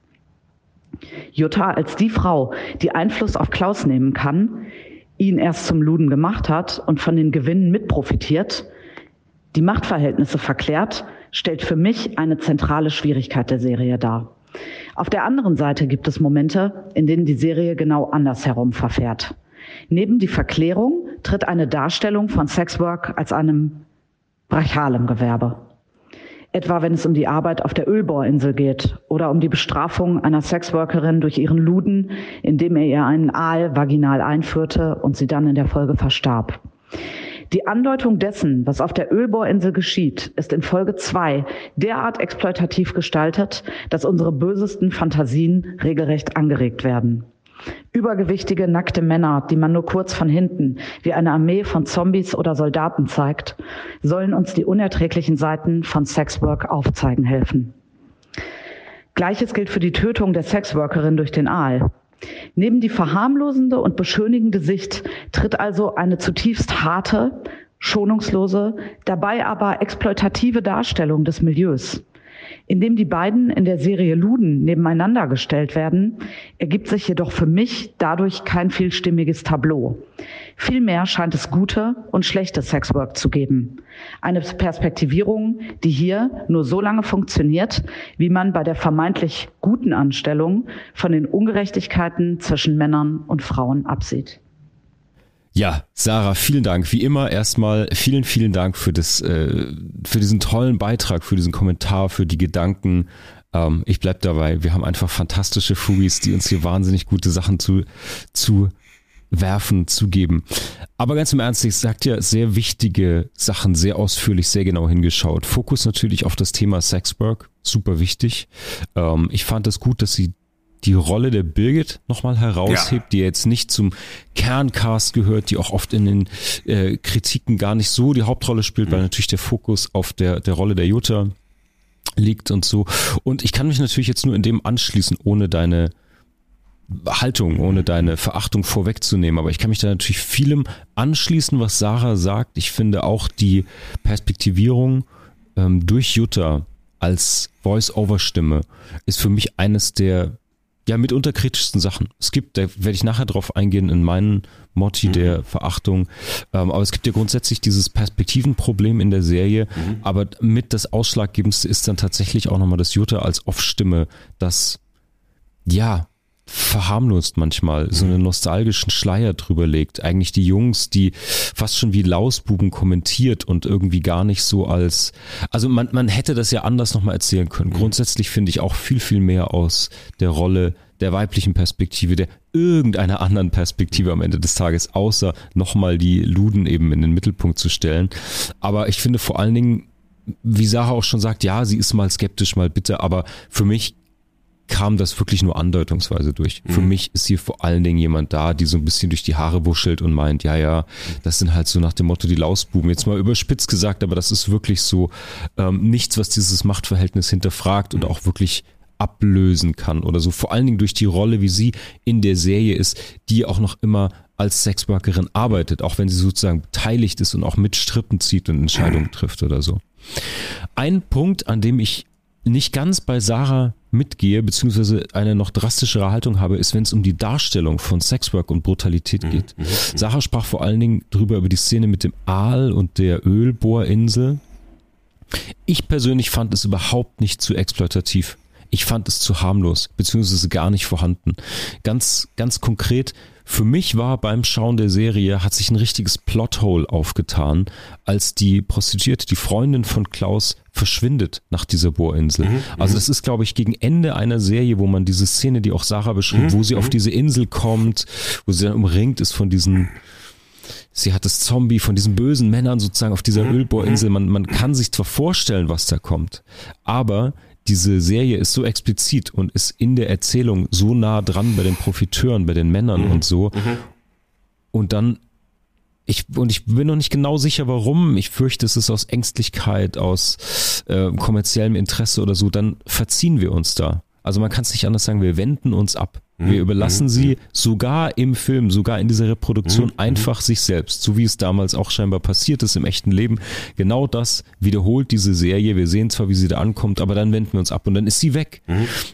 Jutta als die Frau, die Einfluss auf Klaus nehmen kann, ihn erst zum Luden gemacht hat und von den Gewinnen mitprofitiert, die Machtverhältnisse verklärt stellt für mich eine zentrale Schwierigkeit der Serie dar. Auf der anderen Seite gibt es Momente, in denen die Serie genau andersherum verfährt. Neben die Verklärung tritt eine Darstellung von Sexwork als einem brachialem Gewerbe. Etwa wenn es um die Arbeit auf der Ölbohrinsel geht oder um die Bestrafung einer Sexworkerin durch ihren Luden, indem er ihr einen Aal vaginal einführte und sie dann in der Folge verstarb. Die Andeutung dessen, was auf der Ölbohrinsel geschieht, ist in Folge zwei derart exploitativ gestaltet, dass unsere bösesten Fantasien regelrecht angeregt werden. Übergewichtige, nackte Männer, die man nur kurz von hinten wie eine Armee von Zombies oder Soldaten zeigt, sollen uns die unerträglichen Seiten von Sexwork aufzeigen helfen. Gleiches gilt für die Tötung der Sexworkerin durch den Aal. Neben die verharmlosende und beschönigende Sicht tritt also eine zutiefst harte, schonungslose, dabei aber exploitative Darstellung des Milieus. Indem die beiden in der Serie Luden nebeneinander gestellt werden, ergibt sich jedoch für mich dadurch kein vielstimmiges Tableau. Vielmehr scheint es gute und schlechte Sexwork zu geben. Eine Perspektivierung, die hier nur so lange funktioniert, wie man bei der vermeintlich guten Anstellung von den Ungerechtigkeiten zwischen Männern und Frauen absieht. Ja, Sarah, vielen Dank. Wie immer erstmal vielen, vielen Dank für das, äh, für diesen tollen Beitrag, für diesen Kommentar, für die Gedanken. Ähm, ich bleib dabei. Wir haben einfach fantastische Fugis, die uns hier wahnsinnig gute Sachen zu, zu werfen, zu geben. Aber ganz im Ernst, ich sagt ja sehr wichtige Sachen, sehr ausführlich, sehr genau hingeschaut. Fokus natürlich auf das Thema Sexwork, super wichtig. Ähm, ich fand es gut, dass sie die Rolle der Birgit nochmal heraushebt, ja. die jetzt nicht zum Kerncast gehört, die auch oft in den äh, Kritiken gar nicht so die Hauptrolle spielt, mhm. weil natürlich der Fokus auf der, der Rolle der Jutta liegt und so. Und ich kann mich natürlich jetzt nur in dem anschließen, ohne deine Haltung, ohne deine Verachtung vorwegzunehmen. Aber ich kann mich da natürlich vielem anschließen, was Sarah sagt. Ich finde auch die Perspektivierung ähm, durch Jutta als Voice-Over-Stimme ist für mich eines der ja, mitunter kritischsten Sachen. Es gibt, da werde ich nachher drauf eingehen in meinen Motti mhm. der Verachtung. Ähm, aber es gibt ja grundsätzlich dieses Perspektivenproblem in der Serie. Mhm. Aber mit das Ausschlaggebendste ist dann tatsächlich auch nochmal das Jutta als Off-Stimme, das, ja, verharmlost manchmal, so einen nostalgischen Schleier drüber legt. Eigentlich die Jungs, die fast schon wie Lausbuben kommentiert und irgendwie gar nicht so als, also man, man hätte das ja anders nochmal erzählen können. Grundsätzlich finde ich auch viel, viel mehr aus der Rolle der weiblichen Perspektive, der irgendeiner anderen Perspektive am Ende des Tages, außer nochmal die Luden eben in den Mittelpunkt zu stellen. Aber ich finde vor allen Dingen, wie Sarah auch schon sagt, ja, sie ist mal skeptisch, mal bitte, aber für mich kam das wirklich nur andeutungsweise durch. Mhm. Für mich ist hier vor allen Dingen jemand da, die so ein bisschen durch die Haare wuschelt und meint, ja, ja, das sind halt so nach dem Motto die Lausbuben. Jetzt mal überspitzt gesagt, aber das ist wirklich so ähm, nichts, was dieses Machtverhältnis hinterfragt und auch wirklich ablösen kann oder so. Vor allen Dingen durch die Rolle, wie sie in der Serie ist, die auch noch immer als Sexworkerin arbeitet, auch wenn sie sozusagen beteiligt ist und auch mit Strippen zieht und Entscheidungen trifft oder so. Ein Punkt, an dem ich nicht ganz bei Sarah mitgehe, beziehungsweise eine noch drastischere Haltung habe, ist, wenn es um die Darstellung von Sexwork und Brutalität mhm, geht. Mhm, mhm. Sarah sprach vor allen Dingen drüber über die Szene mit dem Aal und der Ölbohrinsel. Ich persönlich fand es überhaupt nicht zu exploitativ. Ich fand es zu harmlos, beziehungsweise gar nicht vorhanden. Ganz, ganz konkret, für mich war beim Schauen der Serie, hat sich ein richtiges Plothole aufgetan, als die Prostituierte, die Freundin von Klaus, verschwindet nach dieser Bohrinsel. Mhm, also mhm. das ist, glaube ich, gegen Ende einer Serie, wo man diese Szene, die auch Sarah beschrieb, mhm, wo sie auf mhm. diese Insel kommt, wo sie dann umringt ist von diesen sie hat das Zombie von diesen bösen Männern sozusagen auf dieser mhm, Ölbohrinsel. Man, man kann sich zwar vorstellen, was da kommt, aber diese Serie ist so explizit und ist in der Erzählung so nah dran bei den Profiteuren, bei den Männern mhm. und so. Mhm. Und dann, ich, und ich bin noch nicht genau sicher, warum. Ich fürchte, es ist aus Ängstlichkeit, aus äh, kommerziellem Interesse oder so. Dann verziehen wir uns da. Also man kann es nicht anders sagen, wir wenden uns ab. Wir mhm. überlassen sie mhm. sogar im Film, sogar in dieser Reproduktion mhm. einfach sich selbst, so wie es damals auch scheinbar passiert ist im echten Leben. Genau das wiederholt diese Serie. Wir sehen zwar, wie sie da ankommt, aber dann wenden wir uns ab und dann ist sie weg.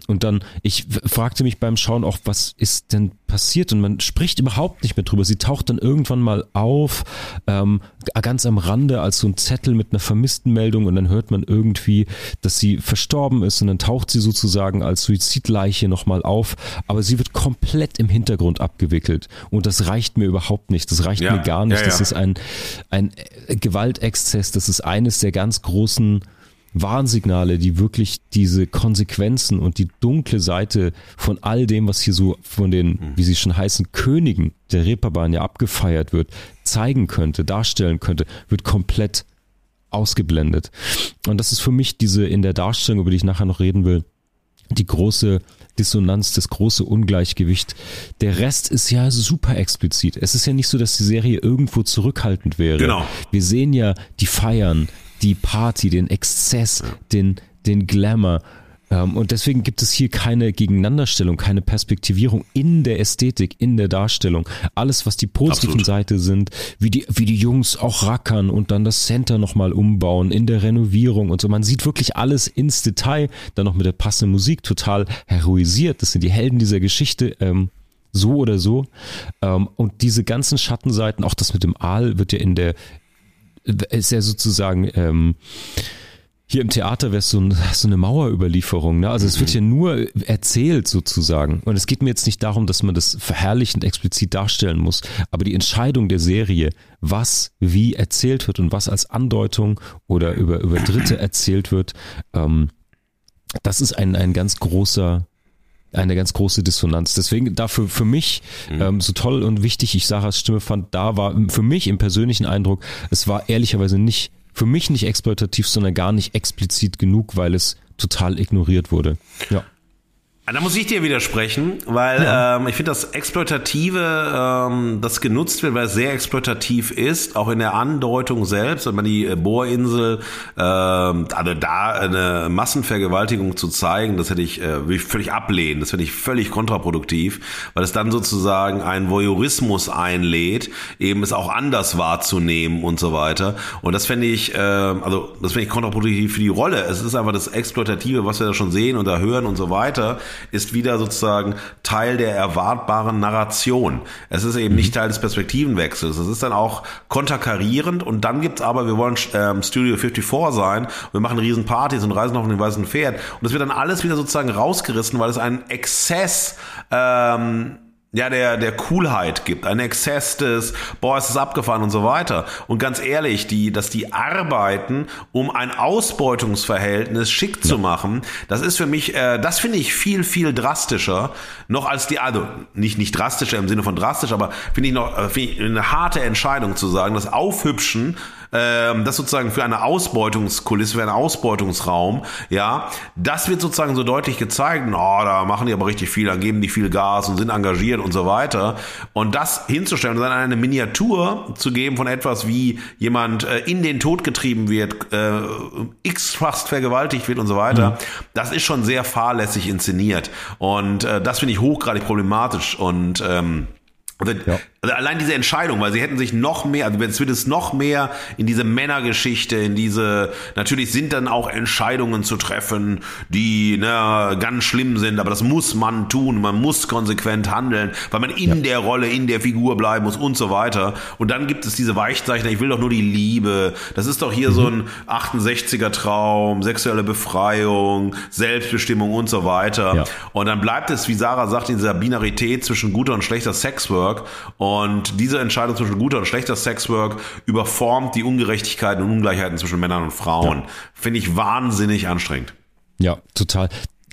Und dann, ich fragte mich beim Schauen auch, was ist denn passiert? Und man spricht überhaupt nicht mehr drüber. Sie taucht dann irgendwann mal auf, ähm, ganz am Rande als so ein Zettel mit einer vermissten Meldung und dann hört man irgendwie, dass sie verstorben ist und dann taucht sie sozusagen als Suizidleiche nochmal auf. Aber sie wird komplett im Hintergrund abgewickelt. Und das reicht mir überhaupt nicht. Das reicht ja, mir gar nicht. Ja, ja. Das ist ein, ein Gewaltexzess. Das ist eines der ganz großen Warnsignale, die wirklich diese Konsequenzen und die dunkle Seite von all dem, was hier so von den, wie sie schon heißen, Königen der Reeperbahn ja abgefeiert wird, zeigen könnte, darstellen könnte, wird komplett ausgeblendet. Und das ist für mich diese in der Darstellung, über die ich nachher noch reden will, die große Dissonanz, das große Ungleichgewicht. Der Rest ist ja super explizit. Es ist ja nicht so, dass die Serie irgendwo zurückhaltend wäre. Genau. Wir sehen ja die Feiern, die Party, den Exzess, ja. den, den Glamour. Ähm, und deswegen gibt es hier keine Gegeneinanderstellung, keine Perspektivierung in der Ästhetik, in der Darstellung. Alles, was die positiven Absolut. Seite sind, wie die, wie die Jungs auch rackern und dann das Center nochmal umbauen, in der Renovierung und so. Man sieht wirklich alles ins Detail, dann noch mit der passenden Musik total heroisiert. Das sind die Helden dieser Geschichte. Ähm, so oder so. Ähm, und diese ganzen Schattenseiten, auch das mit dem Aal wird ja in der, ist ja sozusagen ähm, hier im Theater wäre es so, ein, so eine Mauerüberlieferung. Ne? Also mhm. es wird ja nur erzählt sozusagen. Und es geht mir jetzt nicht darum, dass man das verherrlichend explizit darstellen muss, aber die Entscheidung der Serie, was wie erzählt wird und was als Andeutung oder über, über Dritte erzählt wird, ähm, das ist ein, ein ganz großer eine ganz große Dissonanz. Deswegen dafür für mich mhm. ähm, so toll und wichtig ich Sarahs Stimme fand, da war für mich im persönlichen Eindruck, es war ehrlicherweise nicht für mich nicht exploitativ, sondern gar nicht explizit genug, weil es total ignoriert wurde. Ja. Ah, da muss ich dir widersprechen, weil ja. ähm, ich finde das Exploitative, ähm, das genutzt wird, weil es sehr exploitativ ist, auch in der Andeutung selbst, wenn man die äh, Bohrinsel, ähm, also da eine Massenvergewaltigung zu zeigen, das hätte ich, äh, ich völlig ablehnen, das finde ich völlig kontraproduktiv, weil es dann sozusagen einen Voyeurismus einlädt, eben es auch anders wahrzunehmen und so weiter. Und das finde ich, äh, also das finde ich kontraproduktiv für die Rolle. Es ist einfach das Exploitative, was wir da schon sehen und da hören und so weiter ist wieder sozusagen Teil der erwartbaren Narration. Es ist eben mhm. nicht Teil des Perspektivenwechsels. Es ist dann auch konterkarierend und dann gibt's aber, wir wollen ähm, Studio 54 sein, wir machen riesen Partys und reisen auf dem weißen Pferd und es wird dann alles wieder sozusagen rausgerissen, weil es einen Exzess ähm, ja, der, der Coolheit gibt, ein Exzess des, boah, es ist abgefahren und so weiter. Und ganz ehrlich, die, dass die arbeiten, um ein Ausbeutungsverhältnis schick zu machen, das ist für mich, äh, das finde ich viel, viel drastischer, noch als die, also nicht, nicht drastischer im Sinne von drastisch, aber finde ich noch, äh, find ich eine harte Entscheidung zu sagen, das Aufhübschen ähm, das sozusagen für eine Ausbeutungskulisse, für einen Ausbeutungsraum, ja, das wird sozusagen so deutlich gezeigt, oh, da machen die aber richtig viel, dann geben die viel Gas und sind engagiert und so weiter. Und das hinzustellen und dann eine Miniatur zu geben von etwas, wie jemand äh, in den Tod getrieben wird, äh, x-fast vergewaltigt wird und so weiter, mhm. das ist schon sehr fahrlässig inszeniert. Und äh, das finde ich hochgradig problematisch und ähm, ja. Also, allein diese Entscheidung, weil sie hätten sich noch mehr, also es wird es noch mehr in diese Männergeschichte, in diese, natürlich sind dann auch Entscheidungen zu treffen, die ne, ganz schlimm sind, aber das muss man tun, man muss konsequent handeln, weil man in ja. der Rolle, in der Figur bleiben muss und so weiter. Und dann gibt es diese Weichzeichner, ich will doch nur die Liebe, das ist doch hier mhm. so ein 68er Traum, sexuelle Befreiung, Selbstbestimmung und so weiter. Ja. Und dann bleibt es, wie Sarah sagt, in dieser Binarität zwischen guter und schlechter Sexwork Sexwork. Und diese Entscheidung zwischen guter und schlechter Sexwork überformt die Ungerechtigkeiten und Ungleichheiten zwischen Männern und Frauen. Ja. Finde ich wahnsinnig anstrengend. Ja, total.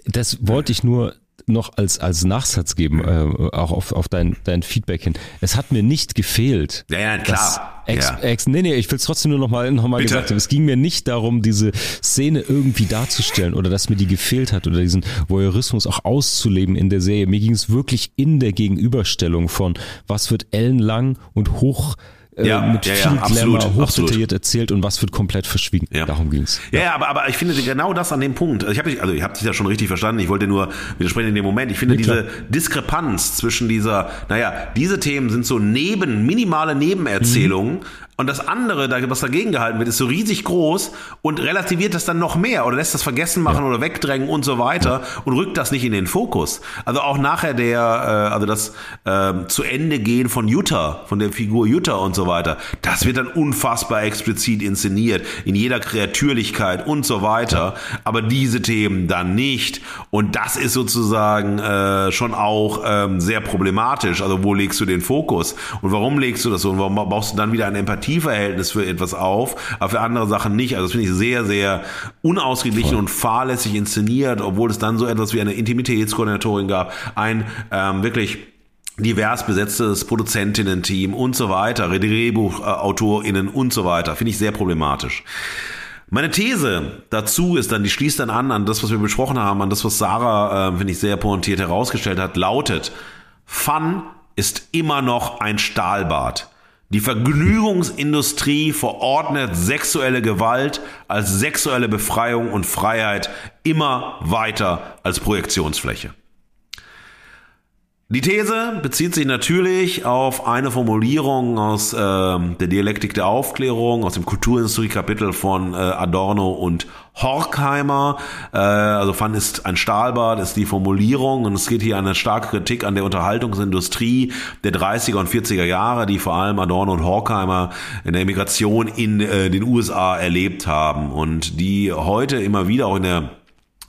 Das wollte ich nur noch als, als Nachsatz geben, äh, auch auf, auf dein, dein Feedback hin. Es hat mir nicht gefehlt. Ja, ja klar. Ex, ja. Ex, nee, nee, ich will es trotzdem nur nochmal noch mal gesagt haben. Es ging mir nicht darum, diese Szene irgendwie darzustellen oder dass mir die gefehlt hat oder diesen Voyeurismus auch auszuleben in der Serie. Mir ging es wirklich in der Gegenüberstellung von, was wird ellenlang und hoch äh, ja, mit ja, viel ja, absolut, Glamour hochdetailliert erzählt und was wird komplett verschwiegen. Ja. Darum ging's. Ja, ja, aber, aber ich finde genau das an dem Punkt. Ich habe dich, also ich habe dich ja schon richtig verstanden. Ich wollte nur widersprechen in dem Moment. Ich finde diese Diskrepanz zwischen dieser, naja, diese Themen sind so neben minimale Nebenerzählungen, mhm. Und das andere, was dagegen gehalten wird, ist so riesig groß und relativiert das dann noch mehr oder lässt das vergessen machen ja. oder wegdrängen und so weiter ja. und rückt das nicht in den Fokus. Also auch nachher der, äh, also das äh, zu Ende gehen von Jutta, von der Figur Jutta und so weiter, das wird dann unfassbar explizit inszeniert, in jeder Kreatürlichkeit und so weiter. Aber diese Themen dann nicht. Und das ist sozusagen äh, schon auch ähm, sehr problematisch. Also wo legst du den Fokus? Und warum legst du das so? Und warum baust du dann wieder eine Empathie? Sympathieverhältnis für etwas auf, aber für andere Sachen nicht. Also das finde ich sehr, sehr unausgeglichen Voll. und fahrlässig inszeniert, obwohl es dann so etwas wie eine Intimitätskoordinatorin gab, ein ähm, wirklich divers besetztes Produzentinnen-Team und so weiter, DrehbuchautorInnen und so weiter. Finde ich sehr problematisch. Meine These dazu ist dann, die schließt dann an an das, was wir besprochen haben, an das, was Sarah, äh, finde ich, sehr pointiert herausgestellt hat, lautet, Fun ist immer noch ein Stahlbad. Die Vergnügungsindustrie verordnet sexuelle Gewalt als sexuelle Befreiung und Freiheit immer weiter als Projektionsfläche. Die These bezieht sich natürlich auf eine Formulierung aus äh, der Dialektik der Aufklärung, aus dem Kulturindustrie-Kapitel von äh, Adorno und Horkheimer. Äh, also Fun ist ein Stahlbad, ist die Formulierung und es geht hier eine starke Kritik an der Unterhaltungsindustrie der 30er und 40er Jahre, die vor allem Adorno und Horkheimer in der Emigration in äh, den USA erlebt haben und die heute immer wieder auch in der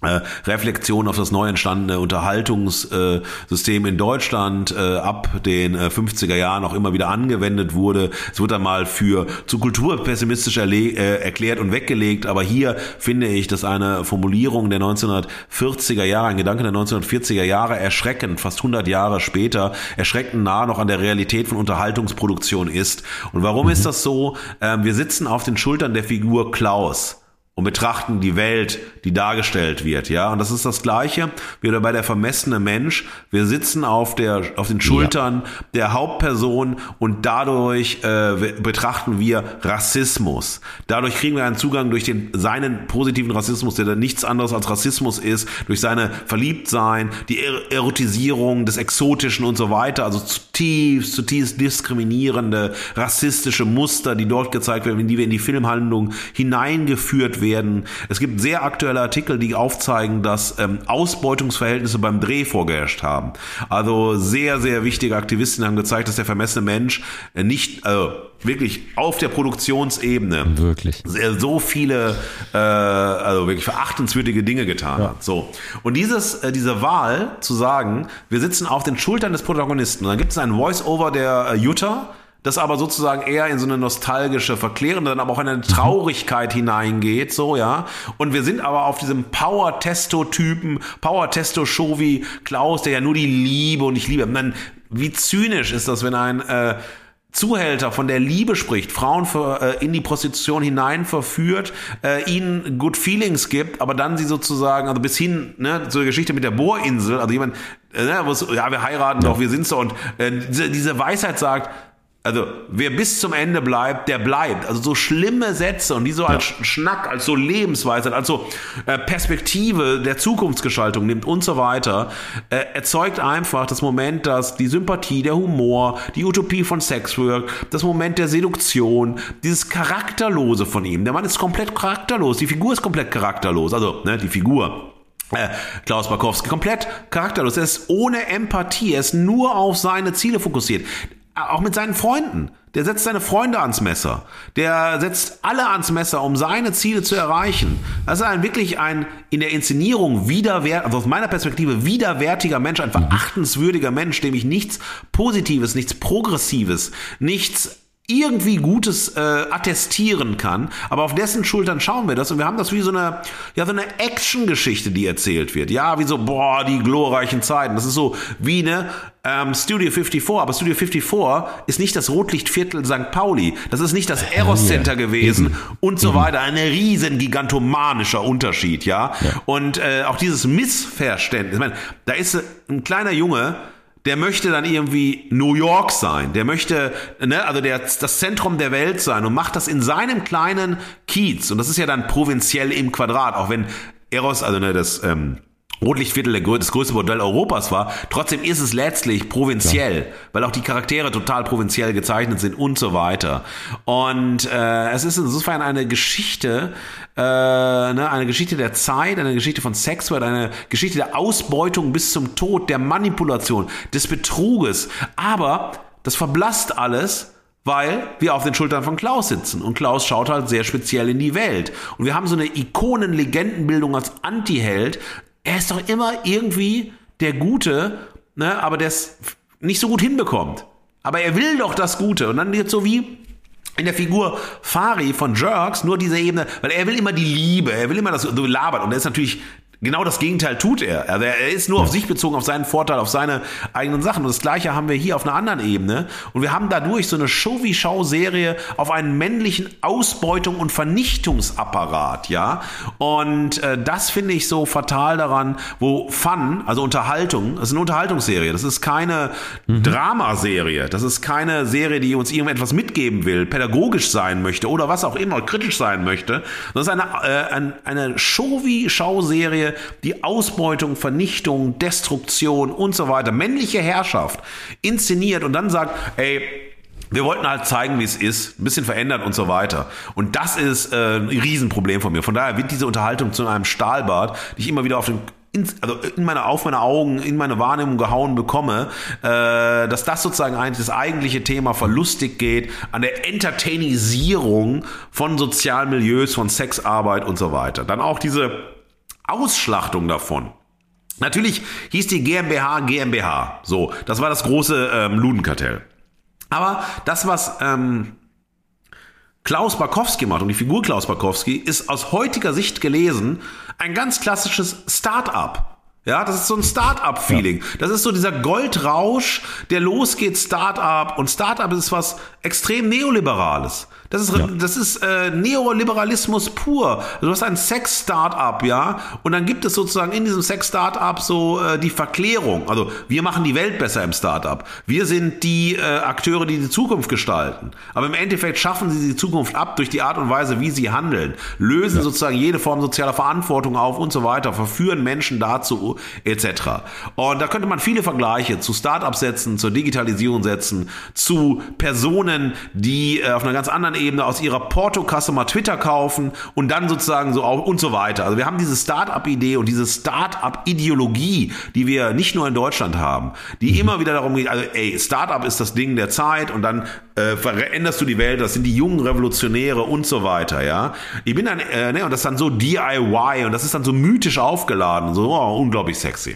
äh, Reflexion auf das neu entstandene Unterhaltungssystem in Deutschland äh, ab den 50er äh, Jahren auch immer wieder angewendet wurde. Es wird dann mal für zu kulturpessimistisch erklärt und weggelegt, aber hier finde ich, dass eine Formulierung der 1940er Jahre, ein Gedanke der 1940er Jahre erschreckend, fast 100 Jahre später, erschreckend nah noch an der Realität von Unterhaltungsproduktion ist. Und warum mhm. ist das so? Ähm, wir sitzen auf den Schultern der Figur Klaus und betrachten die Welt, die dargestellt wird, ja. Und das ist das Gleiche wie bei der vermessene Mensch. Wir sitzen auf der, auf den Schultern ja. der Hauptperson und dadurch äh, betrachten wir Rassismus. Dadurch kriegen wir einen Zugang durch den, seinen positiven Rassismus, der dann nichts anderes als Rassismus ist, durch seine Verliebtsein, die Erotisierung des Exotischen und so weiter. Also zutiefst, zutiefst diskriminierende, rassistische Muster, die dort gezeigt werden, in die wir in die Filmhandlung hineingeführt werden werden. Es gibt sehr aktuelle Artikel, die aufzeigen, dass ähm, Ausbeutungsverhältnisse beim Dreh vorgeherrscht haben. Also sehr, sehr wichtige Aktivisten haben gezeigt, dass der vermessene Mensch äh, nicht, also wirklich auf der Produktionsebene Wirklich. so viele, äh, also wirklich verachtenswürdige Dinge getan Ja. hat. So. Und dieses, äh, diese Wahl zu sagen, wir sitzen auf den Schultern des Protagonisten und dann gibt es einen Voice-Over der äh, Jutta, das aber sozusagen eher in so eine nostalgische, verklärende, dann aber auch in eine Traurigkeit hineingeht, so, ja. Und wir sind aber auf diesem Power-Testo-Typen, Power-Testo-Show wie Klaus, der ja nur die Liebe und ich liebe. Man, wie zynisch ist das, wenn ein, äh, Zuhälter von der Liebe spricht, Frauen für, äh, in die Prostitution hinein verführt, äh, ihnen Good Feelings gibt, aber dann sie sozusagen, also bis hin ne, zur Geschichte mit der Bohrinsel, also jemand, äh, ne, wo es, ja, wir heiraten doch, wir sind's doch, und äh, diese, diese Weisheit sagt, also wer bis zum Ende bleibt, der bleibt. Also so schlimme Sätze und die so als Sch- Schnack, als so Lebensweisheit, als so äh, Perspektive der Zukunftsgestaltung nimmt und so weiter, äh, erzeugt einfach das Moment, dass die Sympathie, der Humor, die Utopie von Sexwork, das Moment der Seduktion, dieses Charakterlose von ihm. Der Mann ist komplett charakterlos, die Figur ist komplett charakterlos. Also ne, die Figur. Äh, Klaus Barkowski, komplett charakterlos. Er ist ohne Empathie, er ist nur auf seine Ziele fokussiert. Auch mit seinen Freunden. Der setzt seine Freunde ans Messer. Der setzt alle ans Messer, um seine Ziele zu erreichen. Das ist ein wirklich ein in der Inszenierung widerwärtiger, also aus meiner Perspektive widerwärtiger Mensch, ein verachtenswürdiger Mensch, dem ich nichts Positives, nichts Progressives, nichts irgendwie Gutes äh, attestieren kann, aber auf dessen Schultern schauen wir das und wir haben das wie so eine ja so eine Action-Geschichte, die erzählt wird. Ja, wie so boah die glorreichen Zeiten. Das ist so wie eine ähm, Studio 54, aber Studio 54 ist nicht das Rotlichtviertel St. Pauli, das ist nicht das Eros Center gewesen und so weiter. Ein riesen gigantomanischer Unterschied, ja. Und äh, auch dieses Missverständnis. Ich meine, da ist ein kleiner Junge, der möchte dann irgendwie New York sein, der möchte, ne, also der, das Zentrum der Welt sein und macht das in seinem kleinen Kiez. Und das ist ja dann provinziell im Quadrat, auch wenn Eros, also ne, das ähm, Rotlichtviertel das größte Bordell Europas war. Trotzdem ist es letztlich provinziell, weil auch die Charaktere total provinziell gezeichnet sind und so weiter. Und äh, es ist insofern eine Geschichte, äh, ne, eine Geschichte der Zeit, eine Geschichte von Sexwork, eine Geschichte der Ausbeutung bis zum Tod, der Manipulation, des Betruges. Aber das verblasst alles, weil wir auf den Schultern von Klaus sitzen. Und Klaus schaut halt sehr speziell in die Welt. Und wir haben so eine Ikonen-Legendenbildung als Anti-Held. Er ist doch immer irgendwie der Gute, ne, aber der es nicht so gut hinbekommt. Aber er will doch das Gute. Und dann jetzt so wie in der Figur Fari von Jerks nur diese Ebene, weil er will immer die Liebe, er will immer das so labert und er ist natürlich genau das Gegenteil tut er. Also er ist nur auf sich bezogen, auf seinen Vorteil, auf seine eigenen Sachen. Und das Gleiche haben wir hier auf einer anderen Ebene. Und wir haben dadurch so eine Show-wie-Show-Serie auf einen männlichen Ausbeutung- und Vernichtungsapparat, ja. Und äh, das finde ich so fatal daran, wo Fun, also Unterhaltung, das ist eine Unterhaltungsserie. Das ist keine Dramaserie. Das ist keine Serie, die uns irgendetwas mitgeben will, pädagogisch sein möchte oder was auch immer, kritisch sein möchte. Das ist eine, äh, ein, eine Show-wie-Show-Serie, die Ausbeutung, Vernichtung, Destruktion und so weiter, männliche Herrschaft inszeniert und dann sagt, ey, wir wollten halt zeigen, wie es ist, ein bisschen verändert und so weiter. Und das ist äh, ein Riesenproblem von mir. Von daher wird diese Unterhaltung zu einem Stahlbad, die ich immer wieder auf den ins, also in meine, auf meine Augen, in meine Wahrnehmung gehauen bekomme, äh, dass das sozusagen eigentlich das eigentliche Thema verlustig geht an der Entertainisierung von sozialen Milieus, von Sexarbeit und so weiter. Dann auch diese Ausschlachtung davon. Natürlich hieß die GmbH GmbH. So, das war das große ähm, Ludenkartell. Aber das, was ähm, Klaus Barkowski macht und die Figur Klaus Barkowski ist aus heutiger Sicht gelesen ein ganz klassisches Start-up. Ja, das ist so ein Start-up-Feeling. Das ist so dieser Goldrausch, der losgeht, Start-up. Und Start-up ist was extrem Neoliberales. Das ist, das ist äh, Neoliberalismus pur. Du hast ein Sex-Start-up, ja, und dann gibt es sozusagen in diesem Sex-Start-up so äh, die Verklärung. Also wir machen die Welt besser im Start-up. Wir sind die äh, Akteure, die die Zukunft gestalten. Aber im Endeffekt schaffen sie die Zukunft ab durch die Art und Weise, wie sie handeln, lösen sozusagen jede Form sozialer Verantwortung auf und so weiter, verführen Menschen dazu etc. Und da könnte man viele Vergleiche zu Start-ups setzen, zur Digitalisierung setzen, zu Personen, die äh, auf einer ganz anderen Ebene aus ihrer Portokasse mal Twitter kaufen und dann sozusagen so auch und so weiter. Also wir haben diese Start-up-Idee und diese Start-up-Ideologie, die wir nicht nur in Deutschland haben, die mhm. immer wieder darum geht, also ey, Start-up ist das Ding der Zeit und dann äh, veränderst du die Welt, das sind die jungen Revolutionäre und so weiter, ja. Ich bin dann, äh, ne, und das ist dann so DIY und das ist dann so mythisch aufgeladen, so oh, unglaublich sexy.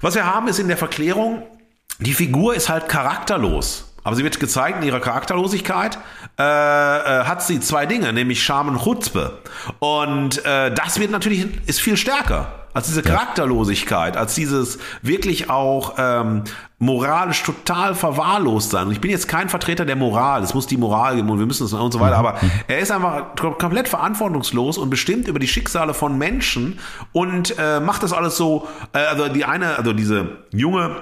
Was wir haben, ist in der Verklärung, die Figur ist halt charakterlos. Aber sie wird gezeigt in ihrer Charakterlosigkeit, äh, äh, hat sie zwei Dinge, nämlich Charme und Chutzpe. Und äh, das wird natürlich, ist viel stärker als diese Charakterlosigkeit, als dieses wirklich auch ähm, moralisch total verwahrlost sein. Und ich bin jetzt kein Vertreter der Moral, es muss die Moral geben und wir müssen es und so weiter, mhm. aber er ist einfach komplett verantwortungslos und bestimmt über die Schicksale von Menschen und äh, macht das alles so, äh, also die eine, also diese junge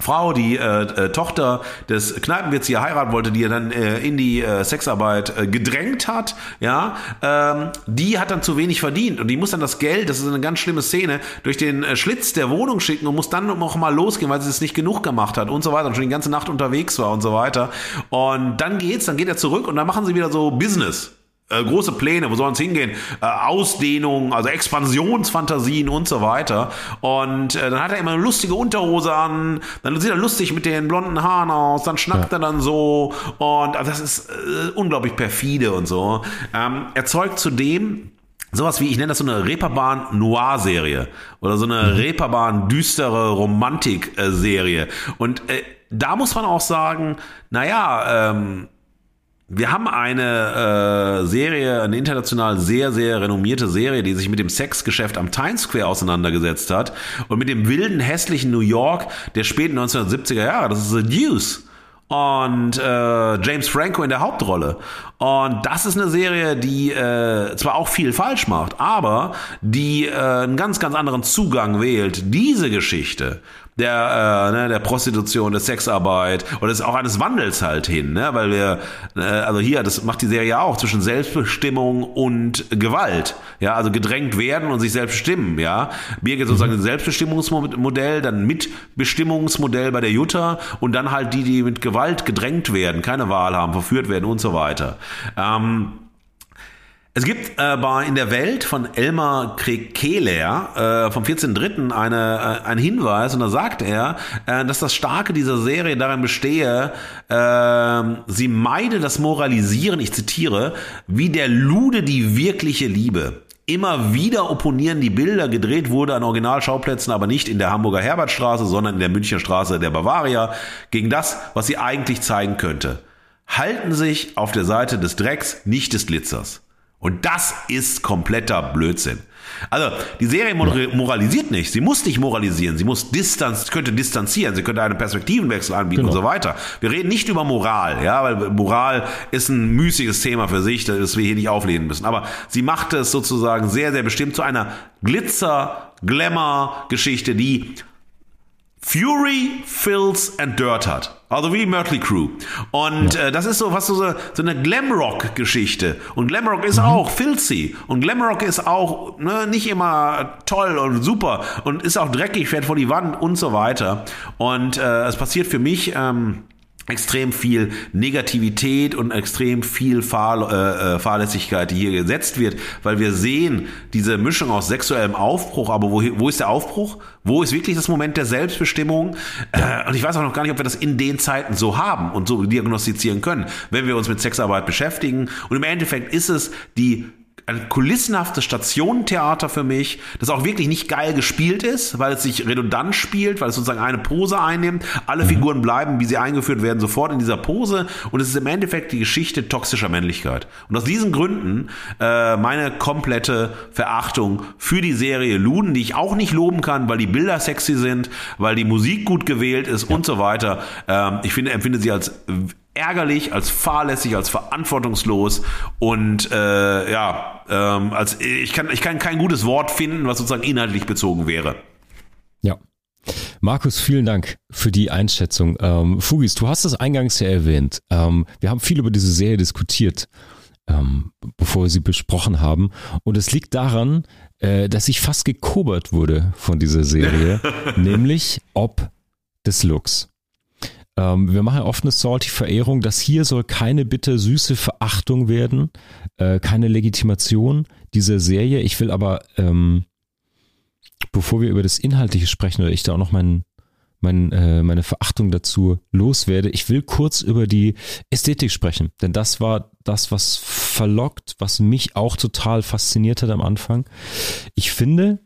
Frau, die äh, äh, Tochter des Kneipenwirts, die er heiraten wollte, die er dann äh, in die äh, Sexarbeit äh, gedrängt hat, ja, ähm, die hat dann zu wenig verdient und die muss dann das Geld, das ist eine ganz schlimme Szene, durch den äh, Schlitz der Wohnung schicken und muss dann noch mal losgehen, weil sie es nicht genug gemacht hat und so weiter und schon die ganze Nacht unterwegs war und so weiter. Und dann geht's, dann geht er zurück und dann machen sie wieder so Business äh, große Pläne, wo soll es hingehen? Äh, Ausdehnung, also Expansionsfantasien und so weiter. Und äh, dann hat er immer eine lustige Unterhose an, dann sieht er lustig mit den blonden Haaren aus, dann schnackt ja. er dann so und also das ist äh, unglaublich perfide und so. Ähm, erzeugt zudem sowas wie, ich nenne das so eine Reeperbahn-Noir-Serie oder so eine mhm. Reeperbahn-düstere Romantik-Serie. Und äh, da muss man auch sagen, naja, ähm, wir haben eine äh, Serie, eine international sehr, sehr renommierte Serie, die sich mit dem Sexgeschäft am Times Square auseinandergesetzt hat und mit dem wilden, hässlichen New York der späten 1970er Jahre. Das ist The Deuce und äh, James Franco in der Hauptrolle. Und das ist eine Serie, die äh, zwar auch viel falsch macht, aber die äh, einen ganz, ganz anderen Zugang wählt. Diese Geschichte der, äh, ne, der Prostitution, der Sexarbeit oder des, auch eines Wandels halt hin, ne? weil wir, äh, also hier, das macht die Serie auch zwischen Selbstbestimmung und Gewalt, ja, also gedrängt werden und sich selbst bestimmen, ja. Birgit mhm. sozusagen ein Selbstbestimmungsmodell, dann Mitbestimmungsmodell bei der Jutta und dann halt die, die mit Gewalt gedrängt werden, keine Wahl haben, verführt werden und so weiter. Ähm, es gibt äh, bei in der Welt von Elmar Kehler äh, vom 14.3. Eine, äh, einen Hinweis und da sagt er, äh, dass das Starke dieser Serie darin bestehe, äh, sie meide das Moralisieren, ich zitiere, wie der Lude die wirkliche Liebe. Immer wieder opponieren die Bilder, gedreht wurde an Originalschauplätzen, aber nicht in der Hamburger Herbertstraße, sondern in der Münchner Straße der Bavaria, gegen das, was sie eigentlich zeigen könnte. Halten sich auf der Seite des Drecks, nicht des Glitzers. Und das ist kompletter Blödsinn. Also, die Serie moralisiert nicht. Sie muss nicht moralisieren. Sie muss distanz, könnte distanzieren. Sie könnte einen Perspektivenwechsel anbieten genau. und so weiter. Wir reden nicht über Moral, ja, weil Moral ist ein müßiges Thema für sich, das wir hier nicht auflehnen müssen. Aber sie macht es sozusagen sehr, sehr bestimmt zu einer Glitzer, Glamour Geschichte, die Fury, Fills and Dirt hat. Also wie Mötley Crew. Und ja. äh, das ist so was so, so eine Glamrock-Geschichte. Und Glamrock ist mhm. auch filthy. Und Glamrock ist auch ne, nicht immer toll und super und ist auch dreckig, fährt vor die Wand und so weiter. Und äh, es passiert für mich. Ähm, extrem viel Negativität und extrem viel Fahr äh, äh, Fahrlässigkeit, die hier gesetzt wird, weil wir sehen diese Mischung aus sexuellem Aufbruch, aber wo, wo ist der Aufbruch? Wo ist wirklich das Moment der Selbstbestimmung? Äh, und ich weiß auch noch gar nicht, ob wir das in den Zeiten so haben und so diagnostizieren können, wenn wir uns mit Sexarbeit beschäftigen. Und im Endeffekt ist es die ein kulissenhaftes Stationentheater für mich, das auch wirklich nicht geil gespielt ist, weil es sich redundant spielt, weil es sozusagen eine Pose einnimmt. Alle mhm. Figuren bleiben, wie sie eingeführt werden, sofort in dieser Pose. Und es ist im Endeffekt die Geschichte toxischer Männlichkeit. Und aus diesen Gründen äh, meine komplette Verachtung für die Serie Luden, die ich auch nicht loben kann, weil die Bilder sexy sind, weil die Musik gut gewählt ist ja. und so weiter. Ähm, ich finde, empfinde sie als ärgerlich, als fahrlässig, als verantwortungslos und äh, ja, ähm, als ich kann ich kann kein gutes Wort finden, was sozusagen inhaltlich bezogen wäre. Ja. Markus, vielen Dank für die Einschätzung. Ähm, Fugis, du hast es eingangs ja erwähnt. Ähm, wir haben viel über diese Serie diskutiert, ähm, bevor wir sie besprochen haben. Und es liegt daran, äh, dass ich fast gekobert wurde von dieser Serie, nämlich ob des Looks. Ähm, wir machen oft eine salty-Verehrung. Das hier soll keine bitter-süße Verachtung werden, äh, keine Legitimation dieser Serie. Ich will aber, ähm, bevor wir über das Inhaltliche sprechen oder ich da auch noch meinen mein, äh, meine Verachtung dazu loswerde. Ich will kurz über die Ästhetik sprechen, denn das war das, was verlockt, was mich auch total fasziniert hat am Anfang. Ich finde,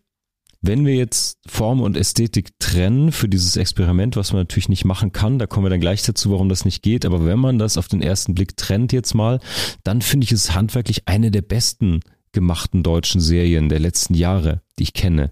wenn wir jetzt Form und Ästhetik trennen für dieses Experiment, was man natürlich nicht machen kann, da kommen wir dann gleich dazu, warum das nicht geht, aber wenn man das auf den ersten Blick trennt jetzt mal, dann finde ich es handwerklich eine der besten gemachten deutschen Serien der letzten Jahre, die ich kenne.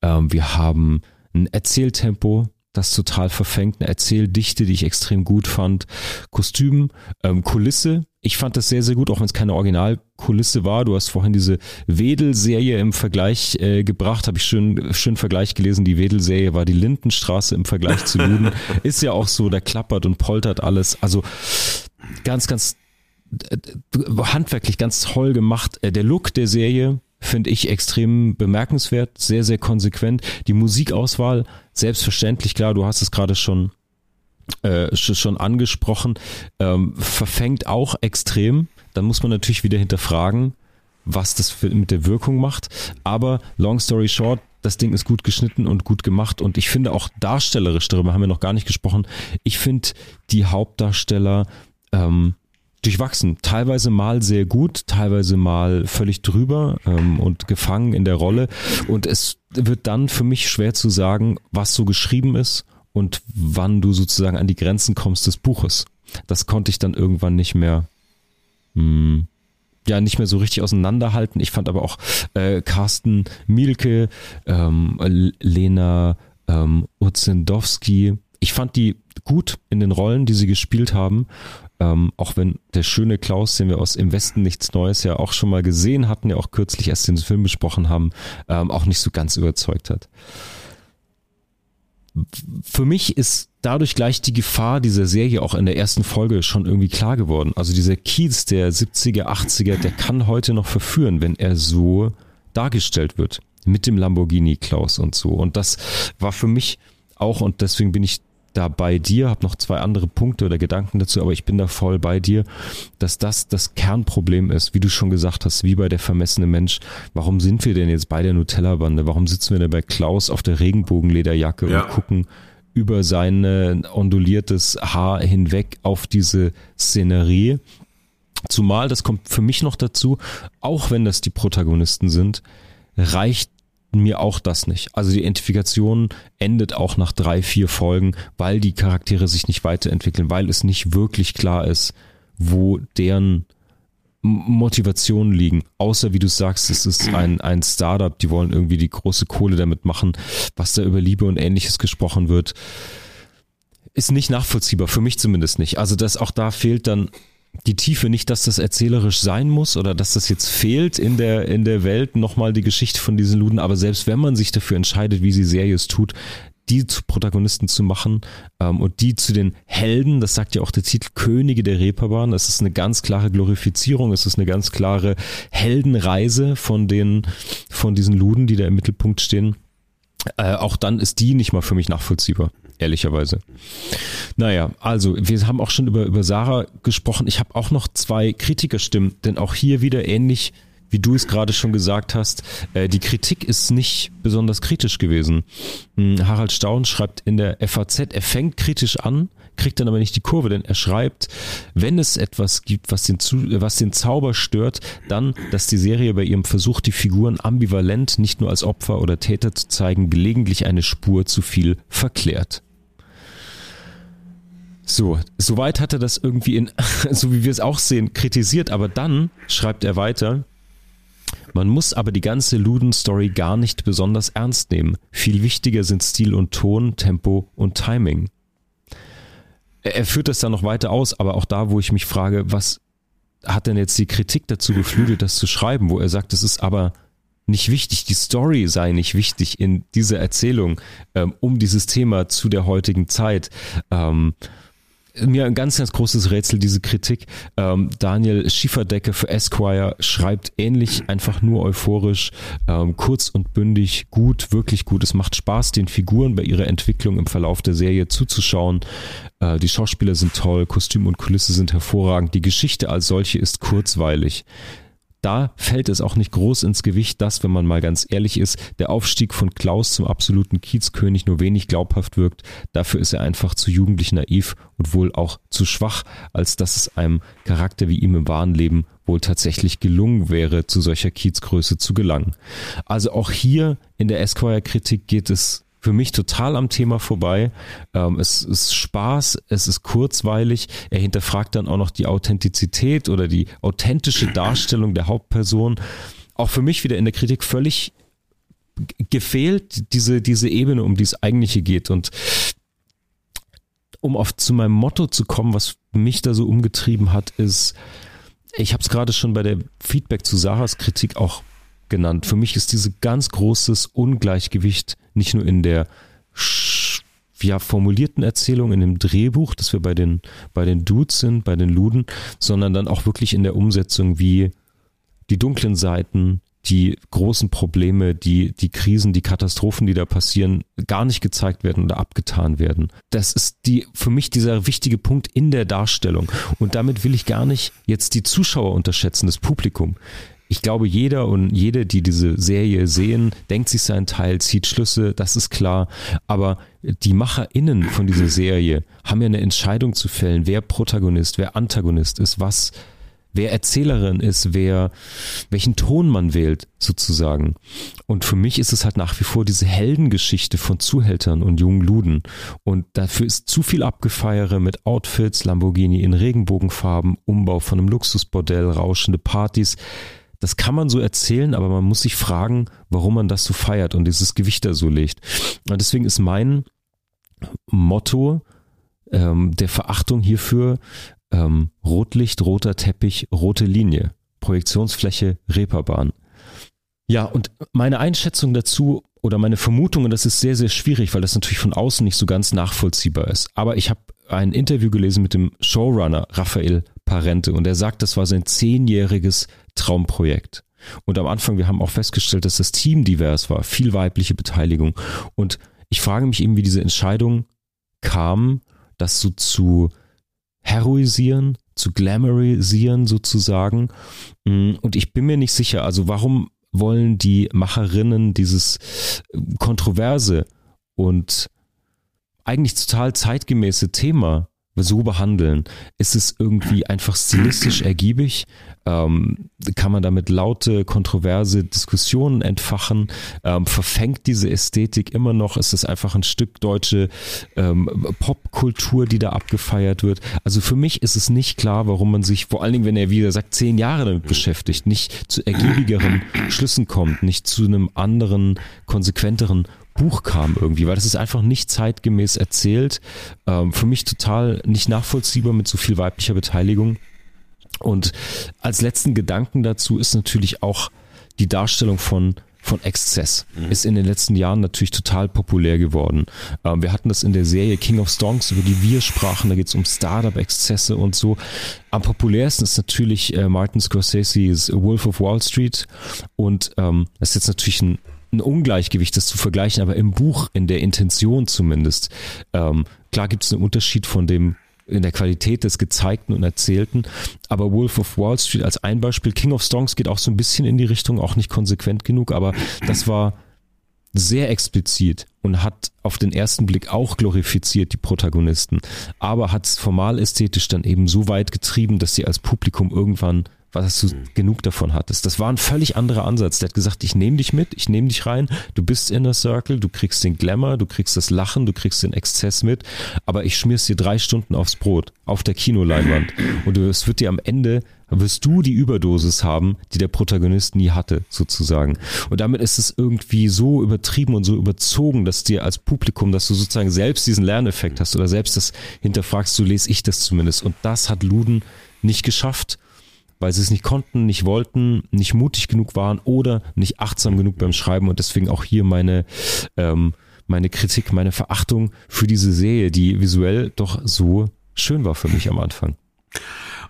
Ähm, wir haben ein Erzähltempo, das total verfängt, eine Erzähldichte, die ich extrem gut fand. Kostüm, ähm, Kulisse, ich fand das sehr, sehr gut, auch wenn es keine Originalkulisse war. Du hast vorhin diese Wedel-Serie im Vergleich äh, gebracht, habe ich schön, schön Vergleich gelesen. Die Wedel-Serie war die Lindenstraße im Vergleich zu Luden. Ist ja auch so, da klappert und poltert alles. Also ganz, ganz äh, handwerklich ganz toll gemacht. Äh, der Look der Serie finde ich extrem bemerkenswert, sehr, sehr konsequent. Die Musikauswahl, selbstverständlich, klar, du hast es gerade schon, äh, schon angesprochen, ähm, verfängt auch extrem. Dann muss man natürlich wieder hinterfragen, was das für, mit der Wirkung macht. Aber long story short, das Ding ist gut geschnitten und gut gemacht und ich finde auch darstellerisch, darüber haben wir noch gar nicht gesprochen, ich finde die Hauptdarsteller ähm, durchwachsen. Teilweise mal sehr gut, teilweise mal völlig drüber ähm, und gefangen in der Rolle. Und es wird dann für mich schwer zu sagen, was so geschrieben ist und wann du sozusagen an die Grenzen kommst des Buches. Das konnte ich dann irgendwann nicht mehr. Mh, hm, ja nicht mehr so richtig auseinanderhalten. Ich fand aber auch äh, Carsten Mielke, ähm, Lena ähm, Urzendowski, ich fand die gut in den Rollen, die sie gespielt haben. Ähm, auch wenn der schöne Klaus, den wir aus Im Westen nichts Neues ja auch schon mal gesehen hatten, ja auch kürzlich erst den Film besprochen haben, ähm, auch nicht so ganz überzeugt hat. Für mich ist dadurch gleich die Gefahr dieser Serie auch in der ersten Folge schon irgendwie klar geworden. Also dieser Kiez der 70er, 80er, der kann heute noch verführen, wenn er so dargestellt wird. Mit dem Lamborghini Klaus und so. Und das war für mich auch, und deswegen bin ich da bei dir, habe noch zwei andere Punkte oder Gedanken dazu, aber ich bin da voll bei dir, dass das das Kernproblem ist, wie du schon gesagt hast, wie bei der vermessene Mensch. Warum sind wir denn jetzt bei der Nutella-Bande? Warum sitzen wir denn bei Klaus auf der Regenbogenlederjacke ja. und gucken über sein onduliertes Haar hinweg auf diese Szenerie? Zumal, das kommt für mich noch dazu, auch wenn das die Protagonisten sind, reicht mir auch das nicht. Also die Identifikation endet auch nach drei, vier Folgen, weil die Charaktere sich nicht weiterentwickeln, weil es nicht wirklich klar ist, wo deren Motivationen liegen. Außer, wie du sagst, es ist ein, ein Startup, die wollen irgendwie die große Kohle damit machen, was da über Liebe und ähnliches gesprochen wird. Ist nicht nachvollziehbar, für mich zumindest nicht. Also, dass auch da fehlt dann die Tiefe nicht, dass das erzählerisch sein muss oder dass das jetzt fehlt in der, in der Welt, nochmal die Geschichte von diesen Luden. Aber selbst wenn man sich dafür entscheidet, wie sie Serie es tut, die zu Protagonisten zu machen ähm, und die zu den Helden, das sagt ja auch der Titel Könige der Reeperbahn, es ist eine ganz klare Glorifizierung, es ist eine ganz klare Heldenreise von den, von diesen Luden, die da im Mittelpunkt stehen. Äh, auch dann ist die nicht mal für mich nachvollziehbar ehrlicherweise. Naja, also wir haben auch schon über, über Sarah gesprochen. Ich habe auch noch zwei Kritikerstimmen, denn auch hier wieder ähnlich wie du es gerade schon gesagt hast, äh, die Kritik ist nicht besonders kritisch gewesen. Hm, Harald Staun schreibt in der FAZ, er fängt kritisch an, kriegt dann aber nicht die Kurve, denn er schreibt, wenn es etwas gibt, was den, was den Zauber stört, dann, dass die Serie bei ihrem Versuch, die Figuren ambivalent nicht nur als Opfer oder Täter zu zeigen, gelegentlich eine Spur zu viel verklärt. So, soweit hat er das irgendwie in, so wie wir es auch sehen, kritisiert, aber dann schreibt er weiter, man muss aber die ganze Luden-Story gar nicht besonders ernst nehmen. Viel wichtiger sind Stil und Ton, Tempo und Timing. Er, führt das dann noch weiter aus, aber auch da, wo ich mich frage, was hat denn jetzt die Kritik dazu geflügelt, das zu schreiben, wo er sagt, es ist aber nicht wichtig, die Story sei nicht wichtig in dieser Erzählung ähm, um dieses Thema zu der heutigen Zeit. Ähm, mir ein ganz, ganz großes Rätsel, diese Kritik. Ähm, Daniel Schieferdecke für Esquire schreibt ähnlich, einfach nur euphorisch, ähm, kurz und bündig, gut, wirklich gut. Es macht Spaß, den Figuren bei ihrer Entwicklung im Verlauf der Serie zuzuschauen. Äh, die Schauspieler sind toll, Kostüm und Kulisse sind hervorragend. Die Geschichte als solche ist kurzweilig da fällt es auch nicht groß ins Gewicht, dass, wenn man mal ganz ehrlich ist, der Aufstieg von Klaus zum absoluten Kiezkönig nur wenig glaubhaft wirkt. Dafür ist er einfach zu jugendlich naiv und wohl auch zu schwach, als dass es einem Charakter wie ihm im wahren Leben wohl tatsächlich gelungen wäre, zu solcher Kiezgröße zu gelangen. Also auch hier in der Esquire-Kritik geht es für mich total am Thema vorbei. Ähm, es ist Spaß, es ist kurzweilig. Er hinterfragt dann auch noch die Authentizität oder die authentische Darstellung der Hauptperson. Auch für mich wieder in der Kritik völlig gefehlt, diese, diese Ebene, um die es eigentliche geht. Und um auf zu meinem Motto zu kommen, was mich da so umgetrieben hat, ist, ich habe es gerade schon bei der Feedback zu Sarahs Kritik auch genannt. Für mich ist diese ganz großes Ungleichgewicht nicht nur in der ja, formulierten Erzählung in dem Drehbuch, dass wir bei den, bei den Dudes sind, bei den Luden, sondern dann auch wirklich in der Umsetzung, wie die dunklen Seiten, die großen Probleme, die, die Krisen, die Katastrophen, die da passieren, gar nicht gezeigt werden oder abgetan werden. Das ist die, für mich dieser wichtige Punkt in der Darstellung. Und damit will ich gar nicht jetzt die Zuschauer unterschätzen, das Publikum ich glaube, jeder und jede, die diese Serie sehen, denkt sich seinen Teil, zieht Schlüsse, das ist klar. Aber die MacherInnen von dieser Serie haben ja eine Entscheidung zu fällen, wer Protagonist, wer Antagonist ist, was, wer Erzählerin ist, wer, welchen Ton man wählt, sozusagen. Und für mich ist es halt nach wie vor diese Heldengeschichte von Zuhältern und jungen Luden. Und dafür ist zu viel Abgefeiere mit Outfits, Lamborghini in Regenbogenfarben, Umbau von einem Luxusbordell, rauschende Partys das kann man so erzählen, aber man muss sich fragen, warum man das so feiert und dieses Gewicht da so legt. Und deswegen ist mein Motto ähm, der Verachtung hierfür ähm, Rotlicht, roter Teppich, rote Linie, Projektionsfläche, Reeperbahn. Ja, und meine Einschätzung dazu oder meine Vermutungen, das ist sehr, sehr schwierig, weil das natürlich von außen nicht so ganz nachvollziehbar ist. Aber ich habe ein Interview gelesen mit dem Showrunner Raphael Parente und er sagt, das war sein zehnjähriges Traumprojekt. Und am Anfang, wir haben auch festgestellt, dass das Team divers war, viel weibliche Beteiligung. Und ich frage mich eben, wie diese Entscheidung kam, das so zu heroisieren, zu glamourisieren sozusagen. Und ich bin mir nicht sicher, also warum wollen die Macherinnen dieses kontroverse und eigentlich total zeitgemäße Thema so behandeln? Ist es irgendwie einfach stilistisch ergiebig? Ähm, kann man damit laute, kontroverse Diskussionen entfachen? Ähm, verfängt diese Ästhetik immer noch? Ist es einfach ein Stück deutsche ähm, Popkultur, die da abgefeiert wird? Also für mich ist es nicht klar, warum man sich, vor allen Dingen, wenn er wieder sagt, zehn Jahre damit beschäftigt, nicht zu ergiebigeren Schlüssen kommt, nicht zu einem anderen, konsequenteren Buch kam irgendwie, weil das ist einfach nicht zeitgemäß erzählt. Ähm, für mich total nicht nachvollziehbar mit so viel weiblicher Beteiligung. Und als letzten Gedanken dazu ist natürlich auch die Darstellung von von Exzess mhm. ist in den letzten Jahren natürlich total populär geworden. Ähm, wir hatten das in der Serie King of Stonks, über die wir sprachen, da geht es um Startup-Exzesse und so. Am populärsten ist natürlich äh, Martin Scorsese's Wolf of Wall Street und ähm, das ist jetzt natürlich ein ein Ungleichgewicht, das zu vergleichen, aber im Buch, in der Intention zumindest. Ähm, klar gibt es einen Unterschied von dem in der Qualität des Gezeigten und Erzählten. Aber Wolf of Wall Street als ein Beispiel, King of Songs geht auch so ein bisschen in die Richtung, auch nicht konsequent genug, aber das war sehr explizit und hat auf den ersten Blick auch glorifiziert die Protagonisten, aber hat es formal ästhetisch dann eben so weit getrieben, dass sie als Publikum irgendwann was du genug davon hattest. Das war ein völlig anderer Ansatz. Der hat gesagt, ich nehme dich mit, ich nehme dich rein, du bist in der Circle, du kriegst den Glamour, du kriegst das Lachen, du kriegst den Exzess mit, aber ich schmier's dir drei Stunden aufs Brot, auf der Kinoleinwand. Und es wird dir am Ende, wirst du die Überdosis haben, die der Protagonist nie hatte, sozusagen. Und damit ist es irgendwie so übertrieben und so überzogen, dass dir als Publikum, dass du sozusagen selbst diesen Lerneffekt hast oder selbst das hinterfragst, so lese ich das zumindest. Und das hat Luden nicht geschafft weil sie es nicht konnten, nicht wollten, nicht mutig genug waren oder nicht achtsam genug beim Schreiben und deswegen auch hier meine, ähm, meine Kritik, meine Verachtung für diese Serie, die visuell doch so schön war für mich am Anfang.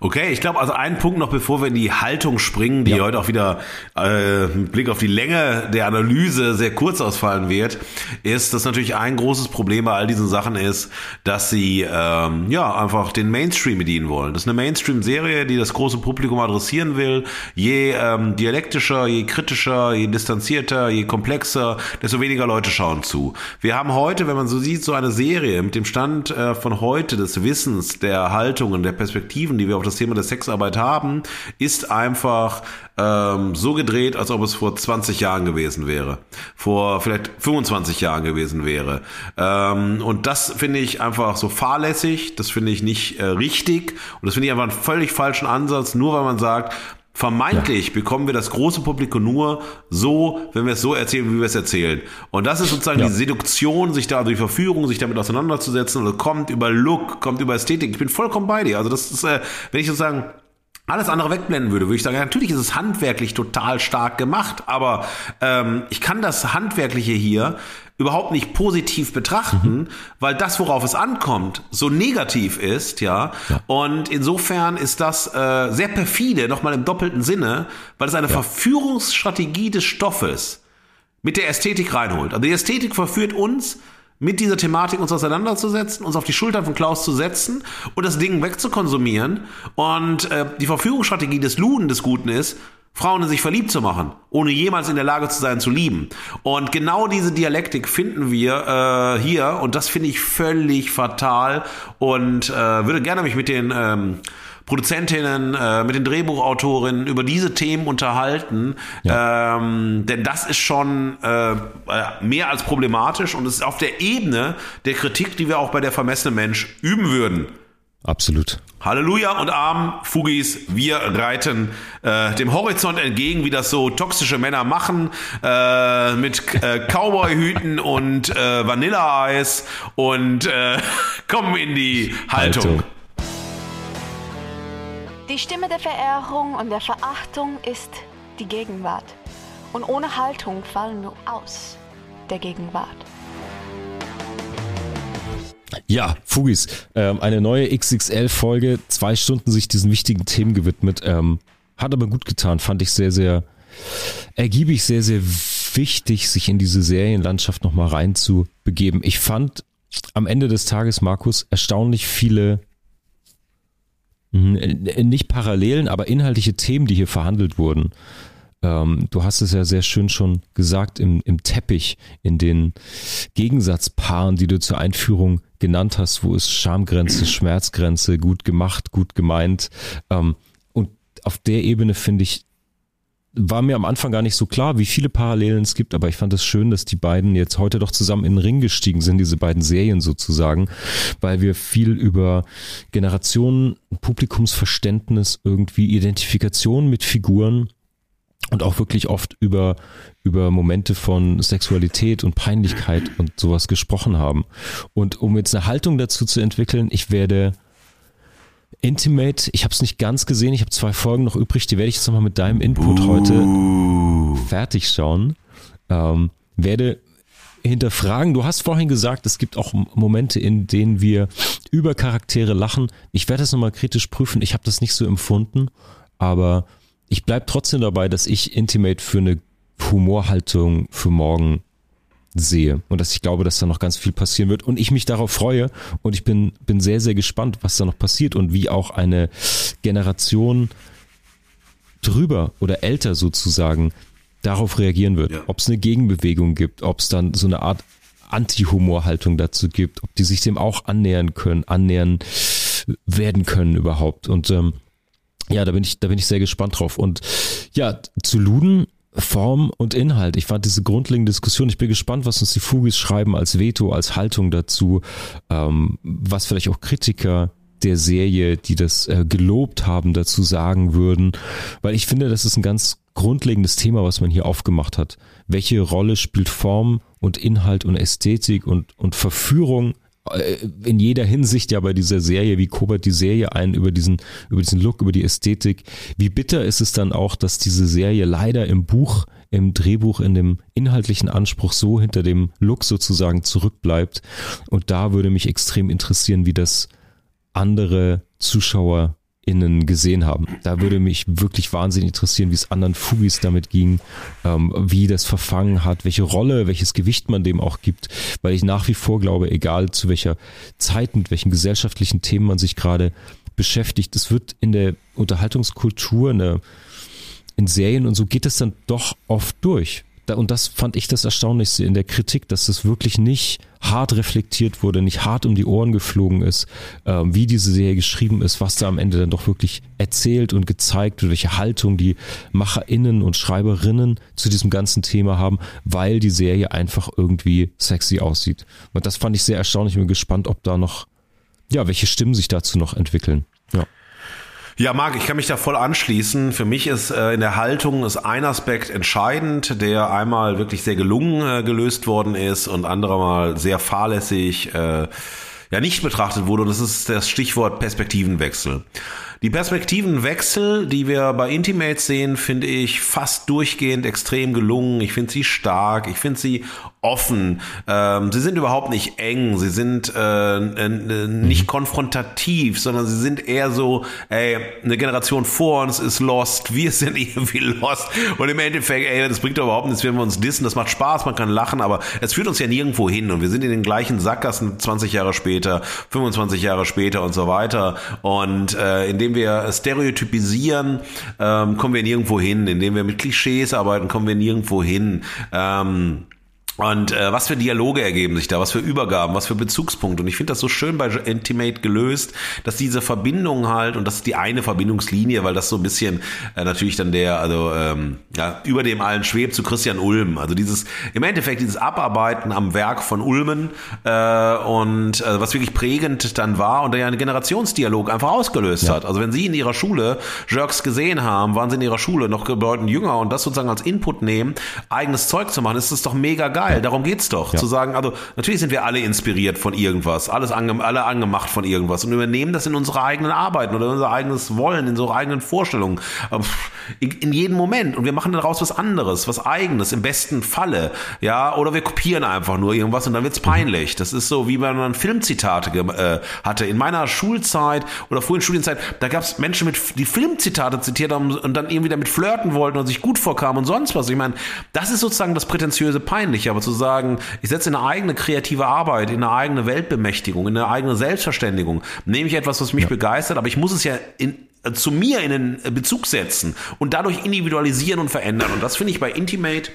Okay, ich glaube, also ein Punkt noch, bevor wir in die Haltung springen, die ja. heute auch wieder äh, mit Blick auf die Länge der Analyse sehr kurz ausfallen wird, ist, dass natürlich ein großes Problem bei all diesen Sachen ist, dass sie ähm, ja einfach den Mainstream bedienen wollen. Das ist eine Mainstream-Serie, die das große Publikum adressieren will. Je ähm, dialektischer, je kritischer, je distanzierter, je komplexer, desto weniger Leute schauen zu. Wir haben heute, wenn man so sieht, so eine Serie mit dem Stand äh, von heute des Wissens, der Haltungen, der Perspektiven, die wir auf das Thema der Sexarbeit haben, ist einfach ähm, so gedreht, als ob es vor 20 Jahren gewesen wäre. Vor vielleicht 25 Jahren gewesen wäre. Ähm, und das finde ich einfach so fahrlässig, das finde ich nicht äh, richtig und das finde ich einfach einen völlig falschen Ansatz, nur weil man sagt, Vermeintlich ja. bekommen wir das große Publikum nur so, wenn wir es so erzählen, wie wir es erzählen. Und das ist sozusagen ja. die Seduktion, sich da durch Verführung, sich damit auseinanderzusetzen. Und kommt über Look, kommt über Ästhetik. Ich bin vollkommen bei dir. Also das ist, äh, wenn ich sozusagen alles andere wegblenden würde, würde ich sagen, natürlich ist es handwerklich total stark gemacht, aber ähm, ich kann das Handwerkliche hier überhaupt nicht positiv betrachten, mhm. weil das, worauf es ankommt, so negativ ist, ja. ja. Und insofern ist das äh, sehr perfide, nochmal im doppelten Sinne, weil es eine ja. Verführungsstrategie des Stoffes mit der Ästhetik reinholt. Also die Ästhetik verführt uns, mit dieser Thematik uns auseinanderzusetzen, uns auf die Schultern von Klaus zu setzen und das Ding wegzukonsumieren. Und äh, die Verführungsstrategie des Luden des Guten ist, Frauen in sich verliebt zu machen, ohne jemals in der Lage zu sein zu lieben. Und genau diese Dialektik finden wir äh, hier und das finde ich völlig fatal und äh, würde gerne mich mit den ähm, Produzentinnen, äh, mit den Drehbuchautorinnen über diese Themen unterhalten. Ja. Ähm, denn das ist schon äh, mehr als problematisch und es ist auf der Ebene der Kritik, die wir auch bei der vermessene Mensch üben würden. Absolut. Halleluja und Arm, Fugis, wir reiten äh, dem Horizont entgegen, wie das so toxische Männer machen, äh, mit äh, Cowboy-Hüten und äh, Vanilleeis und äh, kommen in die Haltung. Haltung. Die Stimme der Verehrung und der Verachtung ist die Gegenwart. Und ohne Haltung fallen wir aus der Gegenwart. Ja, Fugis, ähm, eine neue XXL-Folge, zwei Stunden sich diesen wichtigen Themen gewidmet. Ähm, hat aber gut getan, fand ich sehr, sehr ergiebig, sehr, sehr wichtig, sich in diese Serienlandschaft nochmal reinzubegeben. Ich fand am Ende des Tages, Markus, erstaunlich viele nicht Parallelen, aber inhaltliche Themen, die hier verhandelt wurden. Ähm, du hast es ja sehr schön schon gesagt im, im Teppich, in den Gegensatzpaaren, die du zur Einführung genannt hast, wo ist Schamgrenze, Schmerzgrenze, gut gemacht, gut gemeint. Ähm, und auf der Ebene finde ich, war mir am Anfang gar nicht so klar, wie viele Parallelen es gibt, aber ich fand es schön, dass die beiden jetzt heute doch zusammen in den Ring gestiegen sind, diese beiden Serien sozusagen, weil wir viel über Generationen, Publikumsverständnis, irgendwie Identifikation mit Figuren und auch wirklich oft über, über Momente von Sexualität und Peinlichkeit und sowas gesprochen haben. Und um jetzt eine Haltung dazu zu entwickeln, ich werde Intimate, ich habe es nicht ganz gesehen, ich habe zwei Folgen noch übrig, die werde ich jetzt nochmal mit deinem Input heute fertig schauen. Ähm, werde hinterfragen. Du hast vorhin gesagt, es gibt auch Momente, in denen wir über Charaktere lachen. Ich werde das nochmal kritisch prüfen. Ich habe das nicht so empfunden, aber ich bleib trotzdem dabei, dass ich Intimate für eine Humorhaltung für morgen sehe und dass ich glaube, dass da noch ganz viel passieren wird und ich mich darauf freue und ich bin, bin sehr, sehr gespannt, was da noch passiert und wie auch eine Generation drüber oder älter sozusagen darauf reagieren wird. Ja. Ob es eine Gegenbewegung gibt, ob es dann so eine Art Anti-Humor-Haltung dazu gibt, ob die sich dem auch annähern können, annähern werden können überhaupt. Und ähm, ja, da bin ich, da bin ich sehr gespannt drauf. Und ja, zu Luden, Form und Inhalt. Ich fand diese grundlegende Diskussion, ich bin gespannt, was uns die Fugis schreiben als Veto, als Haltung dazu, ähm, was vielleicht auch Kritiker der Serie, die das äh, gelobt haben, dazu sagen würden. Weil ich finde, das ist ein ganz grundlegendes Thema, was man hier aufgemacht hat. Welche Rolle spielt Form und Inhalt und Ästhetik und, und Verführung in jeder Hinsicht ja bei dieser Serie, wie Kobert die Serie ein über diesen, über diesen Look, über die Ästhetik. Wie bitter ist es dann auch, dass diese Serie leider im Buch, im Drehbuch, in dem inhaltlichen Anspruch so hinter dem Look sozusagen zurückbleibt. Und da würde mich extrem interessieren, wie das andere Zuschauer innen gesehen haben. Da würde mich wirklich wahnsinnig interessieren, wie es anderen Fugis damit ging, ähm, wie das verfangen hat, welche Rolle, welches Gewicht man dem auch gibt, weil ich nach wie vor glaube, egal zu welcher Zeit, mit welchen gesellschaftlichen Themen man sich gerade beschäftigt, es wird in der Unterhaltungskultur, in, der, in Serien und so geht es dann doch oft durch und das fand ich das Erstaunlichste in der Kritik, dass das wirklich nicht hart reflektiert wurde, nicht hart um die Ohren geflogen ist, ähm, wie diese Serie geschrieben ist, was da am Ende dann doch wirklich erzählt und gezeigt wird, welche Haltung die MacherInnen und Schreiberinnen zu diesem ganzen Thema haben, weil die Serie einfach irgendwie sexy aussieht. Und das fand ich sehr erstaunlich. Ich bin gespannt, ob da noch, ja, welche Stimmen sich dazu noch entwickeln. Ja. Ja, Marc, ich kann mich da voll anschließen. Für mich ist äh, in der Haltung ist ein Aspekt entscheidend, der einmal wirklich sehr gelungen äh, gelöst worden ist und andermal sehr fahrlässig äh, ja nicht betrachtet wurde. Und das ist das Stichwort Perspektivenwechsel. Die Perspektivenwechsel, die wir bei Intimates sehen, finde ich fast durchgehend extrem gelungen. Ich finde sie stark, ich finde sie offen. Ähm, sie sind überhaupt nicht eng, sie sind äh, äh, nicht konfrontativ, sondern sie sind eher so, ey, eine Generation vor uns ist lost, wir sind irgendwie lost. Und im Endeffekt, ey, das bringt doch überhaupt nichts, wenn wir uns dissen. Das macht Spaß, man kann lachen, aber es führt uns ja nirgendwo hin. Und wir sind in den gleichen Sackgassen 20 Jahre später, 25 Jahre später und so weiter. Und äh, indem wir stereotypisieren, ähm, kommen wir nirgendwo hin. Indem wir mit Klischees arbeiten, kommen wir nirgendwo hin. Ähm, und äh, was für Dialoge ergeben sich da, was für Übergaben, was für Bezugspunkte. Und ich finde das so schön bei Intimate gelöst, dass diese Verbindung halt, und das ist die eine Verbindungslinie, weil das so ein bisschen äh, natürlich dann der, also ähm, ja, über dem allen schwebt zu Christian Ulm. Also dieses, im Endeffekt dieses Abarbeiten am Werk von Ulmen äh, und äh, was wirklich prägend dann war und der ja einen Generationsdialog einfach ausgelöst ja. hat. Also wenn Sie in Ihrer Schule Jerks gesehen haben, waren Sie in Ihrer Schule noch bedeutend jünger und das sozusagen als Input nehmen, eigenes Zeug zu machen, ist das doch mega geil geil, darum geht's doch. Ja. Zu sagen, also natürlich sind wir alle inspiriert von irgendwas, alles ange, alle angemacht von irgendwas und übernehmen das in unsere eigenen Arbeiten oder unser eigenes Wollen, in unsere eigenen Vorstellungen. In, in jedem Moment. Und wir machen daraus was anderes, was eigenes, im besten Falle. Ja, oder wir kopieren einfach nur irgendwas und dann wird's peinlich. Das ist so, wie wenn man Filmzitate äh, hatte. In meiner Schulzeit oder frühen Studienzeit, da gab's Menschen, mit, die Filmzitate zitiert haben und dann irgendwie damit flirten wollten und sich gut vorkamen und sonst was. Ich meine, das ist sozusagen das prätentiöse Peinliche. Aber zu sagen, ich setze in eine eigene kreative Arbeit, in eine eigene Weltbemächtigung, in eine eigene Selbstverständigung, nehme ich etwas, was mich ja. begeistert, aber ich muss es ja in, äh, zu mir in den Bezug setzen und dadurch individualisieren und verändern. Und das finde ich bei Intimate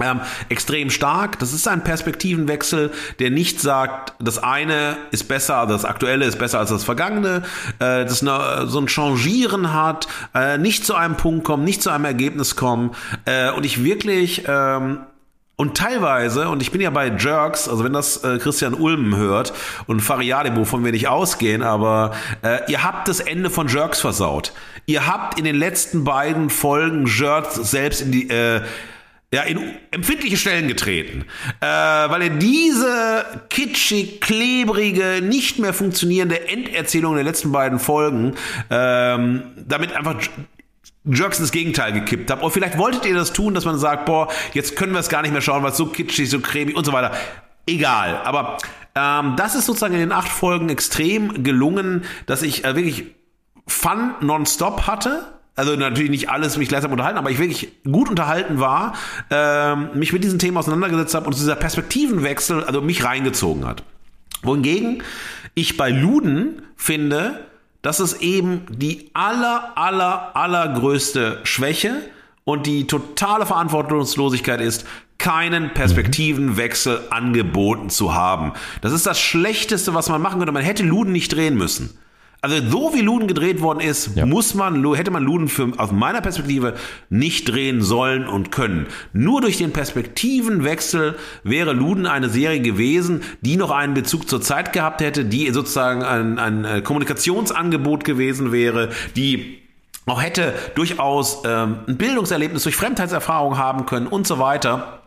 ähm, extrem stark. Das ist ein Perspektivenwechsel, der nicht sagt, das eine ist besser, das aktuelle ist besser als das vergangene, äh, das eine, so ein Changieren hat, äh, nicht zu einem Punkt kommen, nicht zu einem Ergebnis kommen äh, und ich wirklich ähm, und teilweise, und ich bin ja bei Jerks, also wenn das äh, Christian Ulmen hört und Fariade, wovon wir nicht ausgehen, aber äh, ihr habt das Ende von Jerks versaut. Ihr habt in den letzten beiden Folgen Jerks selbst in die äh, ja, in empfindliche Stellen getreten, äh, weil er diese kitschig, klebrige, nicht mehr funktionierende Enderzählung der letzten beiden Folgen ähm, damit einfach Jerks ins Gegenteil gekippt habe. Und vielleicht wolltet ihr das tun, dass man sagt, boah, jetzt können wir es gar nicht mehr schauen, weil es so kitschig, so cremig und so weiter. Egal. Aber ähm, das ist sozusagen in den acht Folgen extrem gelungen, dass ich äh, wirklich Fun nonstop hatte. Also natürlich nicht alles mich gleichzeitig unterhalten, aber ich wirklich gut unterhalten war, ähm, mich mit diesen Themen auseinandergesetzt habe und dieser Perspektivenwechsel also mich reingezogen hat. Wohingegen ich bei Luden finde, das ist eben die aller, aller, allergrößte Schwäche und die totale Verantwortungslosigkeit ist, keinen Perspektivenwechsel angeboten zu haben. Das ist das Schlechteste, was man machen könnte. Man hätte Luden nicht drehen müssen. Also so wie Luden gedreht worden ist, ja. muss man, hätte man Luden für, aus meiner Perspektive nicht drehen sollen und können. Nur durch den Perspektivenwechsel wäre Luden eine Serie gewesen, die noch einen Bezug zur Zeit gehabt hätte, die sozusagen ein, ein äh, Kommunikationsangebot gewesen wäre, die auch hätte durchaus ähm, ein Bildungserlebnis durch Fremdheitserfahrung haben können und so weiter.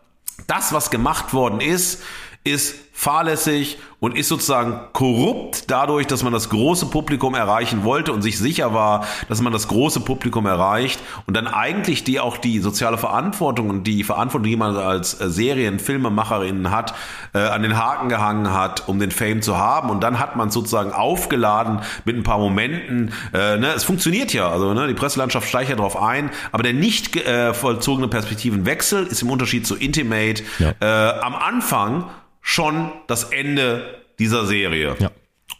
Das, was gemacht worden ist, ist fahrlässig und ist sozusagen korrupt dadurch, dass man das große Publikum erreichen wollte und sich sicher war, dass man das große Publikum erreicht und dann eigentlich die auch die soziale Verantwortung und die Verantwortung, die man als äh, Serien, Filmemacherin hat, äh, an den Haken gehangen hat, um den Fame zu haben und dann hat man sozusagen aufgeladen mit ein paar Momenten. Äh, ne? Es funktioniert ja, also ne? die Presselandschaft steigt ja darauf ein, aber der nicht äh, vollzogene Perspektivenwechsel ist im Unterschied zu Intimate ja. äh, am Anfang schon das Ende dieser Serie. Ja.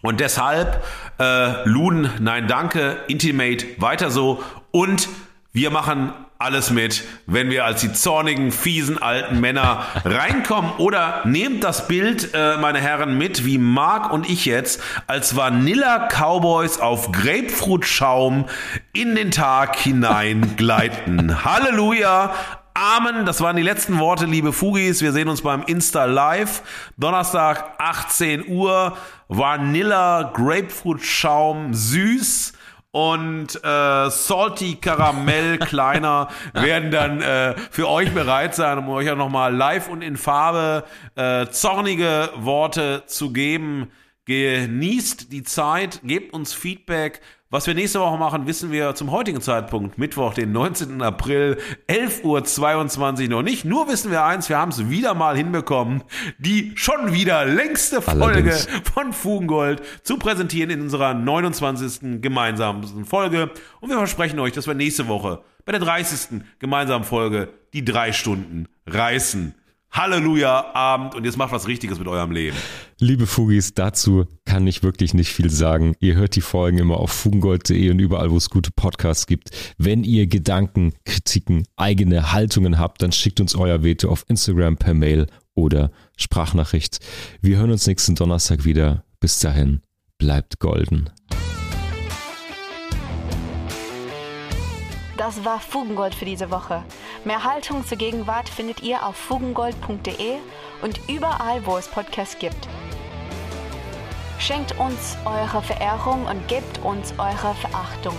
Und deshalb äh, Luden, nein, danke, Intimate, weiter so. Und wir machen alles mit, wenn wir als die zornigen, fiesen alten Männer reinkommen. Oder nehmt das Bild, äh, meine Herren, mit, wie Marc und ich jetzt als Vanilla Cowboys auf Grapefruitschaum in den Tag hinein gleiten. Halleluja! Amen. Das waren die letzten Worte, liebe Fugis. Wir sehen uns beim Insta Live. Donnerstag, 18 Uhr. Vanilla, Grapefruit Schaum, süß und äh, Salty Karamell kleiner werden dann äh, für euch bereit sein, um euch ja nochmal live und in Farbe äh, zornige Worte zu geben. Genießt die Zeit, gebt uns Feedback, was wir nächste Woche machen, wissen wir zum heutigen Zeitpunkt, Mittwoch, den 19. April, 11.22 Uhr noch nicht. Nur wissen wir eins, wir haben es wieder mal hinbekommen, die schon wieder längste Folge Allerdings. von Fugengold zu präsentieren in unserer 29. gemeinsamen Folge. Und wir versprechen euch, dass wir nächste Woche bei der 30. gemeinsamen Folge die drei Stunden reißen. Halleluja, Abend und jetzt macht was Richtiges mit eurem Leben. Liebe Fugis, dazu kann ich wirklich nicht viel sagen. Ihr hört die Folgen immer auf fugengold.de und überall, wo es gute Podcasts gibt. Wenn ihr Gedanken, Kritiken, eigene Haltungen habt, dann schickt uns euer Veto auf Instagram per Mail oder Sprachnachricht. Wir hören uns nächsten Donnerstag wieder. Bis dahin, bleibt golden. Das war Fugengold für diese Woche. Mehr Haltung zur Gegenwart findet ihr auf fugengold.de und überall, wo es Podcasts gibt. Schenkt uns eure Verehrung und gebt uns eure Verachtung.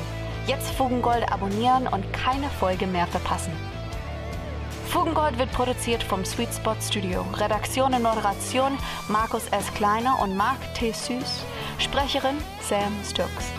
Jetzt Fugengold abonnieren und keine Folge mehr verpassen. Fugengold wird produziert vom Sweet Spot Studio. Redaktion und Moderation Markus S. Kleiner und Marc T. Süß. Sprecherin Sam Stokes.